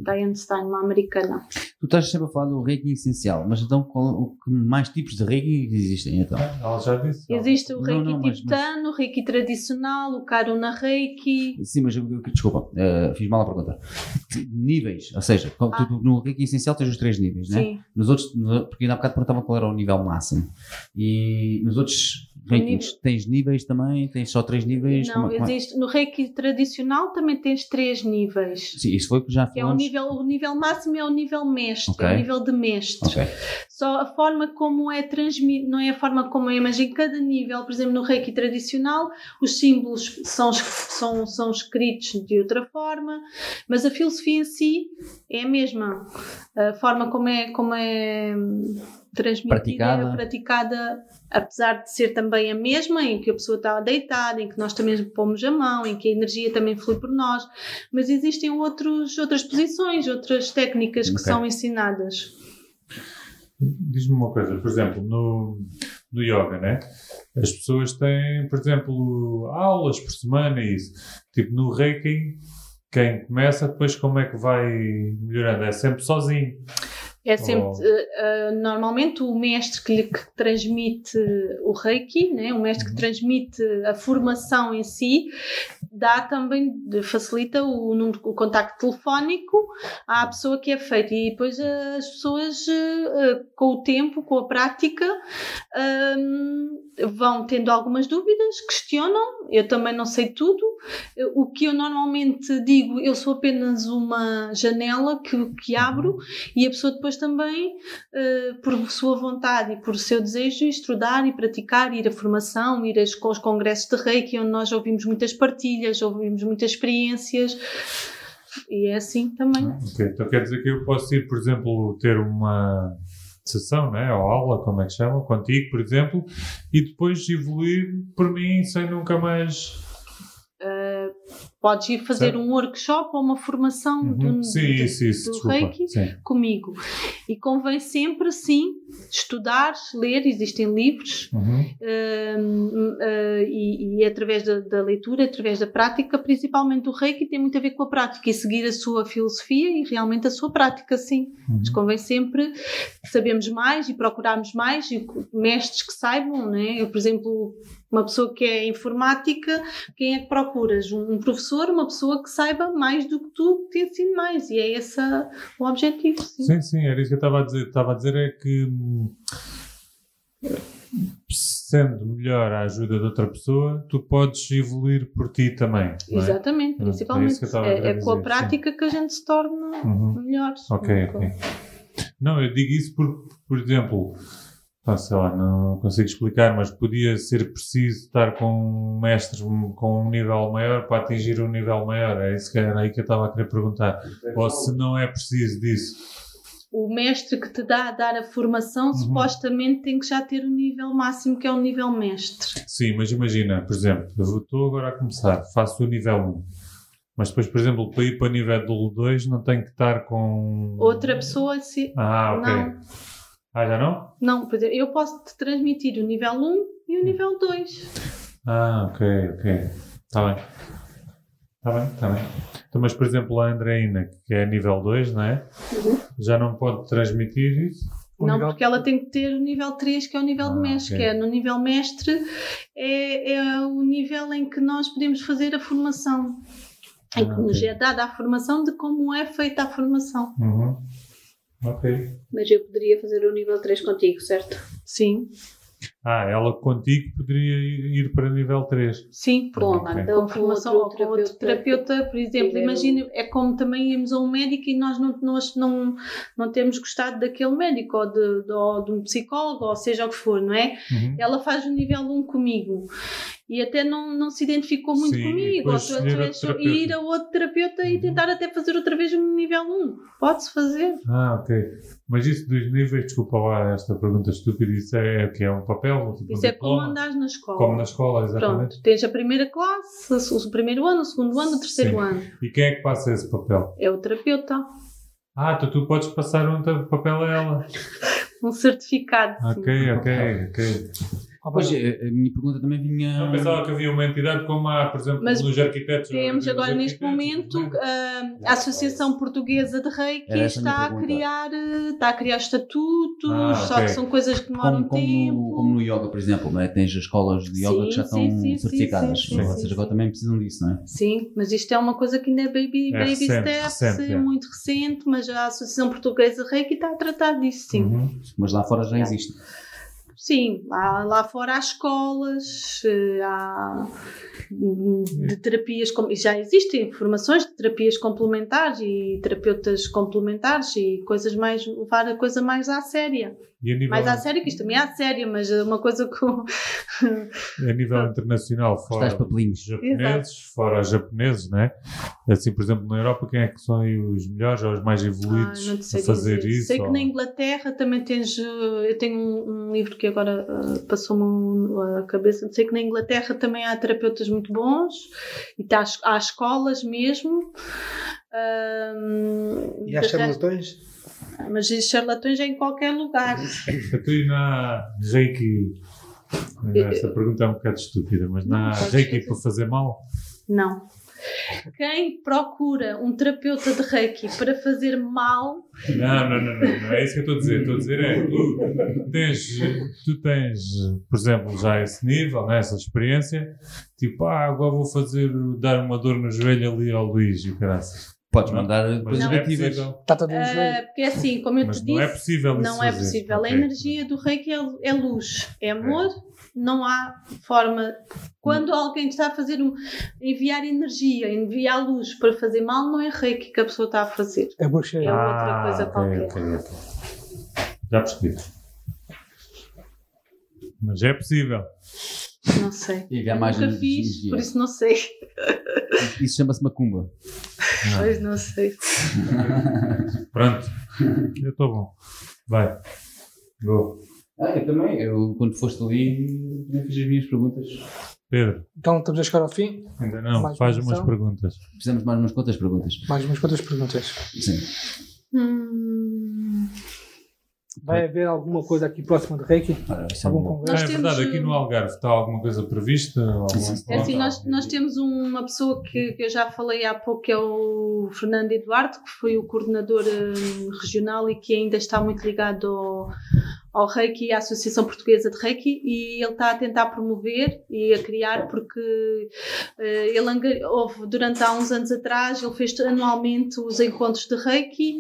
Diane Stein, uma americana. Tu estás sempre a falar do reiki essencial, mas então qual, o que mais tipos de reiki existem então? Ela já disse. Existe o Não, Reiki não, mas- tibetano, o Reiki tradicional, o Karuna Reiki. Sim, mas desculpa, eh, fiz mal a pergunta. Níveis, ou seja, Ah. tu no reiki essencial tens os três níveis, né? Sim. Nos outros, porque ainda há bocado perguntava qual era o nível máximo. E nos outros rankings tens níveis também? Tens só três níveis? Não, Como é- como é? existe. No Reiki tradicional também tens três níveis. Sim, isso foi o que já Que é o falamos. nível, o nível máximo é o nível mestre, Ok. é o nível de mestre. Ok. Só a forma como é transmitido, não é a forma como é, mas em cada nível, por exemplo, no Reiki tradicional, os símbolos são, são, são escritos de outra forma, mas a filosofia em si é a mesma. A forma como é, como é transmitida, Praticada. é praticada, apesar de ser também a mesma, em que a pessoa está deitada, em que nós também pomos a mão, em que a energia também flui por nós, mas existem outros, outras posições, outras técnicas que são ensinadas. Diz-me uma coisa, por exemplo, no, no yoga, né? As pessoas têm, por exemplo, aulas por semana e isso. Tipo, no Reiki, quem começa, depois como é que vai melhorando? É sempre sozinho. É sempre, Oh. eh, normalmente, o mestre que lhe que transmite o Reiki, né? o mestre que transmite a formação em si, dá também, facilita o, número, o contacto telefónico à pessoa que é feito. E depois as pessoas, eh, com o tempo, com a prática, hum, vão tendo algumas dúvidas, questionam. Eu também não sei tudo. O que eu normalmente digo, eu sou apenas uma janela que, que abro e a pessoa depois também, eh, por sua vontade e por seu desejo, estudar e praticar, ir à formação, ir aos, congressos de Reiki, onde nós ouvimos muitas partilhas, ouvimos muitas experiências. E é assim também. Ok, Então quer dizer que eu posso ir, por exemplo, ter uma sessão, né, ou aula, como é que chama, contigo, por exemplo, e depois evoluir por mim sem nunca mais. Eh, podes ir fazer Certo. um workshop ou uma formação Uhum. do, Sim, do- isso, isso, do. Reiki Sim. comigo. E convém sempre, sim, estudar, ler, existem livros, Uhum. Hum, eh, e, e através da, da leitura, através da prática, principalmente o Reiki tem muito a ver com a prática e seguir a sua filosofia e realmente a sua prática, sim. Mas convém sempre sabermos mais e procurarmos mais e mestres que saibam, né? Eu, por exemplo, uma pessoa que é informática, quem é que procuras? Um, um professor, uma pessoa que saiba mais do que tu, que te ensine mais. E é esse o objetivo, sim. Sim, sim, era isso que eu estava a dizer. Estava a dizer é que sendo melhor a ajuda de outra pessoa, tu podes evoluir por ti também. é? Exatamente, é principalmente. É, é com a prática que a gente se torna Uhum. melhor. Ok, ok. Não, eu digo isso por, por exemplo, pá, sei lá, não consigo explicar, mas podia ser preciso estar com mestres com um nível maior para atingir um nível maior. É isso que era aí que eu estava a querer perguntar. Ou se não é preciso disso. O mestre que te dá a dar a formação Uhum. supostamente tem que já ter o nível máximo, que é o nível mestre. Sim, mas imagina, por exemplo, eu estou agora a começar, faço o nível 1. Mas depois, por exemplo, para ir para o nível 2 não tenho que estar com. Outra pessoa, se. Ah, ok. Não, Ah, já não? não, por exemplo, eu posso te transmitir o nível 1 e o nível 2. Ah, ok, ok. Está bem. Está bem, está bem. Então, mas, por exemplo, a Andreina, que é nível 2, não é? Já não pode transmitir isso? Não, nível- porque ela tem que ter o nível 3, que é o nível Ah, de mestre, ok. que é no nível mestre, é, é o nível em que nós podemos fazer a formação. Em que Ah, nos é dada a formação de como é feita a formação. Uhum. Ok. Mas eu poderia fazer o nível 3 contigo, certo? Sim, Ah, ela contigo poderia ir para nível 3. sim, porque Bom, Ok. então outro ou com outro terapeuta, por exemplo, imagina, é como também irmos a um médico e nós não, nós não, não temos gostado daquele médico ou de, de, ou de um psicólogo, ou seja o que for, não é? Uhum. Ela faz o nível 1 comigo e até não, não se identificou muito Sim, comigo, ou tu, tu ir a outro terapeuta e Uhum. tentar até fazer outra vez o nível 1. Pode-se fazer. Ah, ok. Mas isso dos níveis, desculpa lá esta pergunta estúpida, isso é o que? É um papel? Tipo um Isso é como diploma? andares na escola. Como na escola, exatamente. Pronto, tens a primeira classe, o primeiro ano, o segundo ano, o terceiro Sim. ano. E quem é que passa esse papel? É o terapeuta. Ah, então tu podes passar um papel a ela. Um certificado. sim. Ok, ok, ok. Pois, bem, a, a minha pergunta também vinha. Eu pensava que havia uma entidade como há, por exemplo, Mas nos arquitetos. Temos agora neste momento é? ah, a Associação Portuguesa de Reiki a está a criar eh, está a criar estatutos, Ah, só que são coisas que demoram Como, como, tempo. no, como no yoga, por exemplo, não é? tens as escolas de yoga Sim, que já sim, estão sim, certificadas. sim, sim, Vocês sim, agora sim. também precisam disso, não é? Sim, mas isto é uma coisa que ainda é baby, É baby recente, steps, recente, é é. muito recente, mas a Associação Portuguesa de Reiki está a tratar disso, sim. Uhum. Mas lá fora já existe. Sim, lá, lá fora há escolas, eh, há de terapias, já existem formações de terapias complementares e terapeutas complementares e coisas mais, levar a coisa mais à séria. E a nível, Mais à séria, que isto também é à séria, mas é uma coisa com. a nível internacional, fora papelinhos. os japoneses, fora os japoneses, não é? Assim, por exemplo, na Europa, quem é que são os melhores ou os mais Ah, evoluídos sei a fazer dizer. isso? Sei que ou- na Inglaterra também tens. eh, Eu tenho um, um livro que agora eh, passou-me um- a cabeça. Sei que na Inglaterra também há terapeutas muito bons e tá, há escolas mesmo. E há de mas os charlatões é em qualquer lugar. Então, e na Reiki? Essa pergunta é um bocado estúpida, mas Não, na Reiki fazer. para fazer mal? Não. Quem procura um terapeuta de reiki para fazer mal. Não, não, não, não, não é isso que eu estou a dizer. Estou a dizer é tu tens, tu tens, por exemplo, já esse nível, né, essa experiência, tipo, ah, agora vou fazer, dar uma dor no joelho ali ao Luís e o caraças. Podes Não, mandar coisas não é possível. Está todo um ah, porque assim, como eu Mas te não é disse, possível isso não é possível. Ok. A energia do reiki é, é luz, é amor. Não há forma. Quando alguém está a fazer um. enviar energia, enviar luz para fazer mal, não é reiki que a pessoa está a fazer. É bocheiro. É outra coisa ok, qualquer. Já percebi. Mas é possível. Não sei. E Eu nunca fiz, por isso não sei. Isso chama-se macumba. Pois não sei. Pronto. Eu estou bom. Vai. Go. Ah, eu também. Eu, quando foste ali, também fiz as minhas perguntas. Pedro, Então estamos a chegar ao fim. ainda não. Mais Faz uma umas perguntas. Fizemos mais umas quantas perguntas. Mais umas quantas perguntas. Sim. Hum, Vai haver alguma coisa aqui próxima de Reiki? É Algum congresso? Nós é temos, verdade, aqui uh, no Algarve está alguma coisa prevista? Alguma Sim, É assim, nós, nós temos uma pessoa que, que eu já falei há pouco, que é o Fernando Eduardo, que foi o coordenador hum, regional e que ainda está muito ligado ao, ao Reiki à Associação Portuguesa de Reiki, e ele está a tentar promover e a criar, porque eh, ele houve, durante há uns anos atrás, ele fez anualmente os encontros de Reiki,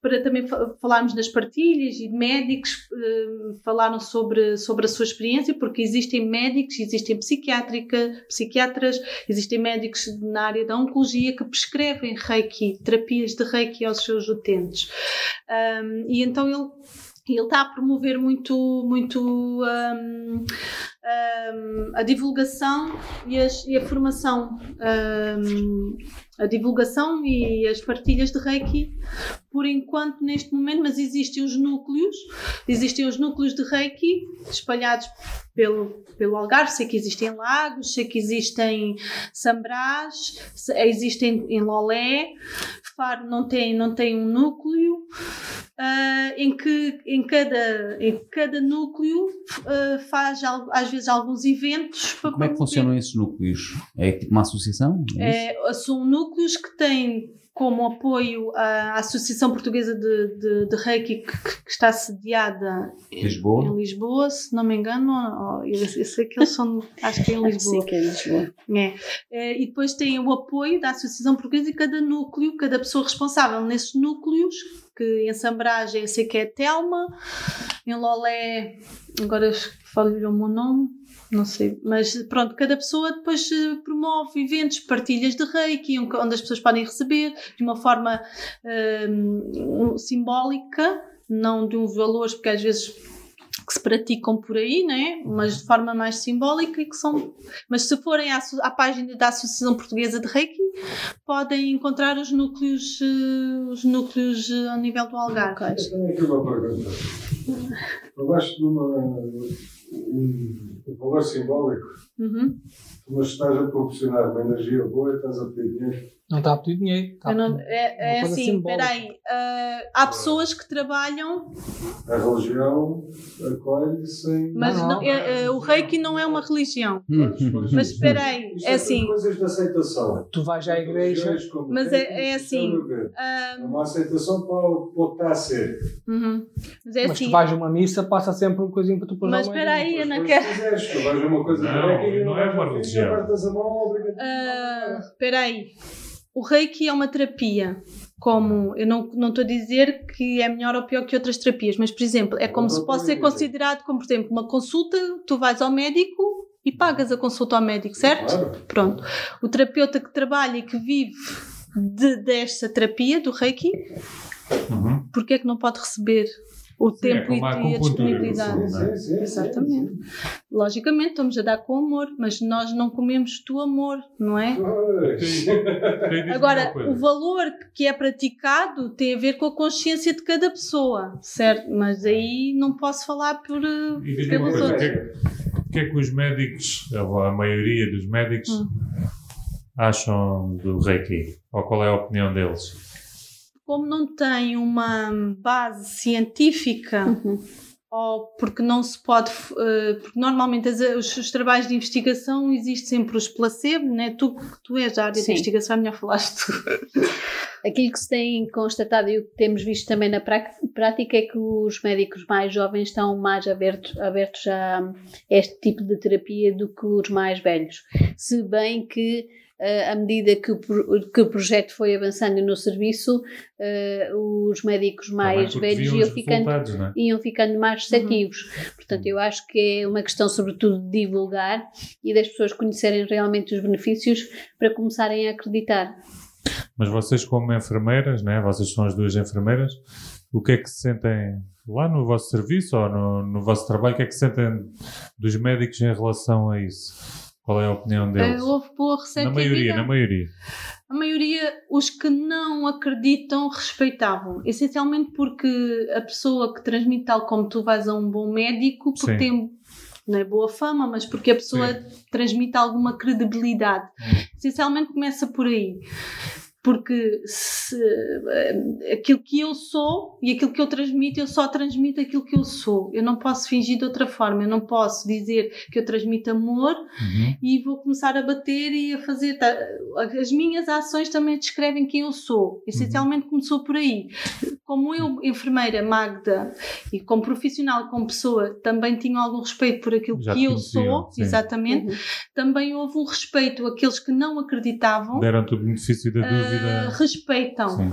para também fa- falarmos nas partilhas e médicos eh, falaram sobre, sobre a sua experiência, porque existem médicos, existem psiquiátrica, psiquiatras, existem médicos na área da oncologia que prescrevem reiki, terapias de reiki aos seus utentes. Um, e então ele ele está a promover muito, muito um, um, a divulgação e, as- e a formação, um, a divulgação e as partilhas de Reiki, por enquanto, neste momento, mas existem os núcleos, existem os núcleos de Reiki espalhados pelo, pelo Algarve, sei que existem em Lagos, sei que existem em Sambrás, existem em Lolé, Faro não tem, não tem um núcleo, ah, em que em cada, em cada núcleo ah, faz al- às vezes alguns eventos Como é que funcionam esses núcleos? É tipo uma associação? É? É, são núcleos que têm como apoio a Associação Portuguesa de, de, de Reiki, que, que está sediada em Lisboa? em Lisboa, se não me engano. ou- Eu, eu sei que eles são, acho que é em Lisboa. Sim, que é Lisboa. É. Eh, E depois tem o apoio da Associação Portuguesa e cada núcleo, cada pessoa responsável nesses núcleos, que em Sambragem sei que é Telma, em Lolé, agora falhou-me o nome, não sei, mas pronto, cada pessoa depois eh, promove eventos, partilhas de reiki, onde as pessoas podem receber de uma forma hum, simbólica, não de um valores, porque às vezes que se praticam por aí, né? mas de forma mais simbólica e que são. Mas se forem à, à página da Associação Portuguesa de Reiki, podem encontrar os núcleos, eh, os núcleos eh, ao nível do Algarve. Eu tenho aqui uma pergunta. Falaste de uma, um, um valor simbólico, Uhum. mas estás a proporcionar uma energia boa e estás a pedir dinheiro. Não está a pedir dinheiro. Está a pedir- é é uma assim, simbólica. espera aí. ah, há pessoas que trabalham, A religião acolhe sem. mas Não, não- não. é- é- o Reiki não é uma religião. Hum. Mas espera aí, Isto é assim. coisas de aceitação. Tu vais à igreja. Mas é- é assim, ver. ah, É uma aceitação para o para o que está a ser. uhum. Mas é Mas assim. tu vais a uma missa, passa sempre um coisinho para tu pôr Mas na mão. espera aí, eu não Mas quero. tu vais a uma coisa Não, de Reiki e não é uma religião. Ah, Espera aí. O reiki é uma terapia. Como eu não não estou a dizer que é melhor ou pior que outras terapias, mas por exemplo, é como Não se estou a pode ser considerado como, por exemplo, uma consulta, tu vais ao médico e pagas a consulta ao médico, certo? Claro. Pronto. O terapeuta que trabalha e que vive de, desta terapia, do reiki, Uhum. porque é que não pode receber o Sim, é tempo e, a e a disponibilidade? é? Sim, sim, sim, Exatamente. Logicamente, estamos a dar com amor, mas nós não comemos do amor, não é? Agora, o valor que é praticado tem a ver com a consciência de cada pessoa, certo? Mas aí não posso falar por, eh, E pelos coisa, o outros. que, é, que- o que é que os médicos, a maioria dos médicos, Hum. acham do Reiki? Ou qual é a opinião deles? Como não tem uma base científica Uhum. ou porque não se pode, uh, porque normalmente as, os, os, trabalhos de investigação existem sempre os placebo, né? tu, tu és da área Sim. de investigação, é melhor falaste tu. Aquilo que se tem constatado e o que temos visto também na prática é que os médicos mais jovens estão mais abertos, abertos a este tipo de terapia do que os mais velhos. Se bem que à medida que o, que o projeto foi avançando no serviço, uh, os médicos mais velhos iam ficando, é? iam ficando mais receptivos. Uhum. Portanto, eu acho que é uma questão, sobretudo, de divulgar e das pessoas conhecerem realmente os benefícios para começarem a acreditar. Mas vocês, como enfermeiras, né, vocês são as duas enfermeiras, o que é que se sentem lá no vosso serviço ou no, no vosso trabalho, o que é que se sentem dos médicos em relação a isso? Qual é a opinião deles? Uh, houve boa receptividade. Na maioria, na maioria. A maioria, os que não acreditam, respeitavam. Essencialmente porque a pessoa que transmite tal como tu vais a um bom médico, porque Sim. tem não é boa fama, mas porque a pessoa Sim. transmite alguma credibilidade. Hum. Essencialmente começa por aí porque se, eh, aquilo que eu sou e aquilo que eu transmito, eu só transmito aquilo que eu sou. Eu não posso fingir de outra forma, eu não posso dizer que eu transmito amor uhum. e vou começar a bater e a fazer. Tá, as minhas ações também descrevem quem eu sou. Essencialmente uhum. começou por aí. Como eu, enfermeira Magda, e como profissional, como pessoa, também tinha algum respeito por aquilo Já que eu sou, sim. exatamente, uhum. também houve um respeito àqueles que não acreditavam. Deram-te o benefício da dúvida uh, respeitam.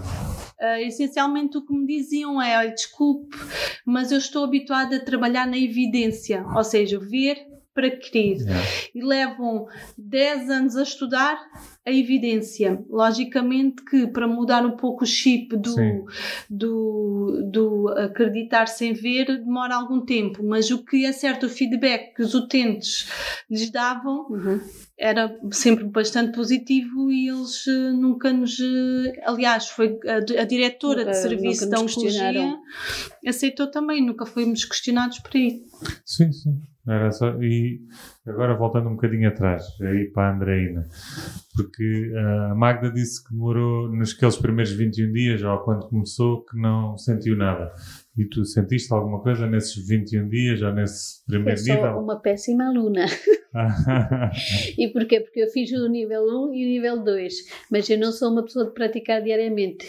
Uh, essencialmente o que me diziam é: olha, desculpe, mas eu estou habituada a trabalhar na evidência, ou seja, ver para crer. Yeah. E levam 10 anos a estudar a evidência. Logicamente que para mudar um pouco o chip do, do, do acreditar sem ver demora algum tempo, mas o que é certo, o feedback que os utentes lhes davam uhum era sempre bastante positivo e eles uh, nunca nos. Uh, aliás, foi a, a diretora nunca, de serviço da oncologia aceitou também, nunca fomos questionados por aí. Sim, sim. Era só, e agora voltando um bocadinho atrás, aí para a Andreina, porque uh, a Magda disse que demorou nos primeiros 21 dias, ou quando começou, que não sentiu nada. E tu sentiste alguma coisa nesses 21 dias ou nesse primeiro eu nível? Eu sou uma péssima aluna. e porquê? Porque eu fiz o nível 1 e o nível 2, mas eu não sou uma pessoa de praticar diariamente.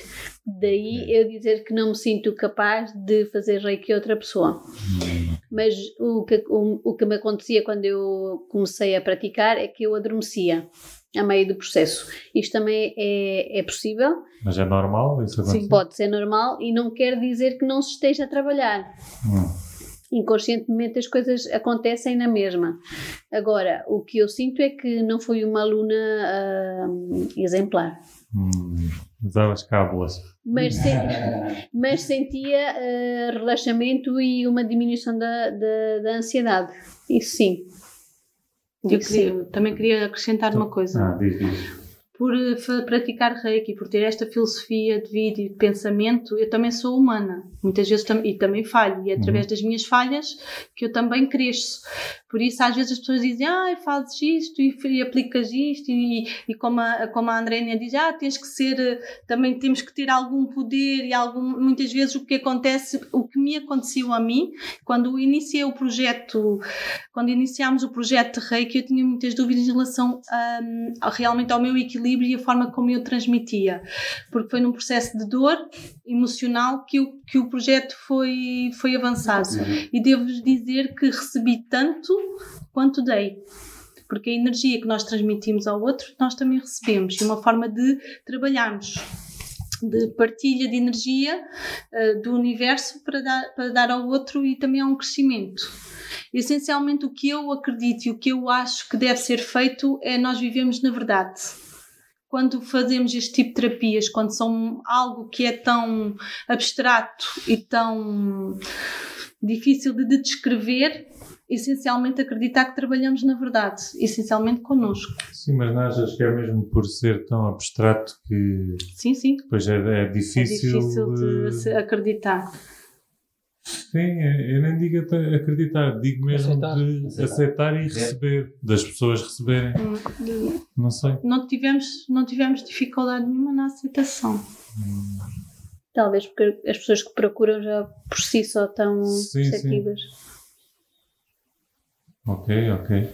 Daí é. eu dizer que não me sinto capaz de fazer reiki a outra pessoa. Hum. Mas o que, o, o que me acontecia quando eu comecei a praticar é que eu adormecia a meio do processo. Isto também é, é possível. Mas é normal isso Sim, pode ser normal e não quer dizer que não se esteja a trabalhar. Hum. Inconscientemente as coisas acontecem na mesma. Agora, o que eu sinto é que não fui uma aluna uh, exemplar. Hum, usava as cábulas. Mas, mas sentia uh, relaxamento e uma diminuição da, da, da ansiedade. Isso sim. Eu queria, também queria acrescentar uma coisa. Ah, diz, diz. Por uh, praticar reiki, por ter esta filosofia de vida e de pensamento, eu também sou humana. Muitas vezes tam e também falho. E é através uhum. das minhas falhas que eu também cresço. Por isso, às vezes as pessoas dizem, ah, fazes isto e, e aplicas isto, e, e, como, a, como a Andrénia diz, ah, tens que ser, também temos que ter algum poder, e algum, muitas vezes o que acontece, o que me aconteceu a mim, quando iniciei o projeto, quando iniciámos o projeto de Reiki, eu tinha muitas dúvidas em relação um, realmente ao meu equilíbrio e a forma como eu transmitia, porque foi num processo de dor emocional que, eu, que o projeto foi, foi avançado. Uhum. E devo-vos dizer que recebi tanto quanto dei. Porque a energia que nós transmitimos ao outro, nós também recebemos. E uma forma de trabalharmos de partilha de energia uh, do universo para dar, para dar ao outro e também a um crescimento. Essencialmente, o que eu acredito e o que eu acho que deve ser feito é nós vivemos na verdade quando fazemos este tipo de terapias, quando são algo que é tão abstrato e tão difícil de descrever, essencialmente acreditar que trabalhamos na verdade, essencialmente connosco. Sim, mas não achas que é mesmo por ser tão abstrato que sim, sim. depois é, é difícil, é difícil de acreditar. Sim, eu nem digo acreditar, digo mesmo aceitar. de aceitar, aceitar e receber, das pessoas receberem. Hum, não sei. Não tivemos, não tivemos dificuldade nenhuma na aceitação. Hum. Talvez porque as pessoas que procuram já por si só estão Sim, sim. Ok, ok.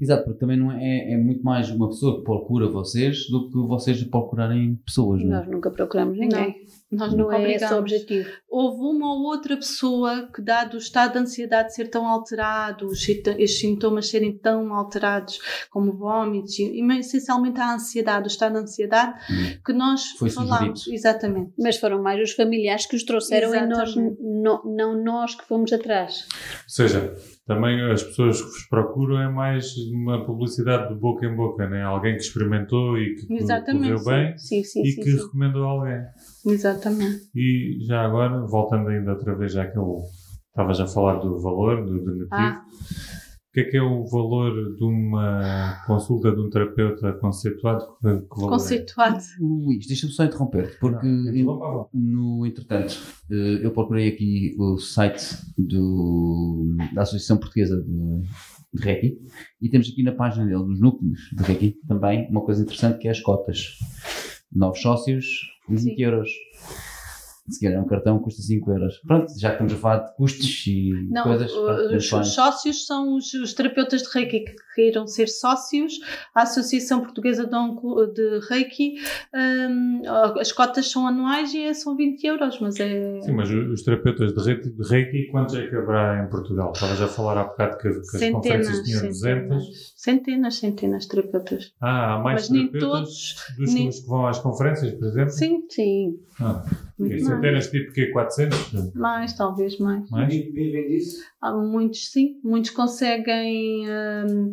Exato, porque também não é, é muito mais uma pessoa que procura vocês do que vocês procurarem pessoas, não é? Nós nunca procuramos ninguém. Nós Não é esse o objetivo. Houve uma ou outra pessoa que, dado o estado de ansiedade ser tão alterado, os, os sintomas serem tão alterados, como vômitos, e, e essencialmente a ansiedade, o estado de ansiedade, que nós Hum. Foi falámos. sugerido. Exatamente. Mas foram mais os familiares que os trouxeram e nós, Exatamente. no- não nós que fomos atrás. Ou seja, também as pessoas que vos procuram é mais uma publicidade de boca em boca, né? Alguém que experimentou e que Exatamente, correu bem Sim, sim, e sim. que sim. recomendou a alguém. Exatamente. E já agora, voltando ainda outra vez àquele. Estavas a falar do valor, do donativo. Ah. O que é que é o valor de uma consulta de um terapeuta conceituado? É? Conceituado. Luís, deixa-me só interromper, porque Não, interrompa, no entretanto eh, eu procurei aqui o site do, da Associação Portuguesa de, de Reiki e temos aqui na página dele, nos núcleos de Reiki, também uma coisa interessante que é as cotas. Novos sócios, 20 Sim. euros. Se calhar um cartão custa 5 euros. Pronto, já que estamos a falar de custos e Não, coisas. pronto, os, os sócios são os, os terapeutas de Reiki queiram ser sócios. A Associação Portuguesa de, Onco- de Reiki, hum, as cotas são anuais e é- são 20 euros, mas é. Sim, mas os terapeutas de Reiki, de Reiki, quantos é que haverá em Portugal? Estavas a falar há bocado que, que as Centenas, conferências tinham 200. centenas, centenas, de terapeutas. Ah, há mais Mas nem terapeutas todos. dos nem- que vão às conferências, por exemplo? Sim, Sim. Ah, centenas, tipo que 400? Mais, talvez mais. Mais? Vivem disso? Há muitos, sim, muitos conseguem hum,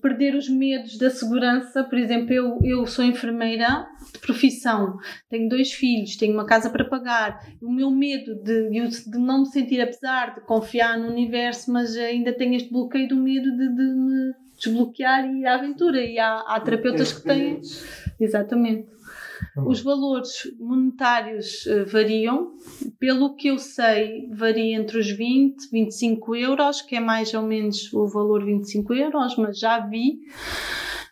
perder os medos da segurança. Por exemplo, eu, eu sou enfermeira de profissão, tenho dois filhos, tenho uma casa para pagar. O meu medo de, de não me sentir, apesar de confiar no universo, mas ainda tenho este bloqueio do medo de, de me desbloquear e ir à aventura. E há, há terapeutas que têm. Exatamente. Os valores monetários eh, variam. Pelo que eu sei, varia entre os 20 e 25 euros, que é mais ou menos o valor 25 euros, mas já vi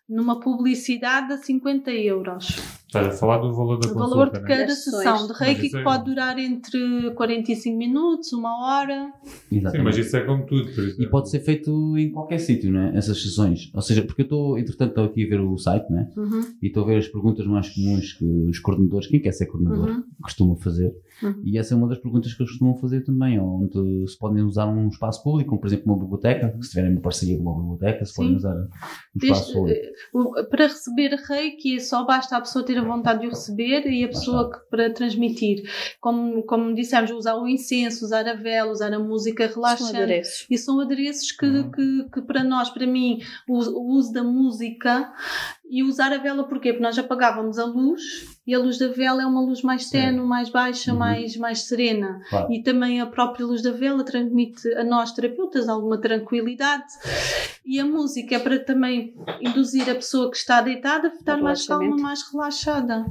numa publicidade a 50 euros. Estás a falar do valor da O consulta, valor de né? cada Das sessão de Reiki que é- pode durar entre 45 minutos, uma hora. Sim, Exatamente. mas isso é como tudo. E pode ser feito em qualquer sítio, não é? Essas sessões. Ou seja, porque eu estou, entretanto, estou aqui a ver o site, não é? Uhum, E estou a ver as perguntas mais comuns que os coordenadores, quem quer ser coordenador, uhum. costumam fazer. Uhum. E essa é uma das perguntas que eles costumam fazer também, onde se podem usar um espaço público, como por exemplo uma biblioteca, se tiverem uma parceria com uma biblioteca, se Sim. podem usar um espaço Desde, público. eh, para receber reiki só basta a pessoa ter a vontade de o receber e a pessoa que, para transmitir. Como, como dissemos, usar o incenso, usar a vela, usar a música São relaxante. adereços. E são adereços que, Uhum. que, que para nós, para mim, o, o uso da música e usar a vela porquê? Porque nós apagávamos a luz e a luz da vela é uma luz mais Sim. tenue, mais baixa, Uhum. mais, mais serena. Claro. E também a própria luz da vela transmite a nós, terapeutas, alguma tranquilidade. E a música é para também induzir a pessoa que está deitada a estar mais calma, mais relaxada.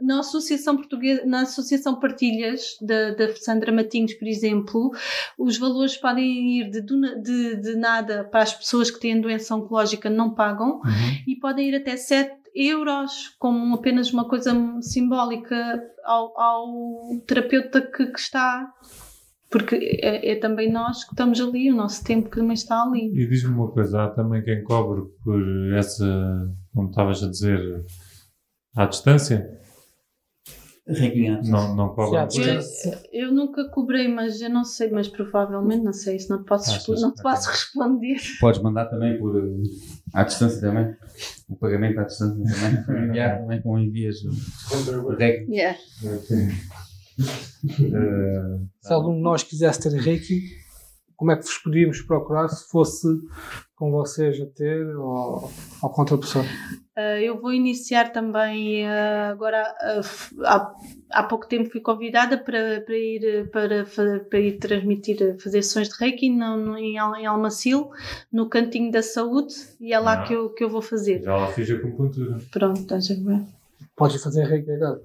Na Associação Portuguesa, na Associação Partilhas da, da Sandra Matinhos, por exemplo, os valores podem ir de, de, de nada para as pessoas que têm doença oncológica não pagam Uhum. e podem ir até 7 euros, como apenas uma coisa simbólica ao, ao terapeuta que, que está. Porque é, é também nós que estamos ali, o nosso tempo que também está ali. E diz-me uma coisa, há também quem cobre por essa, como estavas a dizer, à distância? À Não, não cobram por isso? Eu nunca cobrei, mas eu não sei, mas provavelmente não sei, isso não te posso, Achas? expl- não te posso responder. Podes mandar também por eh, à distância também. O pagamento à distância também. Enviar também com envias o Contribuir. Reiki. Yeah. Eh, Se algum de nós quisesse ter Reiki, como é que vos podíamos procurar se fosse com vocês a ter ou, ou com outra pessoa? Uh, eu vou iniciar também uh, agora uh, há, há pouco tempo fui convidada para, para ir para, para ir transmitir fazer sessões de Reiki no, no- em, em Almacil no cantinho da saúde e é lá Ah. que, eu, que eu vou fazer já lá fiz a acupuntura. pronto estás a ver Podes fazer Reiki agora.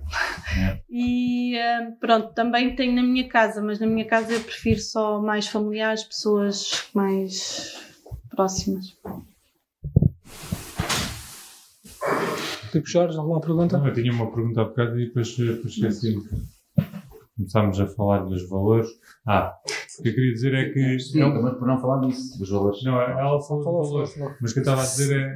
e uh, pronto também tenho na minha casa mas na minha casa eu prefiro só mais familiares pessoas mais próximas Tipo Jorge, alguma pergunta? Não, eu tinha uma pergunta há bocado e depois, depois esqueci. Começámos a falar dos valores. Ah, o que eu queria dizer é que. Sim, mas por não falar disso, dos valores. Não, ela falou falou, valores. falou. Mas o que eu estava a dizer é.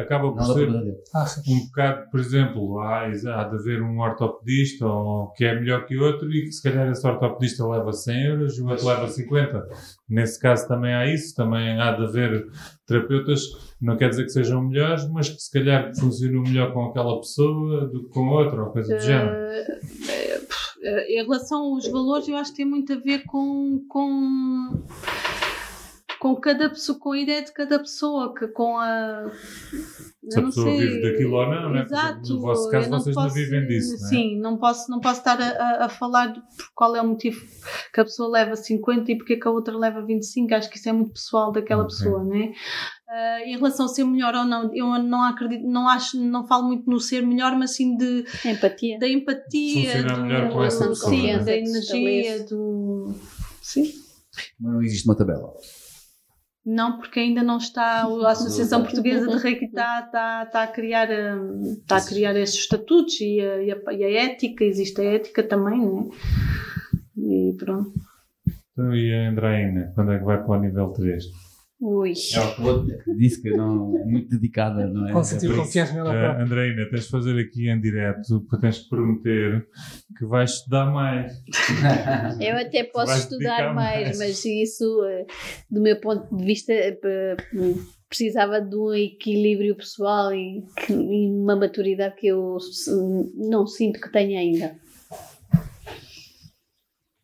Acaba por Não ser. Ah, um bocado, por exemplo, há, há de haver um ortopedista ou, que é melhor que outro e que se calhar esse ortopedista leva 100 euros e o outro leva 50. Nesse caso também há isso, também há de haver terapeutas, não quer dizer que sejam melhores, mas que se calhar funcionam melhor com aquela pessoa do que com outra ou coisa do género. Eh, eh, eh, em relação aos valores, eu acho que tem muito a ver com, com, com cada pessoa, com a ideia de cada pessoa, que com a. Se a não pessoa sei. vive daquilo ou não, né? Exato. no vosso eu caso, vocês não vivem disso, né? Sim, não posso, não posso estar a, a- falar de qual é o motivo que a pessoa leva 50 e porque que a outra leva 25. Acho que isso é muito pessoal daquela Ok. pessoa, né? Ah, em relação a ser melhor ou não, eu não acredito, não acho, não falo muito no ser melhor, mas sim de, Empatia. da empatia, Funcionar do- melhor com essa sim, pessoa, né? da energia, Estabelece. do. Sim. Mas não existe uma tabela. Não, porque ainda não está. A Associação Portuguesa de Reiki está, está, está, a, criar, hum, está a criar estes estatutos e a, e, a, e a ética, existe a ética também, não é? E pronto. Então, e a Andreina, quando é que vai para o nível 3? Ui. Ela falou, disse que não, é muito dedicada, não é? Quando sentir confiança nela Uh, própria. Andreina, tens de fazer aqui em direto, para tens de prometer que vais estudar mais. Eu até posso estudar mais, mais. mas isso, eh, do meu ponto de vista, eh, precisava de um equilíbrio pessoal e, que- e uma maturidade que eu não sinto que tenho ainda.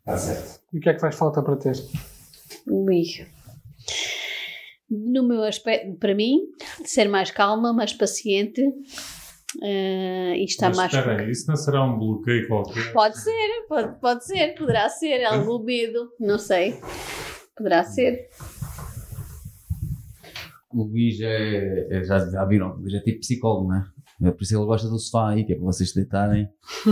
Está certo. E o que é que faz falta para ter? Ui. No meu aspecto, para mim, ser mais calma, mais paciente eh, e estar Mas mais. espera aí, isso não será um bloqueio qualquer? Pode ser, pode, pode ser, poderá ser, algum medo, não sei. Poderá ser. O Luís é, é- já, já viram, o Luís é tipo psicólogo, não é? É por isso que ele gosta do sofá aí, que é para vocês deitarem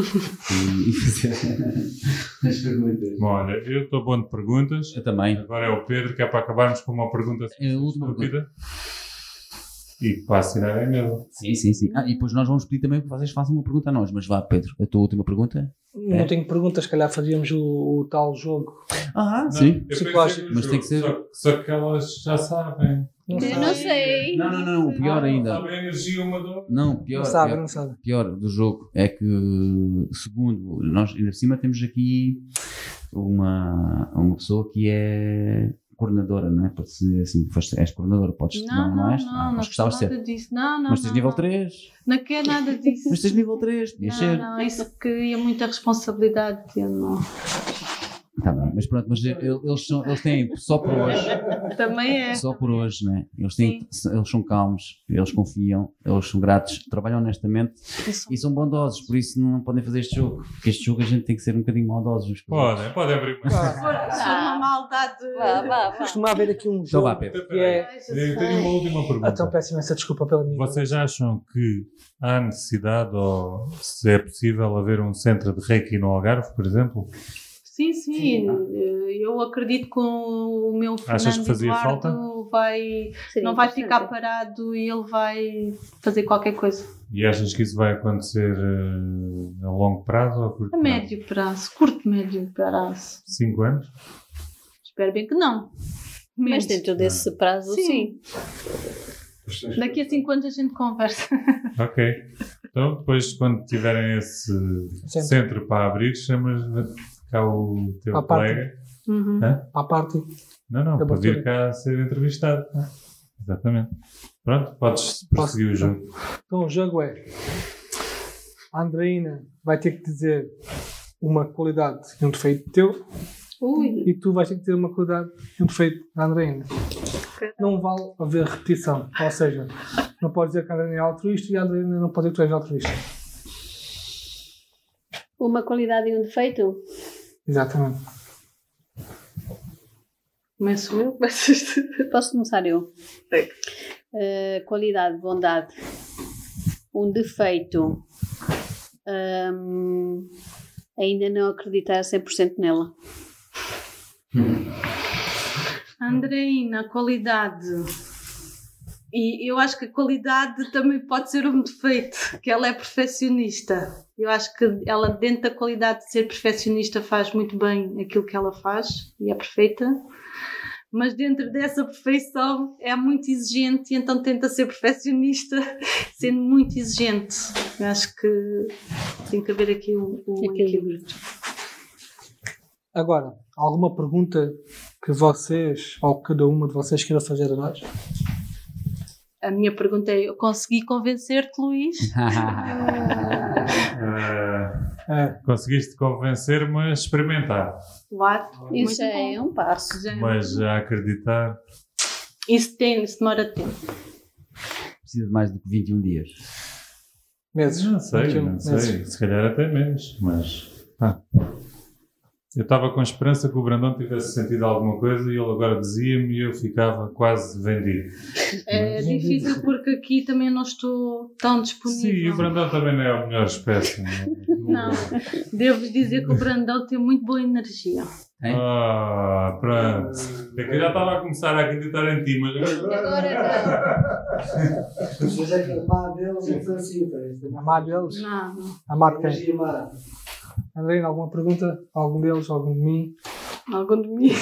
e, e fazer as perguntas. Bom, olha, eu estou bom de perguntas. Eu também. Agora é o Pedro, que é para acabarmos com uma pergunta É a última estúpida. E para assinar é meu. Sim, sim, sim. Ah, e depois nós vamos pedir também que vocês façam uma pergunta a nós. Mas vá, Pedro, a tua última pergunta? Não tenho perguntas, se calhar fazíamos o, o tal jogo. Ah, Não, sim. Mas tem jogo, que ser- Só, só que elas já sabem. Não sabe, não sei. Não, não, não, o pior Ah, ainda. Sabe a energia uma da outra. Não, pior, não sabe, pior, não sabe. pior do jogo é que, segundo, nós ainda por cima temos aqui uma, uma pessoa que é coordenadora, não é? Pode ser assim, foste, és coordenadora, podes Não, não, não, és? não, Ah, não, mas sou gostavas de nada ser. disso. Não, não. Mas tens não, nível não. 3. Não quer nada disso. Mas tens nível 3, podias Não, ser. não, isso cria muita responsabilidade. Eu não. Tá bem, mas pronto, mas ele- eles, são, eles têm só por hoje. Também é. Só por hoje, né? Eles, têm, eles são calmos, eles confiam, eles são gratos, trabalham honestamente Isso. e são bondosos, por isso não podem fazer este jogo. Porque este jogo a gente tem que ser um bocadinho maldosos. Podem, podem abrir uma. Se for, uma maldade. Vá, vá, vá. Costuma haver aqui um Então jogo vá, Pedro. é. Eu tenho uma última pergunta. Então peço imensa desculpa pela minha. Vocês acham que há necessidade ou se é possível haver um centro de Reiki no Algarve, por exemplo? Sim, sim. Eu acredito que o meu Achas que Fernando fazia Eduardo falta? vai, Seria não vai ficar parado e ele vai fazer qualquer coisa. E achas que isso vai acontecer eh, a longo prazo ou a curto A prazo? médio prazo, curto médio prazo. Cinco anos? Espero bem que não. Mas Menos. dentro desse prazo, Sim. sim. Daqui a 5 anos a gente conversa. Ok. Então, depois, quando tiverem esse Centro. centro para abrir, chamas cá o teu À parte. colega. Uhum. À parte. Não, não, Da para vir cá ser entrevistado. Exatamente. Pronto, podes prosseguir o jogo. Então o jogo é. A Andreina vai ter que dizer uma qualidade e um defeito teu Ui. e tu vais ter que dizer uma qualidade e um defeito da Andreina. Não vale haver repetição. Ou seja, não pode dizer que a Andreina é altruísta e a Andreina não pode dizer que tu és altruísta. Uma qualidade e um defeito? Exatamente. Começo eu? Posso começar eu? Sim. Uh, qualidade, bondade. Um defeito. hum, ainda não acreditar 100% nela. Andreina, qualidade. E eu acho que a qualidade também pode ser um defeito, que ela é perfeccionista. Eu acho que ela, dentro da qualidade de ser perfeccionista, faz muito bem aquilo que ela faz e é perfeita. Mas dentro dessa perfeição é muito exigente e então tenta ser perfeccionista sendo muito exigente. Eu acho que tem que haver aqui o, o equilíbrio. Agora, alguma pergunta que vocês, ou cada uma de vocês queira fazer a nós? A minha pergunta é: eu consegui convencer-te, Luís? Uh, conseguiste convencer-me a experimentar. Claro. Isso é um passo. Já é Mas a acreditar. Isso, tem, isso demora tempo. Precisa de mais do que 21 dias. Meses? Não sei, 21 não sei. meses. Se calhar até menos, mas. ah. Eu estava com esperança que o Brandão tivesse sentido alguma coisa e ele agora dizia-me e eu ficava quase vendido. É difícil porque aqui também não estou tão Sim, disponível. e o Brandão também não é a melhor espécie. Não, devo dizer que o Brandão tem muito boa energia. Hein? Ah, pronto. É que eu já estava a começar a acreditar em ti, mas agora. Mas é que a má deles influencia. A má deles? Não, não. A má de quem? Energia má. André, alguma pergunta? Algum deles? Algum de mim? Algum de mim.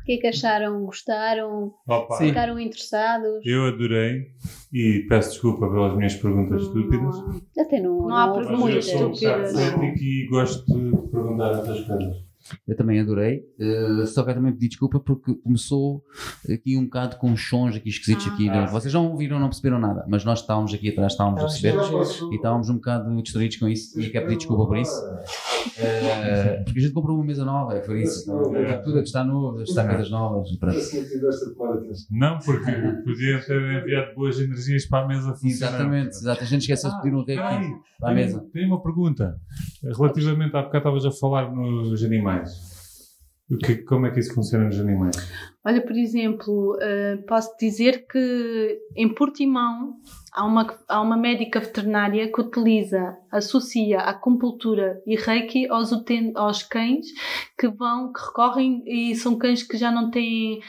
O que é que acharam? Gostaram? Opa, Sim. Ficaram interessados? eu adorei e peço desculpa pelas minhas perguntas estúpidas. Até não, Não há perguntas Mas eu sou um estúpidas. e gosto de perguntar essas coisas. Eu também adorei, eh, só que eu também pedi desculpa porque começou aqui um bocado com uns sons aqui esquisitos aqui. Ah. Vocês não ouviram, não perceberam nada, mas nós estávamos aqui atrás, estávamos a perceber e estávamos um bocado distraídos com isso e quero pedir desculpa por isso. Eh, porque a gente comprou uma mesa nova, é por isso. Então, tudo a que está novo, está mesas novas pronto. Não porque podiam ter enviado boas energias para a mesa funcionar. Exatamente, exato. A gente esqueceu de pedir um reiki Peraí, para a mesa. tenho, uma pergunta. Relativamente há bocado estavas a falar nos animais. O que, como é que isso funciona nos animais? Olha, por exemplo, eh, posso dizer que em Portimão há uma, há uma médica veterinária que utiliza, associa a acupuntura e reiki aos, uten- aos cães que vão, que recorrem e são cães que já não têm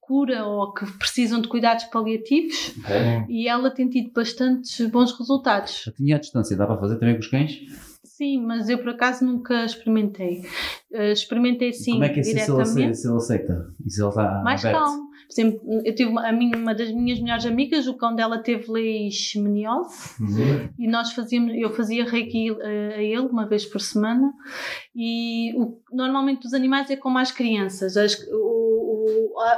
cura ou que precisam de cuidados paliativos e ela tem tido bastantes bons resultados. Já tinha a distância, dá para fazer também com os cães? Sim, mas eu por acaso nunca experimentei. Eh, experimentei sim Como é que é se ele? Se ele aceita? Se ele está mais aberto? calmo. Por exemplo, eu tive uma, a minha, uma das minhas melhores amigas, o cão dela teve leishmaniose e nós fazíamos, eu fazia reiki eh, a ele uma vez por semana e o, normalmente os animais é como as crianças. As- a-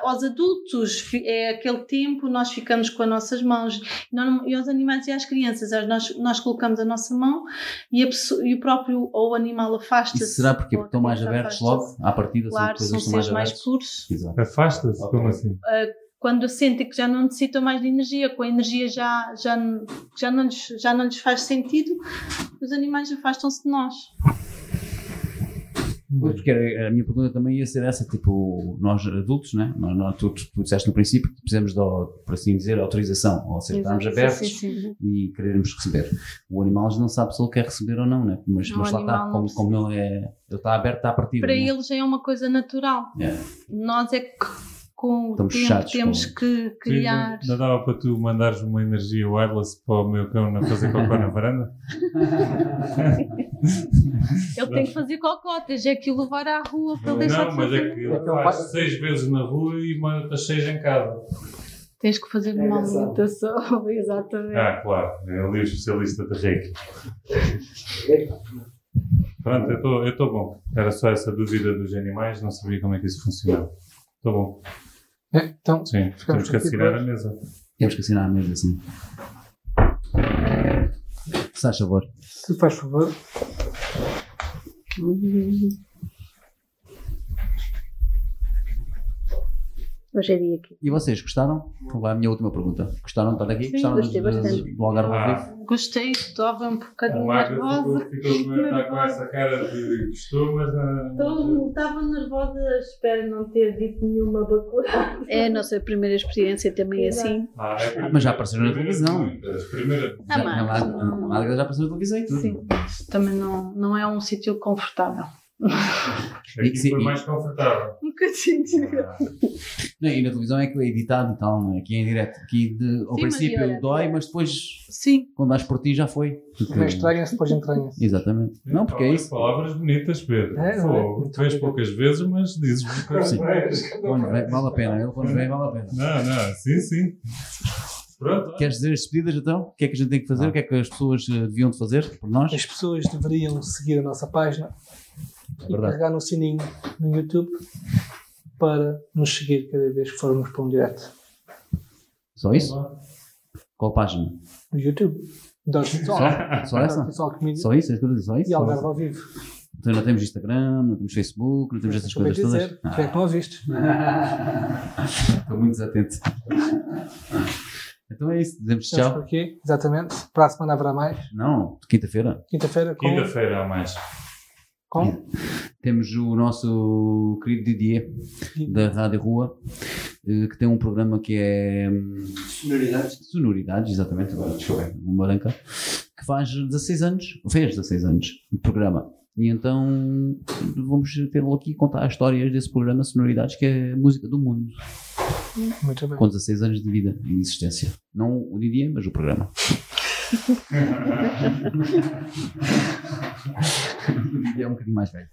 aos adultos é aquele tempo, nós ficamos com as nossas mãos e aos animais e às crianças as- nós, nós colocamos a nossa mão e, a pessoa- e o próprio ou o animal afasta-se. Será porque estão mais abertos afasta-se. logo? À partida Claro, são seres mais puros. Afasta-se? Como assim? quando sentem que já não necessitam mais de energia, com a energia já, já, já, não, lhes, já não lhes faz sentido, os animais afastam-se de nós. Pois, porque a minha pergunta também ia ser essa, tipo, nós adultos, né? Nós, nós, tu, tu disseste no princípio que precisamos de, por assim dizer, autorização, ou seja, estarmos abertos sim, sim, sim. e querermos receber. O animal não sabe se ele quer receber ou não, né? Mas, Não, mas lá está, como, como ele é, ele está aberto, está a partir. Para né? eles é uma coisa natural. É. Nós é que com o Estamos tempo fechados temos com- que criar. Não dava para tu mandares uma energia wireless para o meu cão não fazer cocô na varanda? Ele tem que fazer cocó, tens é que o levar à rua para ele deixar Não, de mas fazer. é que ele faz seis vezes na rua e manda seis em casa. Tens que fazer uma alimentação, exatamente. Ah, claro, é ali o especialista da reiki. Pronto, eu estou- eu estou bom. Era só essa dúvida dos animais, não sabia como é que isso funcionava. Estou bom. É, então, Sim, temos que assinar a mesa. Temos que assinar mesmo assim. Se faz favor. se faz favor. Hoje é dia aqui. E vocês, gostaram? Vai a minha última pergunta. Gostaram de estar aqui? Sim, gostaram gostei de- bastante. do Algarve ao Ah. vivo? Gostei, estava um bocadinho nervosa. ficou, ficou a estar com essa cara de gostou, mas não. Estava nervosa, espero não ter dito nenhuma bacurada. É a nossa primeira experiência também assim. Ah, é a Mas já apareceram na televisão. primeira Ah, Já- mas apareceu na televisão e tudo. Sim, também não, não é um sítio confortável. Aqui Sim, foi e- mais confortável. Um bocadinho. Não, e na televisão é que é editado e tal, não é? Aqui é em direto. Aqui de, ao Sim, mas princípio olha, dói, é. mas depois, Sim, quando dás por ti, já foi. Porque- Primeiro estranha-se, depois entranha-se. Exatamente. Não, porque é Palavras- isso. Palavras bonitas, Pedro. É, não é? Tu vês poucas vezes, mas dizes coisas. Sim. Quando vem, vale a pena. Ele quando vem, vale a pena. Não, não, sim, sim. Pronto. Queres dizer as despedidas então? O que é que a gente tem que fazer? O que é que as pessoas eh, deviam de fazer por nós? As pessoas deveriam seguir a nossa página e Verdade. carregar no sininho no YouTube para nos seguir cada vez que formos para um direto. Só isso? Qual página? No YouTube. Só? Só essa? Só isso? É Só isso? e Algarve ao vivo. Então não temos Instagram, não temos Facebook, não temos essas Acabei coisas todas. dizer, tu é que não ouviste. Estou muito desatento. Então é isso, dizemos Estamos tchau. por aqui, exatamente. Para a semana haverá mais. Não, quinta-feira. Quinta-feira com, Quinta-feira há mais. Com Temos o nosso querido Didier da Rádio Rua, eh, que tem um programa que é hum, Sonoridades. Sonoridades, exatamente, agora desculpa, uma branca, que faz 16 anos, fez 16 anos de programa. E então vamos tê-lo aqui contar as histórias desse programa Sonoridades, que é música do mundo, Muito bem. com 16 anos de vida e de existência. Não o Didier, mas o programa. é um bocadinho mais velho.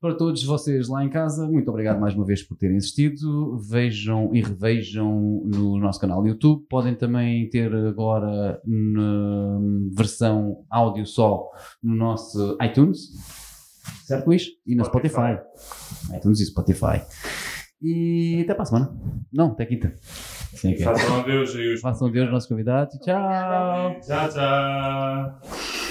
Para todos vocês lá em casa, muito obrigado mais uma vez por terem assistido. Vejam e revejam no nosso canal YouTube. Podem também ter agora na versão áudio só no nosso iTunes. Certo, Luís? E no Spotify. iTunes e Spotify. E até para a semana. Não, até quinta. Sim. Façam adeus aí os. Façam Deus nossos convidados. Tchau! Tchau, tchau.